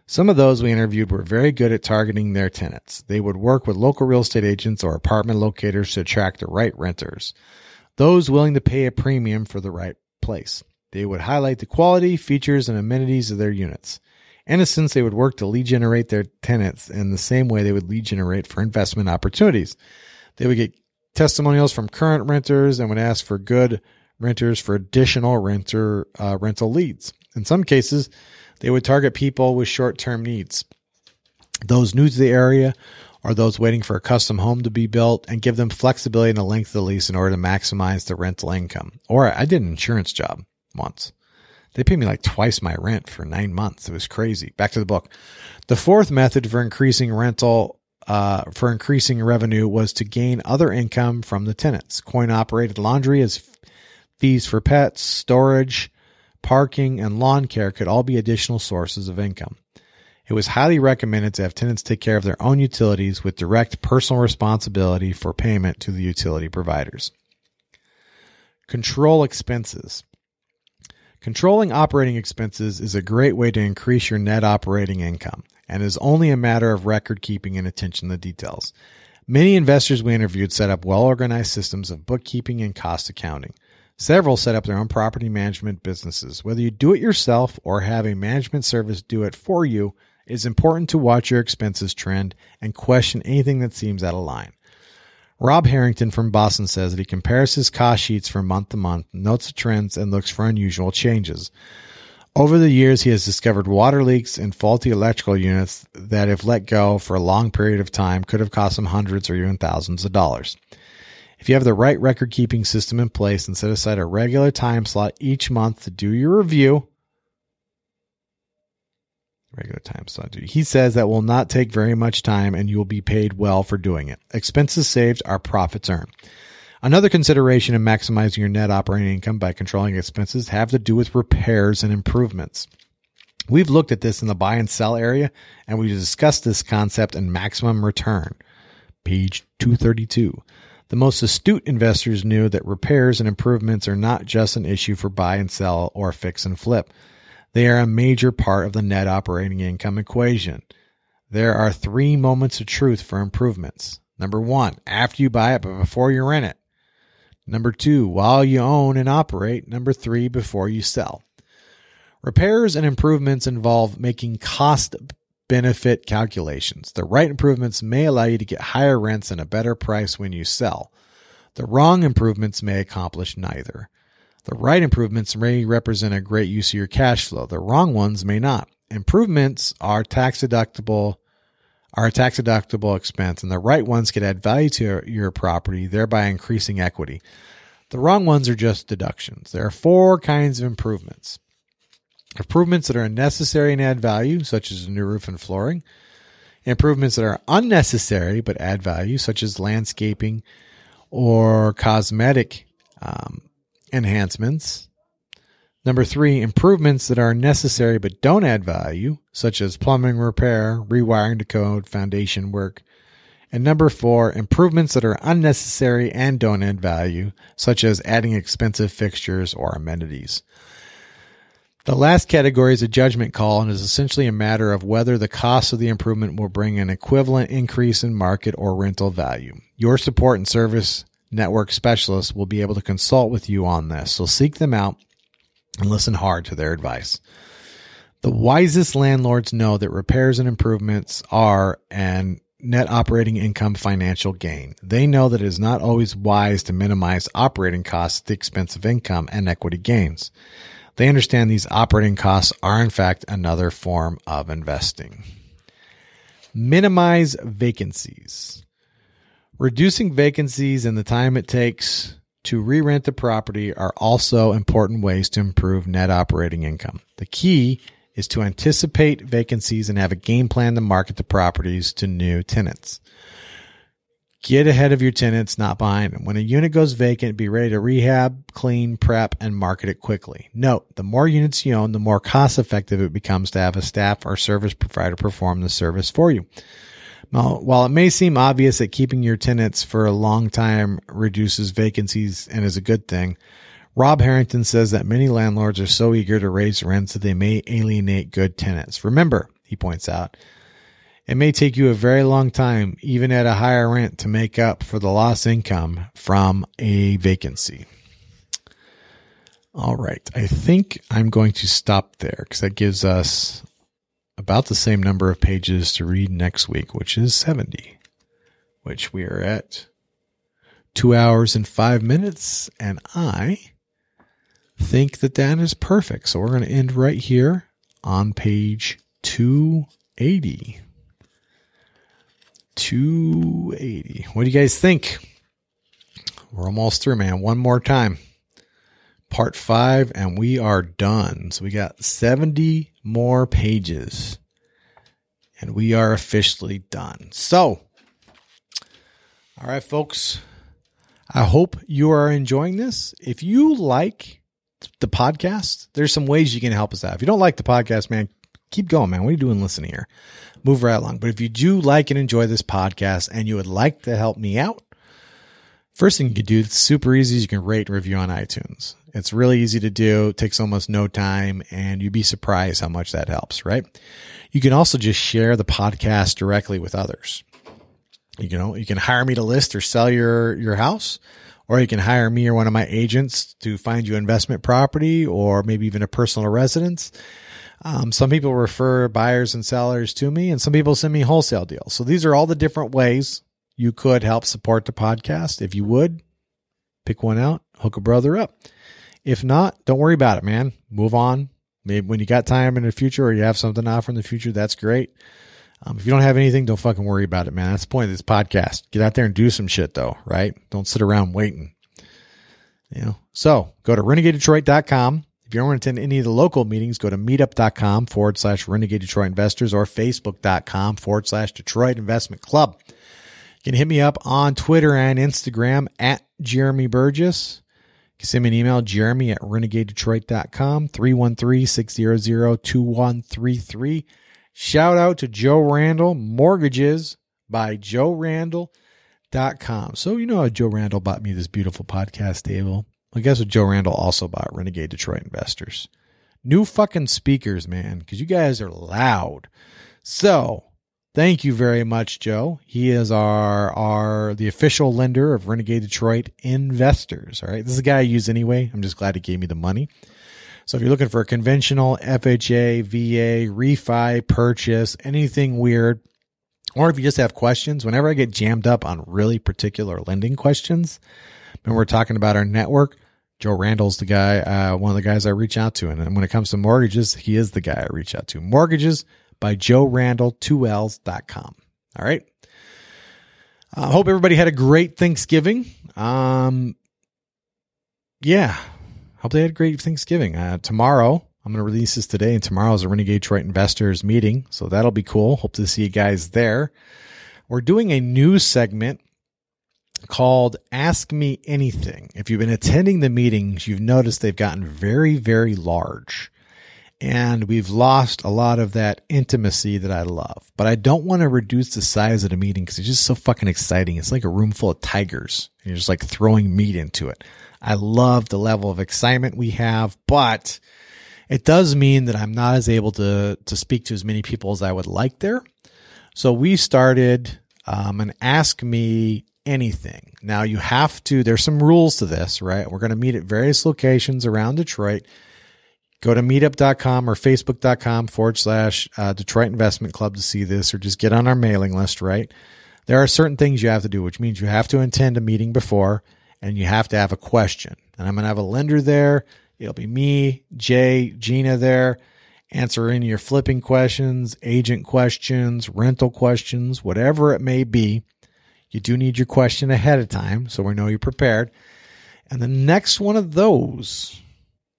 Some of those we interviewed were very good at targeting their tenants. They would work with local real estate agents or apartment locators to attract the right renters, those willing to pay a premium for the right place. They would highlight the quality, features, and amenities of their units. In a sense, they would work to lead generate their tenants in the same way they would lead generate for investment opportunities. They would get testimonials from current renters and would ask for good renters for additional renter uh, rental leads. In some cases, they would target people with short term needs, those new to the area or those waiting for a custom home to be built, and give them flexibility in the length of the lease in order to maximize the rental income. Or I did an insurance job once. They paid me like twice my rent for nine months. It was crazy. Back to the book. The fourth method for increasing rental uh, for increasing revenue was to gain other income from the tenants. Coin operated laundry as fees for pets, storage, parking, and lawn care could all be additional sources of income. It was highly recommended to have tenants take care of their own utilities with direct personal responsibility for payment to the utility providers. Control expenses. Controlling operating expenses is a great way to increase your net operating income and is only a matter of record keeping and attention to details. Many investors we interviewed set up well organized systems of bookkeeping and cost accounting. Several set up their own property management businesses. Whether you do it yourself or have a management service do it for you, it is important to watch your expenses trend and question anything that seems out of line. Rob Harrington from Boston says that he compares his cost sheets from month to month, notes the trends, and looks for unusual changes. Over the years, he has discovered water leaks and faulty electrical units that, if let go for a long period of time, could have cost him hundreds or even thousands of dollars. If you have the right record keeping system in place and set aside a regular time slot each month to do your review, regular time slot. He says that will not take very much time and you will be paid well for doing it. Expenses saved are profits earned. Another consideration in maximizing your net operating income by controlling expenses have to do with repairs and improvements. We've looked at this in the buy and sell area and we discussed this concept in maximum return. Page 232. The most astute investors knew that repairs and improvements are not just an issue for buy and sell or fix and flip. They are a major part of the net operating income equation. There are three moments of truth for improvements. Number one, after you buy it, but before you rent it. Number two, while you own and operate. Number three, before you sell. Repairs and improvements involve making cost benefit calculations. The right improvements may allow you to get higher rents and a better price when you sell. The wrong improvements may accomplish neither. The right improvements may represent a great use of your cash flow. The wrong ones may not. Improvements are tax deductible are a tax deductible expense and the right ones could add value to your property, thereby increasing equity. The wrong ones are just deductions. There are four kinds of improvements. Improvements that are necessary and add value, such as a new roof and flooring. Improvements that are unnecessary but add value, such as landscaping or cosmetic um, enhancements. Number three, improvements that are necessary but don't add value, such as plumbing repair, rewiring to code, foundation work. And number four, improvements that are unnecessary and don't add value, such as adding expensive fixtures or amenities. The last category is a judgment call and is essentially a matter of whether the cost of the improvement will bring an equivalent increase in market or rental value. Your support and service network specialists will be able to consult with you on this, so seek them out and listen hard to their advice. The wisest landlords know that repairs and improvements are an net operating income financial gain. They know that it is not always wise to minimize operating costs at the expense of income and equity gains. They understand these operating costs are, in fact, another form of investing. Minimize vacancies. Reducing vacancies and the time it takes to re rent the property are also important ways to improve net operating income. The key is to anticipate vacancies and have a game plan to market the properties to new tenants. Get ahead of your tenants, not behind them. When a unit goes vacant, be ready to rehab, clean, prep, and market it quickly. Note, the more units you own, the more cost effective it becomes to have a staff or service provider perform the service for you. Now, while it may seem obvious that keeping your tenants for a long time reduces vacancies and is a good thing, Rob Harrington says that many landlords are so eager to raise rents that they may alienate good tenants. Remember, he points out, it may take you a very long time, even at a higher rent, to make up for the lost income from a vacancy. All right. I think I'm going to stop there because that gives us about the same number of pages to read next week, which is 70, which we are at two hours and five minutes. And I think that that is perfect. So we're going to end right here on page 280. 280. What do you guys think? We're almost through, man. One more time. Part five, and we are done. So we got 70 more pages, and we are officially done. So, all right, folks. I hope you are enjoying this. If you like the podcast, there's some ways you can help us out. If you don't like the podcast, man, keep going, man. What are you doing listening here? Move right along. But if you do like and enjoy this podcast and you would like to help me out, first thing you can do, it's super easy, is you can rate and review on iTunes. It's really easy to do, it takes almost no time, and you'd be surprised how much that helps, right? You can also just share the podcast directly with others. You know, you can hire me to list or sell your, your house, or you can hire me or one of my agents to find you investment property or maybe even a personal residence. Um, some people refer buyers and sellers to me, and some people send me wholesale deals. So these are all the different ways you could help support the podcast. If you would, pick one out, hook a brother up. If not, don't worry about it, man. Move on. Maybe when you got time in the future or you have something to offer in the future, that's great. Um, if you don't have anything, don't fucking worry about it, man. That's the point of this podcast. Get out there and do some shit, though, right? Don't sit around waiting. You know, so go to renegadedetroit.com if you want to attend any of the local meetings, go to meetup.com forward slash renegade Detroit investors or facebook.com forward slash Detroit investment club. You can hit me up on Twitter and Instagram at Jeremy Burgess. Can send me an email, jeremy at renegadedetroit.com, 313-600-2133. Shout out to Joe Randall, Mortgages by Joe Randall.com. So you know how Joe Randall bought me this beautiful podcast table. I guess what Joe Randall also bought Renegade Detroit Investors. New fucking speakers, man, because you guys are loud. So thank you very much, Joe. He is our our the official lender of Renegade Detroit Investors. All right. This is a guy I use anyway. I'm just glad he gave me the money. So if you're looking for a conventional FHA, VA, refi, purchase, anything weird, or if you just have questions, whenever I get jammed up on really particular lending questions, when we're talking about our network, Joe Randall's the guy, uh, one of the guys I reach out to. And when it comes to mortgages, he is the guy I reach out to. Mortgages by Joe Randall, 2Ls.com. All right. I uh, hope everybody had a great Thanksgiving. Um, yeah. Hope they had a great Thanksgiving. Uh, tomorrow, I'm going to release this today, and tomorrow is a Renegade Detroit Investors meeting. So that'll be cool. Hope to see you guys there. We're doing a new segment called Ask Me Anything. If you've been attending the meetings, you've noticed they've gotten very, very large. And we've lost a lot of that intimacy that I love. But I don't want to reduce the size of the meeting because it's just so fucking exciting. It's like a room full of tigers. And you're just like throwing meat into it. I love the level of excitement we have, but it does mean that I'm not as able to, to speak to as many people as I would like there. So we started um, an Ask Me anything. Now you have to, there's some rules to this, right? We're going to meet at various locations around Detroit. Go to meetup.com or facebook.com forward slash uh, Detroit Investment Club to see this or just get on our mailing list, right? There are certain things you have to do, which means you have to attend a meeting before and you have to have a question. And I'm going to have a lender there. It'll be me, Jay, Gina there answering your flipping questions, agent questions, rental questions, whatever it may be. You do need your question ahead of time so we know you're prepared. And the next one of those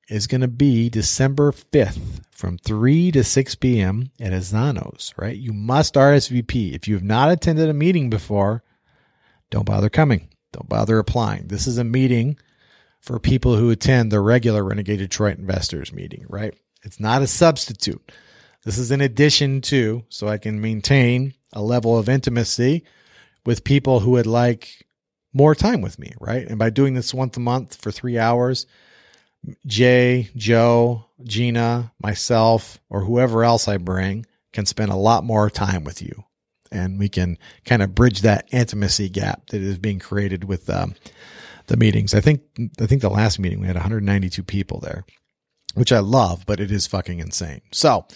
is going to be December 5th from 3 to 6 p.m. at Azanos, right? You must RSVP. If you have not attended a meeting before, don't bother coming. Don't bother applying. This is a meeting for people who attend the regular Renegade Detroit Investors meeting, right? It's not a substitute. This is in addition to, so I can maintain a level of intimacy with people who would like more time with me, right? And by doing this once a month for three hours, Jay, Joe, Gina, myself, or whoever else I bring can spend a lot more time with you. And we can kind of bridge that intimacy gap that is being created with um, the meetings. I think, I think the last meeting we had 192 people there, which I love, but it is fucking insane. So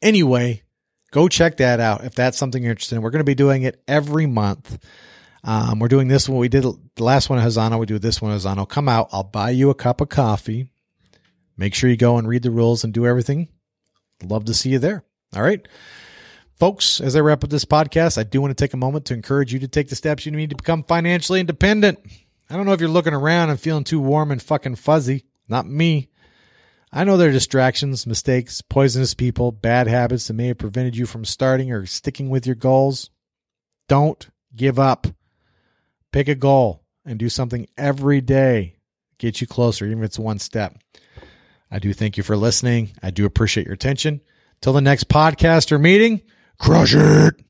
anyway, go check that out if that's something you're interested in. We're going to be doing it every month. Um, we're doing this one. We did the last one at Hazano. We do this one at Hazano. Come out. I'll buy you a cup of coffee. Make sure you go and read the rules and do everything. Love to see you there. All right. Folks, as I wrap up this podcast, I do want to take a moment to encourage you to take the steps you need to become financially independent. I don't know if you're looking around and feeling too warm and fucking fuzzy. Not me. I know there are distractions, mistakes, poisonous people, bad habits that may have prevented you from starting or sticking with your goals. Don't give up. Pick a goal and do something every day. Get you closer, even if it's one step. I do thank you for listening. I do appreciate your attention. Till the next podcast or meeting, crush it.